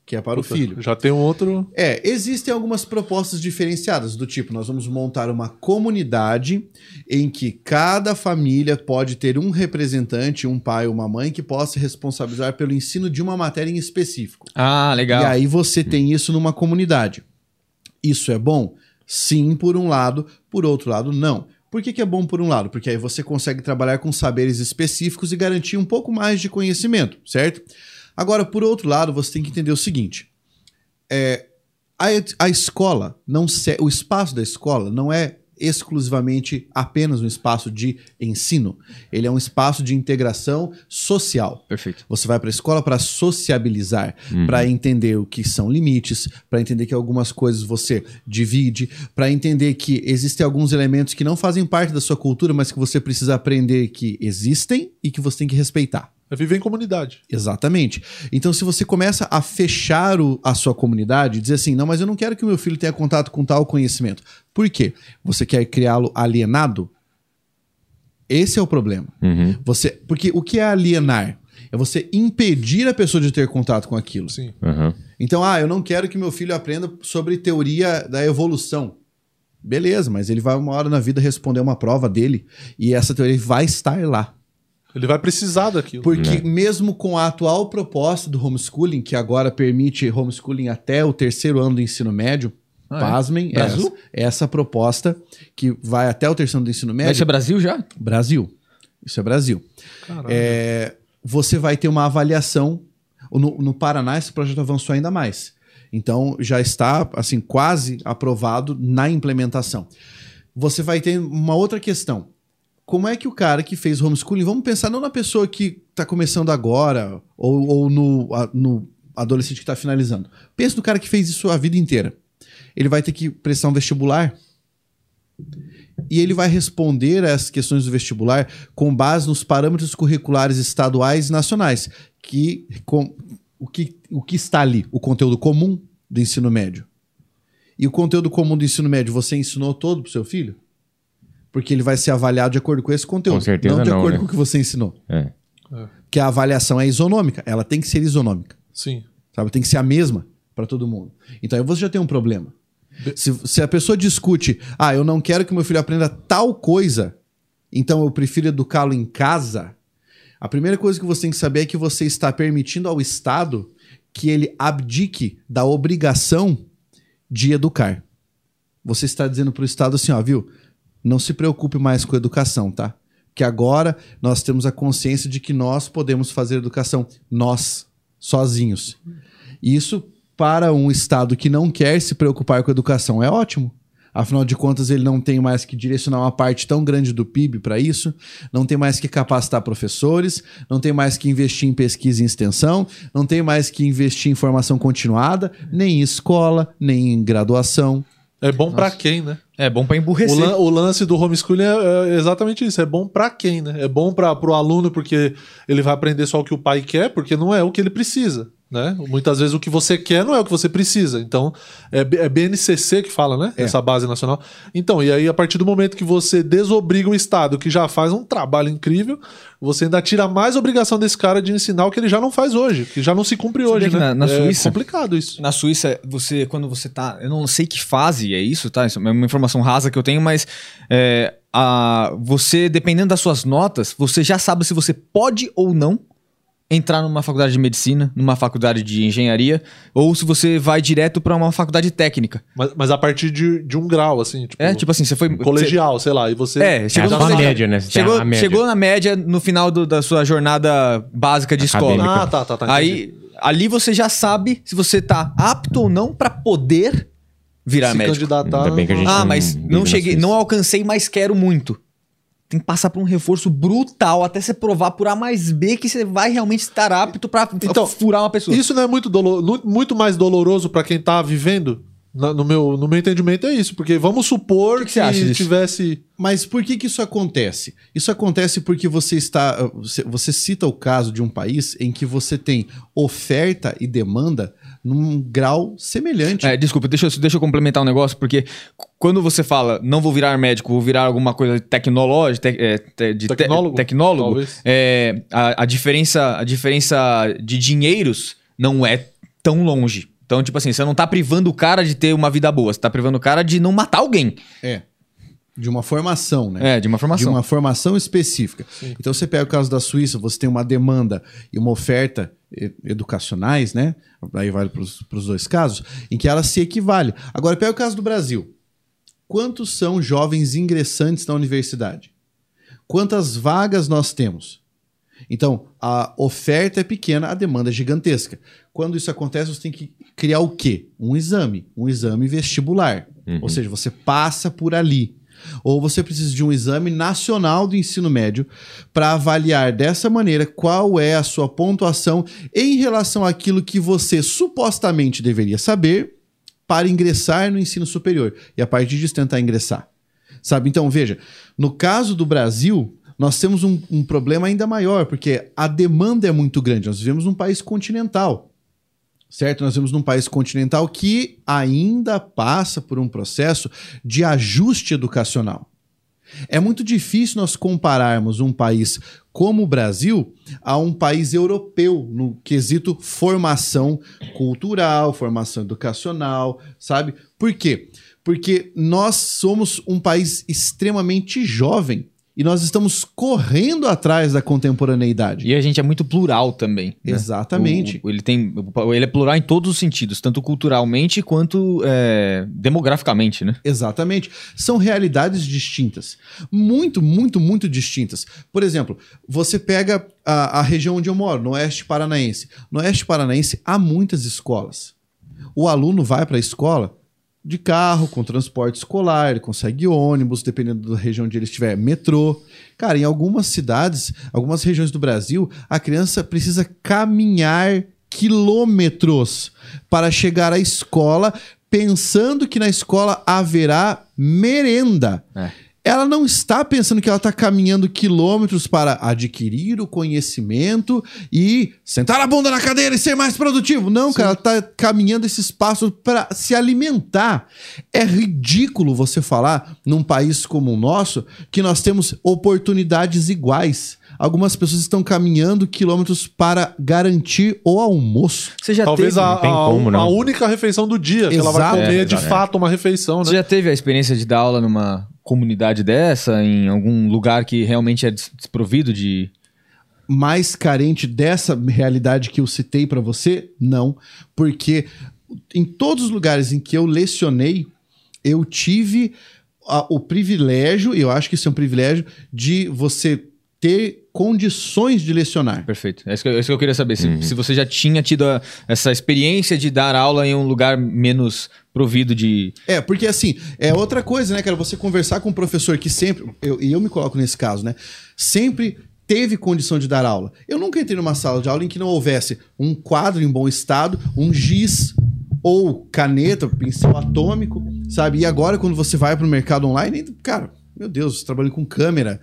que é para o filho. Já tem um outro. É, existem algumas propostas diferenciadas, do tipo, nós vamos montar uma comunidade em que cada família pode ter um representante, um pai ou uma mãe, que possa responsabilizar pelo ensino de uma matéria em específico. Ah, legal. E aí você tem isso numa comunidade. Isso é bom? Sim, por um lado, por outro lado, não. Por que, que é bom por um lado? Porque aí você consegue trabalhar com saberes específicos e garantir um pouco mais de conhecimento, certo? Agora, por outro lado, você tem que entender o seguinte: é, a, a escola, não se- o espaço da escola não é exclusivamente apenas um espaço de ensino. Ele é um espaço de integração social. Perfeito. Você vai para a escola para sociabilizar, para entender o que são limites, para entender que algumas coisas você divide, para entender que existem alguns elementos que não fazem parte da sua cultura, mas que você precisa aprender que existem e que você tem que respeitar. É viver em comunidade. Exatamente. Então, se você começa a fechar o- a sua comunidade, dizer assim, não, mas eu não quero que o meu filho tenha contato com tal conhecimento. Por quê? Você quer criá-lo alienado? Esse é o problema. Uhum. Você, porque o que é alienar? É você impedir a pessoa de ter contato com aquilo. Sim. Uhum. Então, ah, eu não quero que meu filho aprenda sobre teoria da evolução. Beleza, mas ele vai uma hora na vida responder uma prova dele e essa teoria vai estar lá. Ele vai precisar daquilo. Porque mesmo com a atual proposta do homeschooling, que agora permite homeschooling até o terceiro ano do ensino médio, Ah, é? pasmem, Brasil? essa, essa proposta que vai até o terceiro ano do ensino médio, Mas isso é Brasil já? Brasil. Isso é Brasil. É, você vai ter uma avaliação. No, no Paraná, esse projeto avançou ainda mais. Então, já está, assim, quase aprovado na implementação. Você vai ter uma outra questão. Como é que o cara que fez homeschooling, vamos pensar não na pessoa que está começando agora ou, ou no, a- no adolescente que está finalizando. Pensa no cara que fez isso a vida inteira. Ele vai ter que prestar um vestibular e ele vai responder às questões do vestibular com base nos parâmetros curriculares estaduais e nacionais, que, com, o, que o que está ali, o conteúdo comum do ensino médio. E o conteúdo comum do ensino médio, você ensinou todo pro seu filho? Porque ele vai ser avaliado de acordo com esse conteúdo. Com certeza não de não, acordo né? com o que você ensinou. É. Que a avaliação é isonômica. Ela tem que ser isonômica. Sim. Sabe? Tem que ser a mesma para todo mundo. Então aí você já tem um problema. Se, se a pessoa discute, ah, eu não quero que meu filho aprenda tal coisa, então eu prefiro educá-lo em casa. A primeira coisa que você tem que saber é que você está permitindo ao Estado que ele abdique da obrigação de educar. Você está dizendo para o Estado assim, ó, viu? Não se preocupe mais com educação, tá? Que agora nós temos a consciência de que nós podemos fazer educação nós, sozinhos. Isso, para um Estado que não quer se preocupar com a educação, é ótimo. Afinal de contas, ele não tem mais que direcionar uma parte tão grande do PIB para isso, não tem mais que capacitar professores, não tem mais que investir em pesquisa e extensão, não tem mais que investir em formação continuada, nem em escola, nem em graduação. É bom pra quem, né? É bom pra O, emburrecer. lan- o lance do homeschooling é, é exatamente isso. É bom pra quem, né? É bom para pro aluno porque ele vai aprender só o que o pai quer, porque não é o que ele precisa, né? Muitas vezes o que você quer não é o que você precisa. Então, é, é BNCC que fala, né? É. Essa base nacional. Então, e aí a partir do momento que você desobriga o Estado, que já faz um trabalho incrível, você ainda tira mais obrigação desse cara de ensinar o que ele já não faz hoje, que já não se cumpre Sabia hoje, né? na- na é Suíça- complicado isso. Na Suíça, você, quando você tá. Eu não sei que fase é isso, tá? Isso é uma informação rasa que eu tenho, mas é, a, você, dependendo das suas notas, você já sabe se você pode ou não entrar numa faculdade de medicina, numa faculdade de engenharia, ou se você vai direto pra uma faculdade técnica. Mas, mas a partir de, de um grau, assim, tipo, É, tipo assim, você foi. colegial, sei lá, e você. É, chegou, a no- sua você- média, né? Você Chegou, a média. chegou na média no final do- da sua jornada básica de escola. Acadêmica. Ah, tá, tá, tá. Aí, ali você já sabe se você tá apto ou não pra poder virar se médico. candidatar. Ainda bem que a gente Ah, não mas não na cheguei, não alcancei, mas quero muito. Tem que passar por um reforço brutal até você provar por A mais B que você vai realmente estar apto pra Então, furar uma pessoa. Isso não é muito, muito mais doloroso pra quem tá vivendo? Na- no, meu, no meu entendimento é isso, porque vamos supor que que, que tivesse. Mas por que, que isso acontece? Isso acontece porque você está. Você, você cita o caso de um país em que você tem oferta e demanda num grau semelhante. É, desculpa, deixa eu, deixa eu complementar um negócio, porque quando você fala não vou virar médico, vou virar alguma coisa tecnológica, te- é, te- de te- Tecnólogo, tecnólogo talvez. é, a, a diferença, a diferença de dinheiros não é tão longe. Então, tipo assim, você não tá privando o cara de ter uma vida boa, você tá privando o cara de não matar alguém. É. De uma formação, né? É, de uma De formação. uma formação específica. Então você pega o caso da Suíça, você tem uma demanda e uma oferta educacionais, né? Aí vale para os dois casos, em que ela se equivale. Agora pega o caso do Brasil. Quantos são jovens ingressantes na universidade? Quantas vagas nós temos? Então, a oferta é pequena, a demanda é gigantesca. Quando isso acontece, você tem que criar o quê? Um exame, um exame vestibular. Ou seja, você passa por ali. Ou você precisa de um exame nacional do ensino médio para avaliar dessa maneira qual é a sua pontuação em relação àquilo que você supostamente deveria saber para ingressar no ensino superior e a partir disso tentar ingressar. Sabe? Então, veja, no caso do Brasil, nós temos um, um problema ainda maior, porque a demanda é muito grande. Nós vivemos num país continental. Certo? Nós vivemos num país continental que ainda passa por um processo de ajuste educacional. É muito difícil nós compararmos um país como o Brasil a um país europeu no quesito formação cultural, formação educacional, sabe? Por quê? Porque nós somos um país extremamente jovem e nós estamos correndo atrás da contemporaneidade. E a gente é muito plural também. né? Exatamente. O- o- ele, tem, ele é plural em todos os sentidos, tanto culturalmente quanto é, demograficamente, né? Exatamente. São realidades distintas. Muito, muito, muito distintas. Por exemplo, você pega a, a região onde eu moro, no Oeste Paranaense. No Oeste Paranaense há muitas escolas. O aluno vai para a escola de carro, com transporte escolar, ele consegue ônibus, dependendo da região onde ele estiver, metrô. Cara, em algumas cidades, algumas regiões do Brasil, a criança precisa caminhar quilômetros para chegar à escola, pensando que na escola haverá merenda. É. Ela não está pensando que ela está caminhando quilômetros para adquirir o conhecimento e sentar a bunda na cadeira e ser mais produtivo. Não, cara, ela está caminhando esse espaço para se alimentar. É ridículo você falar num país como o nosso que nós temos oportunidades iguais. Algumas pessoas estão caminhando quilômetros para garantir o almoço. Você já Talvez teve, a, a- como, a única refeição do dia, que ela vai Exato. comer É, de exato. fato uma refeição, né? você já teve a experiência de dar aula numa comunidade dessa, em algum lugar que realmente é des- desprovido de. mais carente dessa realidade que eu citei para você? Não, porque em todos os lugares em que eu lecionei, eu tive a- o privilégio, e eu acho que isso é um privilégio, de você ter condições de lecionar. Perfeito. É isso que eu, é isso que eu queria saber. Se, Uhum. se você já tinha tido a- essa experiência de dar aula em um lugar menos provido de. É, porque assim, é outra coisa, né, cara? Você conversar com um professor que sempre, eu- e eu, me coloco nesse caso, né? Sempre teve condição de dar aula. Eu nunca entrei numa sala de aula em que não houvesse um quadro em bom estado, um giz ou caneta, pincel atômico, sabe? E agora, quando você vai pro mercado online, cara, meu Deus, você trabalha com câmera.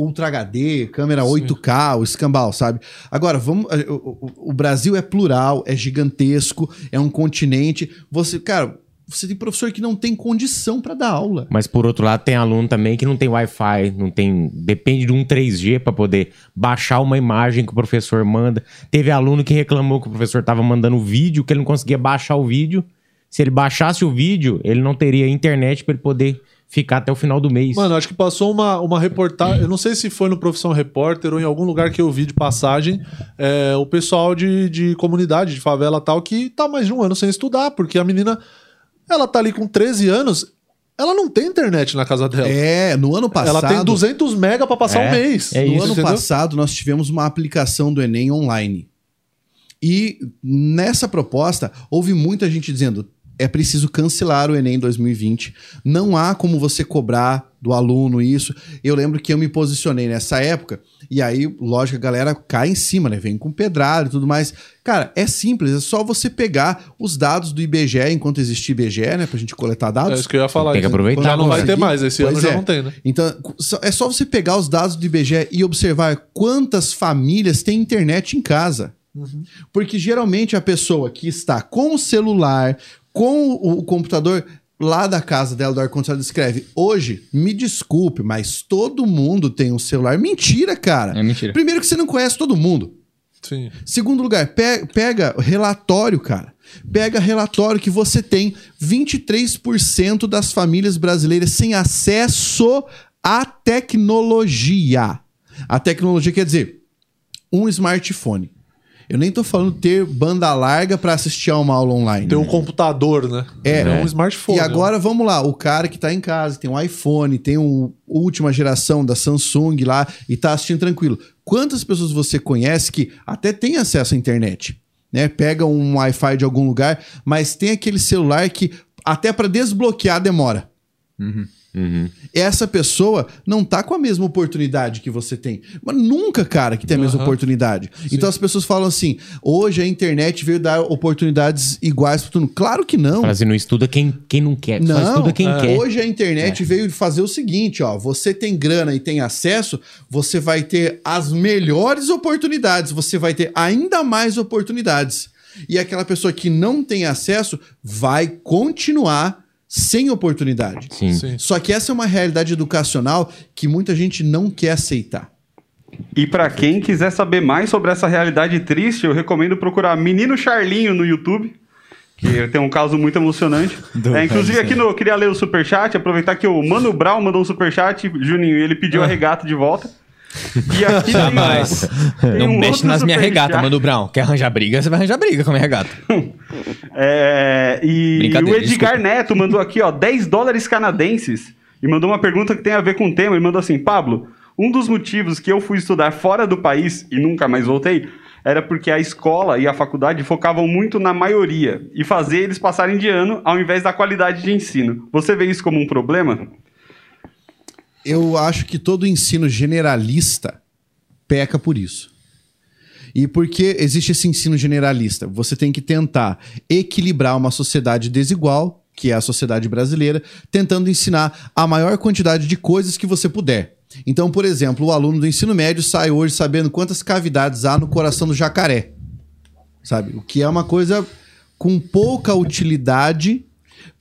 Ultra HD, câmera 8K, o escambau, sabe? Agora, vamos. O, o- o Brasil é plural, é gigantesco, é um continente. Você, cara, você tem professor que não tem condição para dar aula. Mas por outro lado, tem aluno também que não tem Wi-Fi, não tem. Depende de um 3G para poder baixar uma imagem que o professor manda. Teve aluno que reclamou que o professor estava mandando vídeo, que ele não conseguia baixar o vídeo. Se ele baixasse o vídeo, ele não teria internet para ele poder ficar até o final do mês. Mano, acho que passou uma, uma reportagem. Eu não sei se foi no Profissão Repórter ou em algum lugar que eu vi de passagem. é, o pessoal de, de comunidade, de favela e tal, que tá mais de um ano sem estudar, porque a menina. Ela tá ali com 13 anos, ela não tem internet na casa dela. É, no ano passado. ela tem 200 mega pra passar É, um mês. é no isso, ano entendeu? passado, nós tivemos uma aplicação do Enem online. E nessa proposta, houve muita gente dizendo: é preciso cancelar o Enem 2020. Não há como você cobrar do aluno isso. Eu lembro que eu me posicionei nessa época, e aí, lógico, a galera cai em cima, né? Vem com pedrada e tudo mais. Cara, é simples, é só você pegar os dados do IBGE enquanto existir IBGE, né? Pra gente coletar É dados. isso que eu ia falar. Tem que aproveitar Já não vai ter mais. Esse Pois ano já é. não tem, né? Então, é só você pegar os dados do IBGE e observar quantas famílias têm internet em casa. Porque geralmente a pessoa que está com o celular, com o, o computador lá da casa dela, do ar-condicionado, escreve: Hoje, me desculpe, mas todo mundo tem um celular. Mentira, cara. É mentira. Primeiro que você não conhece todo mundo. Sim. Segundo lugar, pe- pega relatório, cara. Pega relatório que você tem 23% das famílias brasileiras sem acesso à tecnologia. A tecnologia quer dizer um smartphone. Eu nem tô falando ter banda larga para assistir a uma aula online. Tem um computador, né? É. um smartphone. E agora vamos lá, o cara que tá em casa, tem um iPhone, tem um última geração da Samsung lá e tá assistindo tranquilo. Quantas pessoas você conhece que até tem acesso à internet, né? Pega um Wi-Fi de algum lugar, mas tem aquele celular que até para desbloquear demora. Essa pessoa não tá com a mesma oportunidade que você tem. Mas nunca, cara, que tem a mesma Aham. oportunidade. Então as pessoas falam assim: hoje a internet veio dar oportunidades iguais para todo mundo. Claro que não. Fala assim, não estuda quem, quem não quer, só Não, estuda quem é. quer. Hoje a internet veio fazer o seguinte, ó, você tem grana e tem acesso, você vai ter as melhores oportunidades, você vai ter ainda mais oportunidades. E aquela pessoa que não tem acesso vai continuar sem oportunidade. Sim. Sim. Só que essa é uma realidade educacional que muita gente não quer aceitar. E pra quem quiser saber mais sobre essa realidade triste, eu recomendo procurar Menino Charlinho no YouTube. Que tem um caso muito emocionante. É, inclusive, aqui no. Eu queria ler o superchat, aproveitar que o Mano Brown mandou um superchat, Juninho, e ele pediu a regata de volta. E aqui Jamais. tem Não um mexe nas minhas regatas, Mano Brown. Quer arranjar briga? Você vai arranjar briga com a minha regata. É, e o Edgar desculpa. Neto mandou aqui, ó, 10 dólares canadenses. E mandou uma pergunta que tem a ver com o tema. Ele mandou assim: Pablo, um dos motivos que eu fui estudar fora do país e nunca mais voltei era porque a escola e a faculdade focavam muito na maioria e fazer eles passarem de ano ao invés da qualidade de ensino. Você vê isso como um problema? Eu acho que todo ensino generalista peca por isso. E por que existe esse ensino generalista? Você tem que tentar equilibrar uma sociedade desigual que é a sociedade brasileira, tentando ensinar a maior quantidade de coisas que você puder. Então, por exemplo, o aluno do ensino médio sai hoje sabendo quantas cavidades há no coração do jacaré. Sabe? O que é uma coisa com pouca utilidade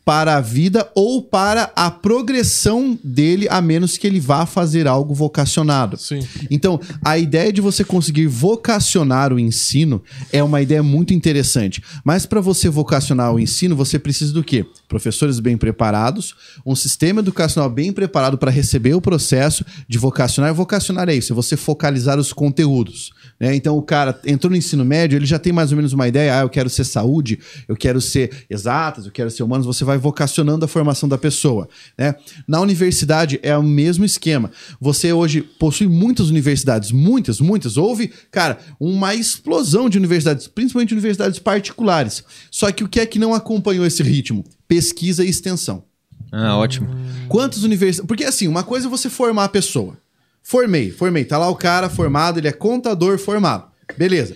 para a vida ou para a progressão dele, a menos que ele vá fazer algo vocacionado. Sim. Então, a ideia de você conseguir vocacionar o ensino é uma ideia muito interessante. Mas para você vocacionar o ensino, você precisa do quê? Professores bem preparados, um sistema educacional bem preparado para receber o processo de vocacionar. E vocacionar é isso, é você focalizar os conteúdos. né? Então, o cara entrou no ensino médio, ele já tem mais ou menos uma ideia. Ah, eu quero ser saúde, eu quero ser exatas, eu quero ser humanos. Você vai vocacionando a formação da pessoa. Né? Na universidade é o mesmo esquema. Você hoje possui muitas universidades, muitas, muitas. Houve, cara, uma explosão de universidades, principalmente universidades particulares. Só que o que é que não acompanhou esse ritmo? Pesquisa e extensão. Ah, ótimo. Quantas universidades. Porque assim, uma coisa é você formar a pessoa. Formei, formei. Tá lá o cara formado, ele é contador formado. Beleza.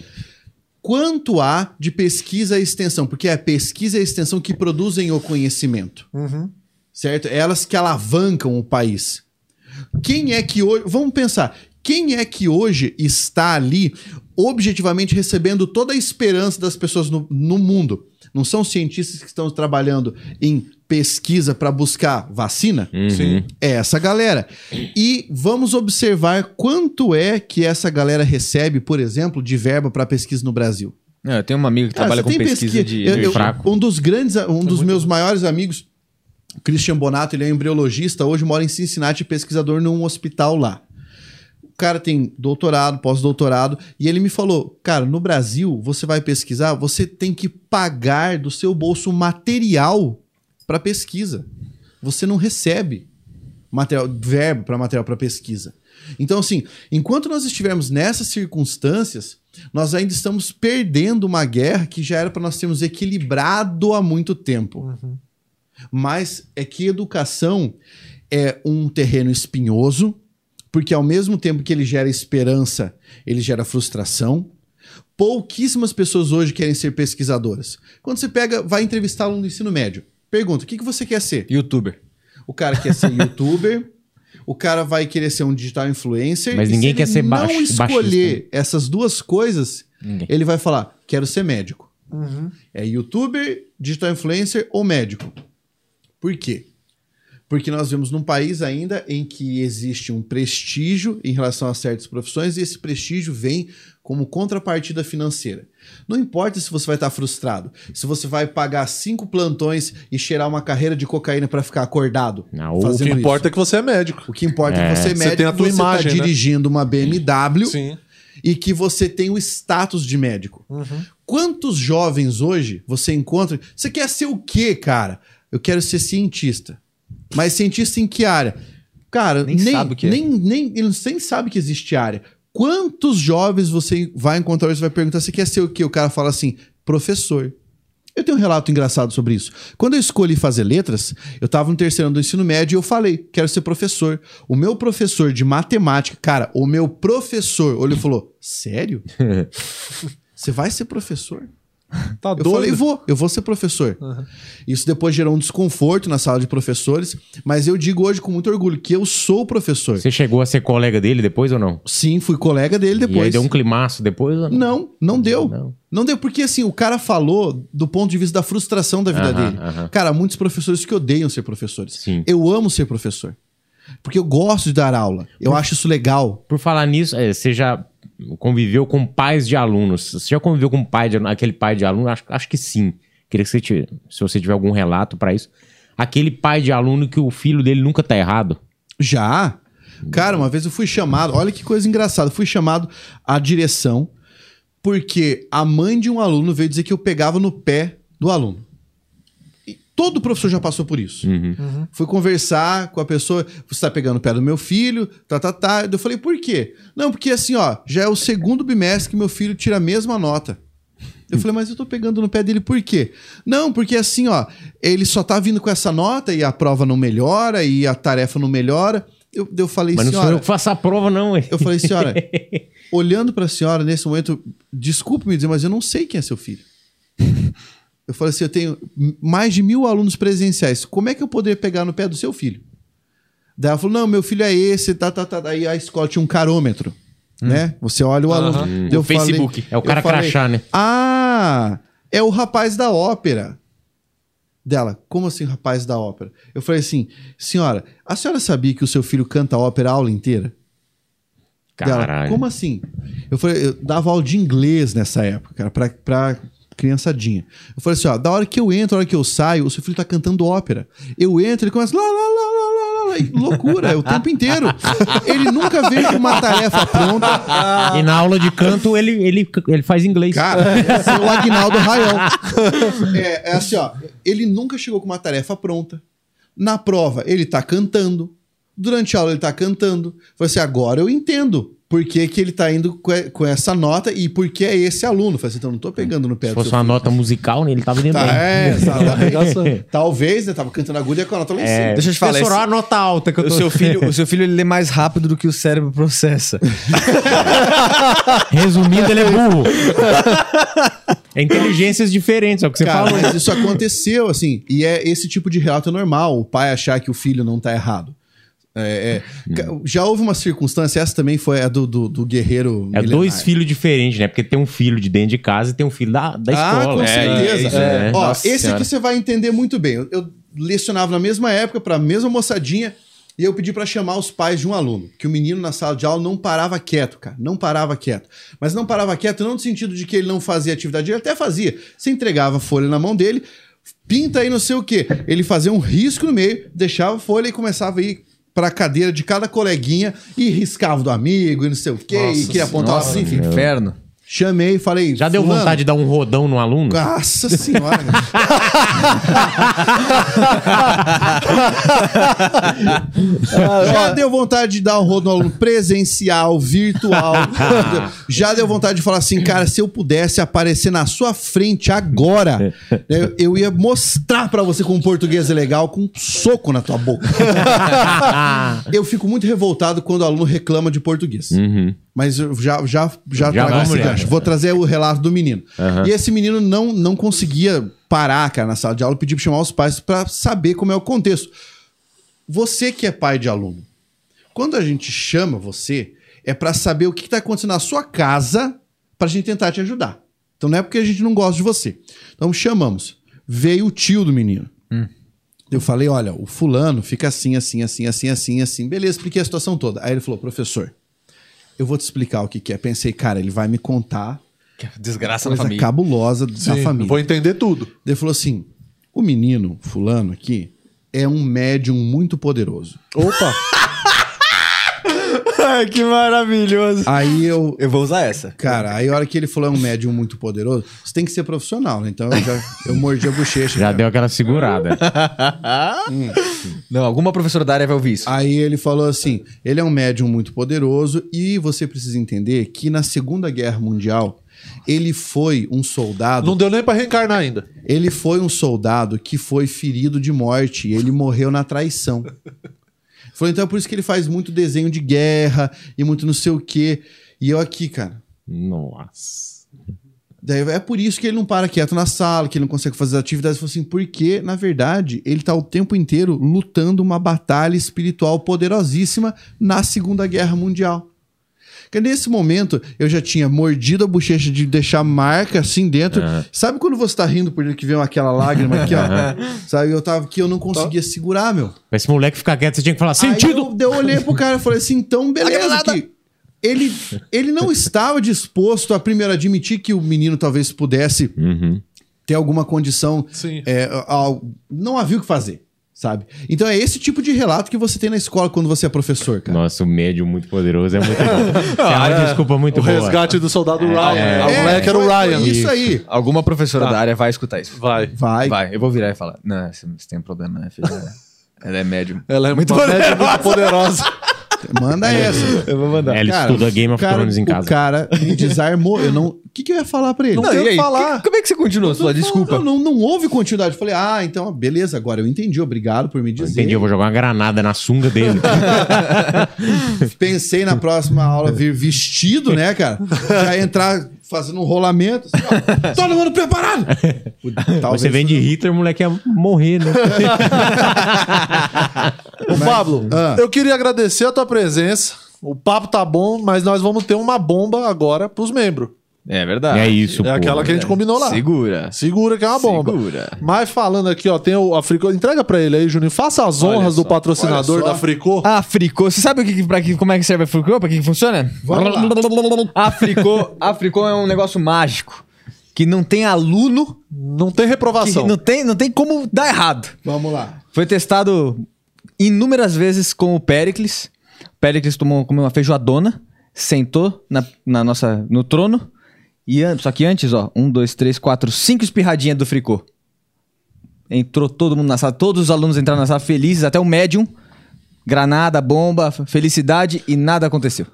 Quanto há de pesquisa e extensão? Porque é a pesquisa e a extensão que produzem o conhecimento. Certo? É Elas que alavancam o país. Quem é que hoje. Vamos pensar. Quem é que hoje está ali objetivamente recebendo toda a esperança das pessoas no, no mundo? Não são cientistas que estão trabalhando em pesquisa para buscar vacina? Sim. É essa galera. E vamos observar quanto é que essa galera recebe, por exemplo, de verba para pesquisa no Brasil. Não, eu tenho uma amiga que Cara, trabalha você com pesquisa pesquisa- de, eu- de eu- fraco. Um dos grandes, um dos meus maiores amigos, Christian Bonato, ele é embriologista, hoje mora em Cincinnati, pesquisador num hospital lá. O cara tem doutorado, pós-doutorado, e ele me falou: cara, no Brasil, você vai pesquisar, você tem que pagar do seu bolso material para pesquisa. Você não recebe material, verbo para material para pesquisa. Então, assim, enquanto nós estivermos nessas circunstâncias, nós ainda estamos perdendo uma guerra que já era para nós termos equilibrado há muito tempo. Mas é que educação é um terreno espinhoso, porque ao mesmo tempo que ele gera esperança, ele gera frustração. Pouquíssimas pessoas hoje querem ser pesquisadoras. Quando você pega, vai entrevistar um do ensino médio, pergunta: o que, que você quer ser? Youtuber. O cara quer ser youtuber, o cara vai querer ser um digital influencer. Mas ninguém se quer ele ser não baixo- escolher essas duas coisas, Ninguém. ele vai falar: quero ser médico. É youtuber, digital influencer ou médico. Por quê? Porque nós vemos num país ainda em que existe um prestígio em relação a certas profissões e esse prestígio vem como contrapartida financeira. Não importa se você vai estar frustrado, se você vai pagar cinco plantões e cheirar uma carreira de cocaína para ficar acordado. Não, O fazendo que isso. importa é que você é médico. O que importa é, É. que você é Você médico, tem a tua você imagem, tá né? dirigindo uma BMW Sim. e que você tem o status de médico. Uhum. Quantos jovens hoje você encontra? Você quer ser o quê, cara? Eu quero ser cientista. Mas cientista em que área? Cara, Nem nem, sabe o que é. nem, nem, eles nem sabem que existe área. Quantos jovens você vai encontrar e vai perguntar, você quer ser o quê? O cara fala assim, professor. Eu tenho um relato engraçado sobre isso. Quando eu escolhi fazer letras, eu estava no terceiro ano do ensino médio e eu falei, quero ser professor. O meu professor de matemática, cara, o meu professor olhou e falou, sério? Você vai ser professor? Tá Eu doido. falei, vou, eu vou ser professor. Isso depois gerou um desconforto na sala de professores, mas eu digo hoje com muito orgulho que eu sou professor. Você chegou a ser colega dele depois ou não? Sim, fui colega dele E aí depois. deu um climaço depois ou não? Não, não deu. Não. Não. deu, porque assim, o cara falou do ponto de vista da frustração da vida Aham, dele. aham. Cara, muitos professores que odeiam ser professores. Sim. Eu amo ser professor. Porque eu gosto de dar aula. Eu acho isso legal. Por falar nisso, é, você já conviveu com pais de alunos? Você já conviveu com pai de, aquele pai de aluno? Acho, acho que sim. Queria que você tivesse, se você tiver algum relato pra isso. Aquele pai de aluno que o filho dele nunca tá errado. Já. Cara, uma vez eu fui chamado, olha que coisa engraçada, fui chamado à direção porque a mãe de um aluno veio dizer que eu pegava no pé do aluno. Todo professor já passou por isso. Fui conversar com a pessoa, você tá pegando o pé do meu filho, tá, tá, tá. Eu falei, por quê? Não, porque assim, ó, já é o segundo bimestre que meu filho tira a mesma nota. Eu falei, mas eu tô pegando no pé dele por quê? Não, porque assim, ó, ele só tá vindo com essa nota e a prova não melhora e a tarefa não melhora. Eu, eu falei, Mas não sou senhora. eu que faço a prova, não, ué. Eu falei, senhora, olhando pra senhora nesse momento, desculpe me dizer, mas eu não sei quem é seu filho. Eu falei assim: eu tenho mais de mil alunos presenciais. Como é que eu poderia pegar no pé do seu filho? Daí ela falou: não, meu filho é esse, tá, tá, tá. Daí a escola tinha um carômetro. Né? Você olha o aluno. Hum. Eu O Facebook. falei- É o cara falei, crachá, né? Ah, é o rapaz da ópera. Dela, como assim, rapaz da ópera? Eu falei assim, senhora, a senhora sabia que o seu filho canta ópera a aula inteira? Dela, Caralho. como assim? Eu falei, eu dava aula de inglês nessa época, cara, pra, pra criançadinha. Eu falei assim, ó, da hora que eu entro, da hora que eu saio, o seu filho tá cantando ópera. Eu entro, ele começa lá, lá, lá, lá, lá, lá, e loucura, é o tempo inteiro. Ele nunca veio com uma tarefa pronta. E na aula de canto ele, ele, ele faz inglês. Cara, esse é o Agnaldo Raiol. É, é assim, ó. Ele nunca chegou com uma tarefa pronta. Na prova, ele tá cantando. Durante a aula, ele tá cantando. Falei assim, agora eu entendo por que, que ele tá indo com essa nota e por que é esse aluno. Falei assim, então não tô pegando no pé Se fosse uma filho. nota musical, né, ele tava dentro Tá, bem. é, exatamente. Talvez, né? Tava cantando agulha e com a nota lá em É, cima. Deixa eu te falar, Professor, esse- olha a nota alta que eu O tô... seu filho, o seu filho ele lê mais rápido do que o cérebro processa. Resumindo, ele é burro. É inteligências diferentes, é o que você Cara, falou. mas isso aconteceu, assim, e é esse tipo de relato normal, o pai achar que o filho não tá errado. É, é. Ca- Já houve uma circunstância, essa também foi a do, do, do guerreiro. É milenar. dois filhos diferentes, né? Porque tem um filho de dentro de casa e tem um filho da, da Ah, escola. com É, certeza. é. Ó, Nossa esse Senhora. aqui você vai entender muito bem. Eu, eu lecionava na mesma época para a mesma moçadinha e eu pedi para chamar os pais de um aluno, que o menino na sala de aula não parava quieto, cara, não parava quieto. Mas não parava quieto não no sentido de que ele não fazia atividade, ele até fazia. Você entregava a folha na mão dele, pinta aí não sei o quê. Ele fazia um risco no meio, deixava a folha e começava a ir para a cadeira de cada coleguinha e riscava do amigo e não sei o quê, e queria apontar assim, enfim. Inferno. Chamei e falei, Já deu "Fulano, vontade de dar um rodão no aluno? nossa senhora. Já deu vontade de dar um rodo no aluno presencial, virtual. Já deu vontade de falar assim, cara, se eu pudesse aparecer na sua frente agora, eu, eu ia mostrar pra você como português é legal com um soco na tua boca. eu fico muito revoltado quando o aluno reclama de português. Uhum. Mas eu já, já, já, Já trago esse nessa. Vou trazer o relato do menino. Aham. E esse menino não, não conseguia parar, cara, na sala de aula e pedir pra chamar os pais pra saber como é o contexto. Você que é pai de aluno, quando a gente chama você, é pra saber o que, que tá acontecendo na sua casa pra gente tentar te ajudar. Então não é porque a gente não gosta de você. Então chamamos. Veio o tio do menino. Eu falei, olha, o fulano fica assim, assim, assim, assim, assim, assim. Beleza, expliquei a situação toda. Aí ele falou, professor, eu vou te explicar o que, que é. Pensei, cara, ele vai me contar Desgraça coisa família. cabulosa da Sim, família. Vou entender tudo. Ele falou assim: o menino, fulano aqui, é um médium muito poderoso. Opa! Ai, que maravilhoso. Aí eu. Eu vou usar essa. Cara, aí a hora que ele falou é um médium muito poderoso, você tem que ser profissional, né? Então eu, já, eu mordi a bochecha. Já cara. deu aquela segurada. Não, alguma professora da área vai ouvir isso. Aí ele falou assim: ele é um médium muito poderoso e você precisa entender que na Segunda Guerra Mundial ele foi um soldado. Não deu nem pra reencarnar ainda. Ele foi um soldado que foi ferido de morte e ele morreu na traição. Falou, então é por isso que ele faz muito desenho de guerra e muito não sei o quê. E eu aqui, cara. Nossa. Daí é por isso que ele não para quieto na sala, que ele não consegue fazer as atividades. Falou assim, porque, na verdade, ele tá o tempo inteiro lutando uma batalha espiritual poderosíssima na Segunda Guerra Mundial. Que nesse momento eu já tinha mordido a bochecha de deixar marca assim dentro. Sabe quando você tá rindo por que vem aquela lágrima aqui, ó? Sabe? Eu tava aqui, eu não conseguia segurar, meu. Pra esse moleque ficar quieto, você tinha que falar Aí sentido. eu, eu olhei pro cara e falei assim, então beleza. Que ele, ele não estava disposto a primeiro admitir que o menino talvez pudesse Uhum. ter alguma condição. Sim. é, ao- não havia o que fazer, sabe? Então é esse tipo de relato que você tem na escola quando você é professor, cara. Nossa, o médium muito poderoso é muito bom. Você é desculpa muito o boa. resgate do soldado Ryan. é. Ah, o moleque era o Ryan. Isso aí. Alguma professora da área vai escutar isso. Vai. Vai. Vai, eu vou virar e falar. Não, você tem um problema, né, filho? Ela é médium. Ela é muito, média muito poderosa. Manda essa. Eu vou mandar. É, ele Cara, estuda Game of cara- Thrones em casa. O cara me desarmou. Eu não. O que, que eu ia falar pra ele? Não Não, aí? falar. que- como é que você continua? Sua desculpa. Não, não, não houve continuidade. Eu falei, ah, então, beleza, agora eu entendi. Obrigado por me dizer. Entendi, eu vou jogar uma granada na sunga dele. Pensei na próxima aula vir vestido, né, cara? Já entrar fazendo um rolamento. assim, ó, todo mundo preparado! Talvez Você vem de Hitler, o moleque ia morrer, né? Ô, Pablo, Ah. eu queria agradecer a tua presença. O papo tá bom, mas nós vamos ter uma bomba agora pros membros. É verdade. é isso, É pô. aquela que a gente combinou lá. Segura. Segura que é uma bomba. Segura. Mas falando aqui, ó, tem o Africô. Entrega pra ele aí, Juninho. Faça as Olha honras do só, patrocinador olha só. da Fricô. A Fricô, você sabe o que, pra que, como é que serve a Fricô? Pra que, que funciona? Vamos A Fricô, a Fricô é um negócio mágico. Que não tem aluno, Não tem que reprovação. não tem, não tem como dar errado. Vamos lá. Foi testado inúmeras vezes com o Pericles. O Pericles tomou, comeu uma feijoadona, sentou na, na nossa, no trono. E só que antes, ó, um, dois, três, quatro, cinco espirradinhas do fricô. Entrou todo mundo na sala, todos os alunos entraram na sala felizes, até o médium. Granada, bomba, felicidade e nada aconteceu.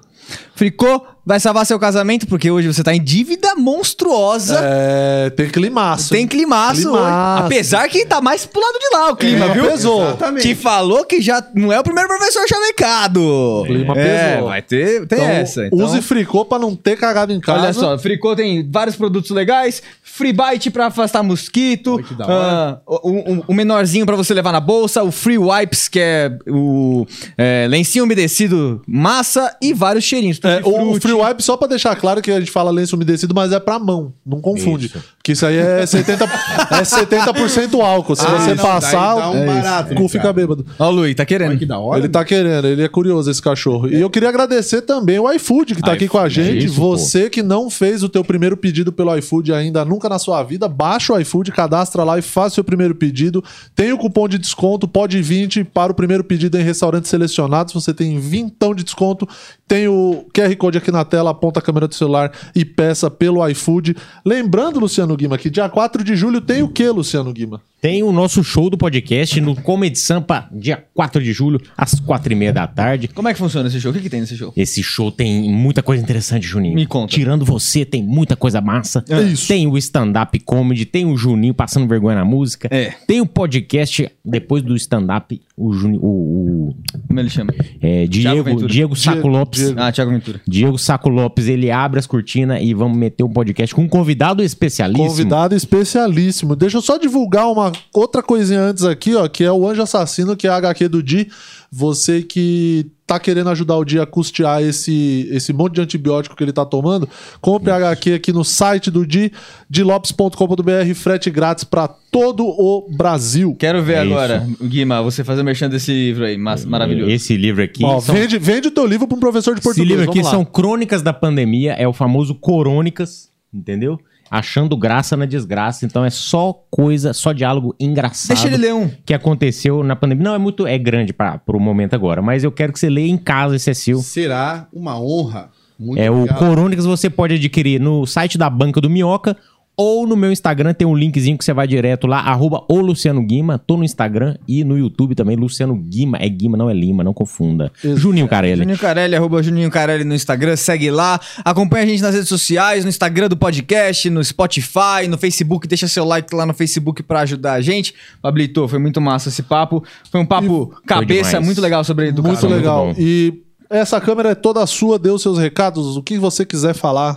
Fricô vai salvar seu casamento porque hoje você tá em dívida monstruosa. É, tem climaço. Tem climaço, Climaço. hoje. Apesar que tá mais pro lado de lá o clima, É, viu? pesou. Exatamente. Que falou que já não é o primeiro professor chavecado. Clima é, pesou. vai ter, tem Então, essa. Então, Use Fricô pra não ter cagado em casa. Olha só, Fricô tem vários produtos legais, Free Bite pra afastar mosquito, Olha que da hora. ah, o, o- o menorzinho pra você levar na bolsa, o Free Wipes, que é o é, lencinho umedecido massa e vários cheirinhos. É, o, o Tutti-frutti. Free Wipe, só pra deixar claro que a gente fala lenço umedecido, mas é pra mão. Não confunde. Isso. Porque isso aí é 70%, é 70 álcool. Se Ah, você não, passar, dá um é isso. barato, o cu né, fica cara? bêbado. Ó, o Luiz, tá querendo. Olha que da hora. Ele tá querendo, ele é curioso, esse cachorro. E eu queria agradecer também o iFood, que tá aqui com a iFood, é gente. isso, pô. Você que não fez o teu primeiro pedido pelo iFood ainda, nunca na sua vida, baixa o iFood, cadastra lá e faça o seu primeiro pedido. Tem o cupom de desconto, pode 20 para o primeiro pedido em restaurantes selecionados. Você tem 20 de desconto. Tem o QR Code aqui na tela, aponta a câmera do celular e peça pelo iFood. Lembrando, Luciano Guima, que dia 4 de julho tem o que, Luciano Guima? Tem o nosso show do podcast no Comedy Sampa, dia 4 de julho, às 4 e meia da tarde. Como é que funciona esse show? O que, que tem nesse show? Esse show tem muita coisa interessante, Juninho. Me conta. Tirando você, tem muita coisa massa. É isso. Tem o stand-up comedy, tem o Juninho passando vergonha na música. É. Tem o podcast, depois do stand-up, o, Juninho, o, o Como ele chama? é, Diego. Diego Saco Diego- Lopes. Diego. Ah, Thiago Ventura. Diego Saco Lopes, ele abre as cortinas e vamos meter um podcast com um convidado especialíssimo. Convidado especialíssimo. Deixa eu só divulgar uma outra coisinha antes aqui, ó, que é o Anjo Assassino, que é a HQ do Di. Você que tá querendo ajudar o Di a custear esse, esse monte de antibiótico que ele tá tomando, compre a HQ aqui no site do Di, dilopes.com.br, frete grátis pra todo o Brasil. Quero ver É agora, Guima, você fazer merchan desse livro aí, mas, maravilhoso. Esse livro aqui. Ó, são- vende, vende o teu livro pra um professor de Esse português. livro aqui são crônicas da pandemia, é o famoso Corônicas, entendeu? Achando graça na desgraça. Então é só coisa, só diálogo engraçado. Deixa ele ler um. Que aconteceu na pandemia. Não, é muito. É grande para o momento agora, mas eu quero que você leia em casa, esse seu. Será uma honra. Muito É o obrigado. Corônicas você pode adquirir no site da Banca do Minhoca ou no meu Instagram tem um linkzinho que você vai direto lá, arroba o Luciano Guima. Tô no Instagram e no YouTube também, Luciano Guima. É Guima, não é Lima, não confunda. Juninho Carelli. Juninho Carelli, arroba Juninho Carelli no Instagram, segue lá. Acompanha a gente nas redes sociais, no Instagram do podcast, no Spotify, no Facebook. Deixa seu like lá no Facebook pra ajudar a gente. Pablito, foi muito massa esse papo. Foi um papo cabeça, demais. muito legal sobre educação. Muito legal. bom. e essa câmera é toda sua, dê os seus recados, o que você quiser falar.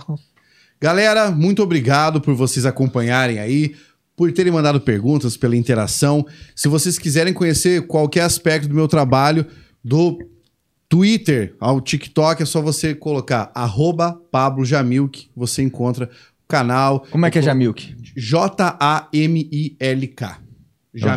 Galera, muito obrigado por vocês acompanharem aí, por terem mandado perguntas, pela interação. Se vocês quiserem conhecer qualquer aspecto do meu trabalho, do Twitter ao TikTok, é só você colocar arroba Pablo Jamilk, você encontra o canal. Como é que é Jamilk? J-A-M-I-L-K.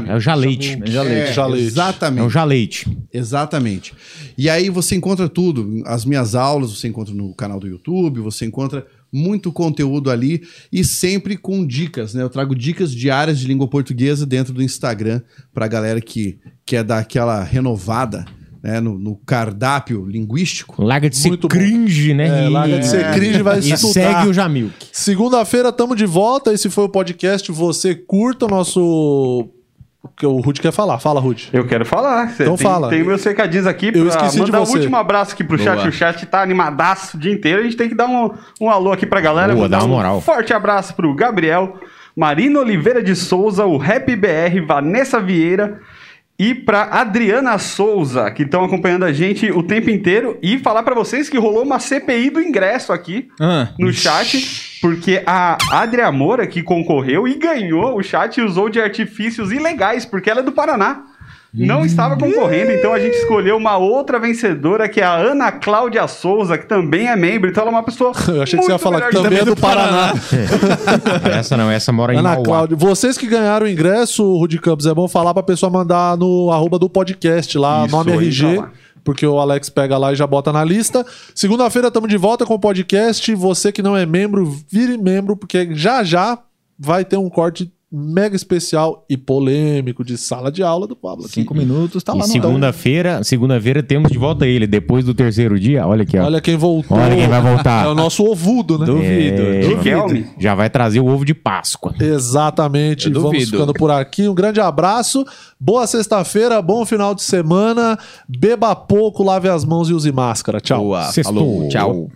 É o Jaleite. É, Jaleite. É o Exatamente. Jaleite. Exatamente. E aí você encontra tudo. As minhas aulas você encontra no canal do YouTube, você encontra muito conteúdo ali e sempre com dicas, né? Eu trago dicas diárias de língua portuguesa dentro do Instagram pra galera que quer dar aquela renovada né? no, no cardápio linguístico. Larga de ser Muito bom. cringe, né? É, larga de ser cringe, vai E estudar. segue o Jamilk. Segunda-feira tamo de volta. Esse foi o podcast. Você curta o nosso. O que o Rude quer falar. Fala, Rude. Eu quero falar. Cê Então tem, fala. Tem meus recadinhos aqui Eu esqueci de mandar você. um último abraço aqui pro chat. Boa. O chat tá animadaço o dia inteiro. A gente tem que dar um, um alô aqui pra galera. Boa, dá uma um moral. forte abraço pro Gabriel, Marina Oliveira de Souza, o Rap BR, Vanessa Vieira e pra Adriana Souza, que estão acompanhando a gente o tempo inteiro. E falar pra vocês que rolou uma CPI do ingresso aqui Ah. no chat. porque a Adria Moura, que concorreu e ganhou o chat, usou de artifícios ilegais, porque ela é do Paraná. Não estava concorrendo, então a gente escolheu uma outra vencedora, que é a Ana Cláudia Souza, que também é membro, então ela é uma pessoa. Eu achei que você ia falar que também é do Paraná. Essa não, essa mora em Ana Mauá. Cláudia, vocês que ganharam o ingresso, Rudy Campos, é bom falar pra pessoa mandar no arroba do podcast lá, Isso, nome RG, lá. porque o Alex pega lá e já bota na lista. Segunda-feira estamos de volta com o podcast. Você que não é membro, vire membro, porque já já vai ter um corte mega especial e polêmico de sala de aula do Pablo. aqui. Cinco minutos, tá E lá no segunda-feira, segunda-feira temos de volta ele, depois do terceiro dia. Olha aqui, ó. Olha quem voltou. Olha quem vai voltar. É o nosso ovudo, né? Duvido. É, Riquelme. Já vai trazer o ovo de Páscoa. Exatamente. Eu Vamos duvido. ficando por aqui. Um grande abraço. Boa sexta-feira, bom final de semana. Beba pouco, lave as mãos e use máscara. Tchau. Boa. Sextou. Falou. Tchau.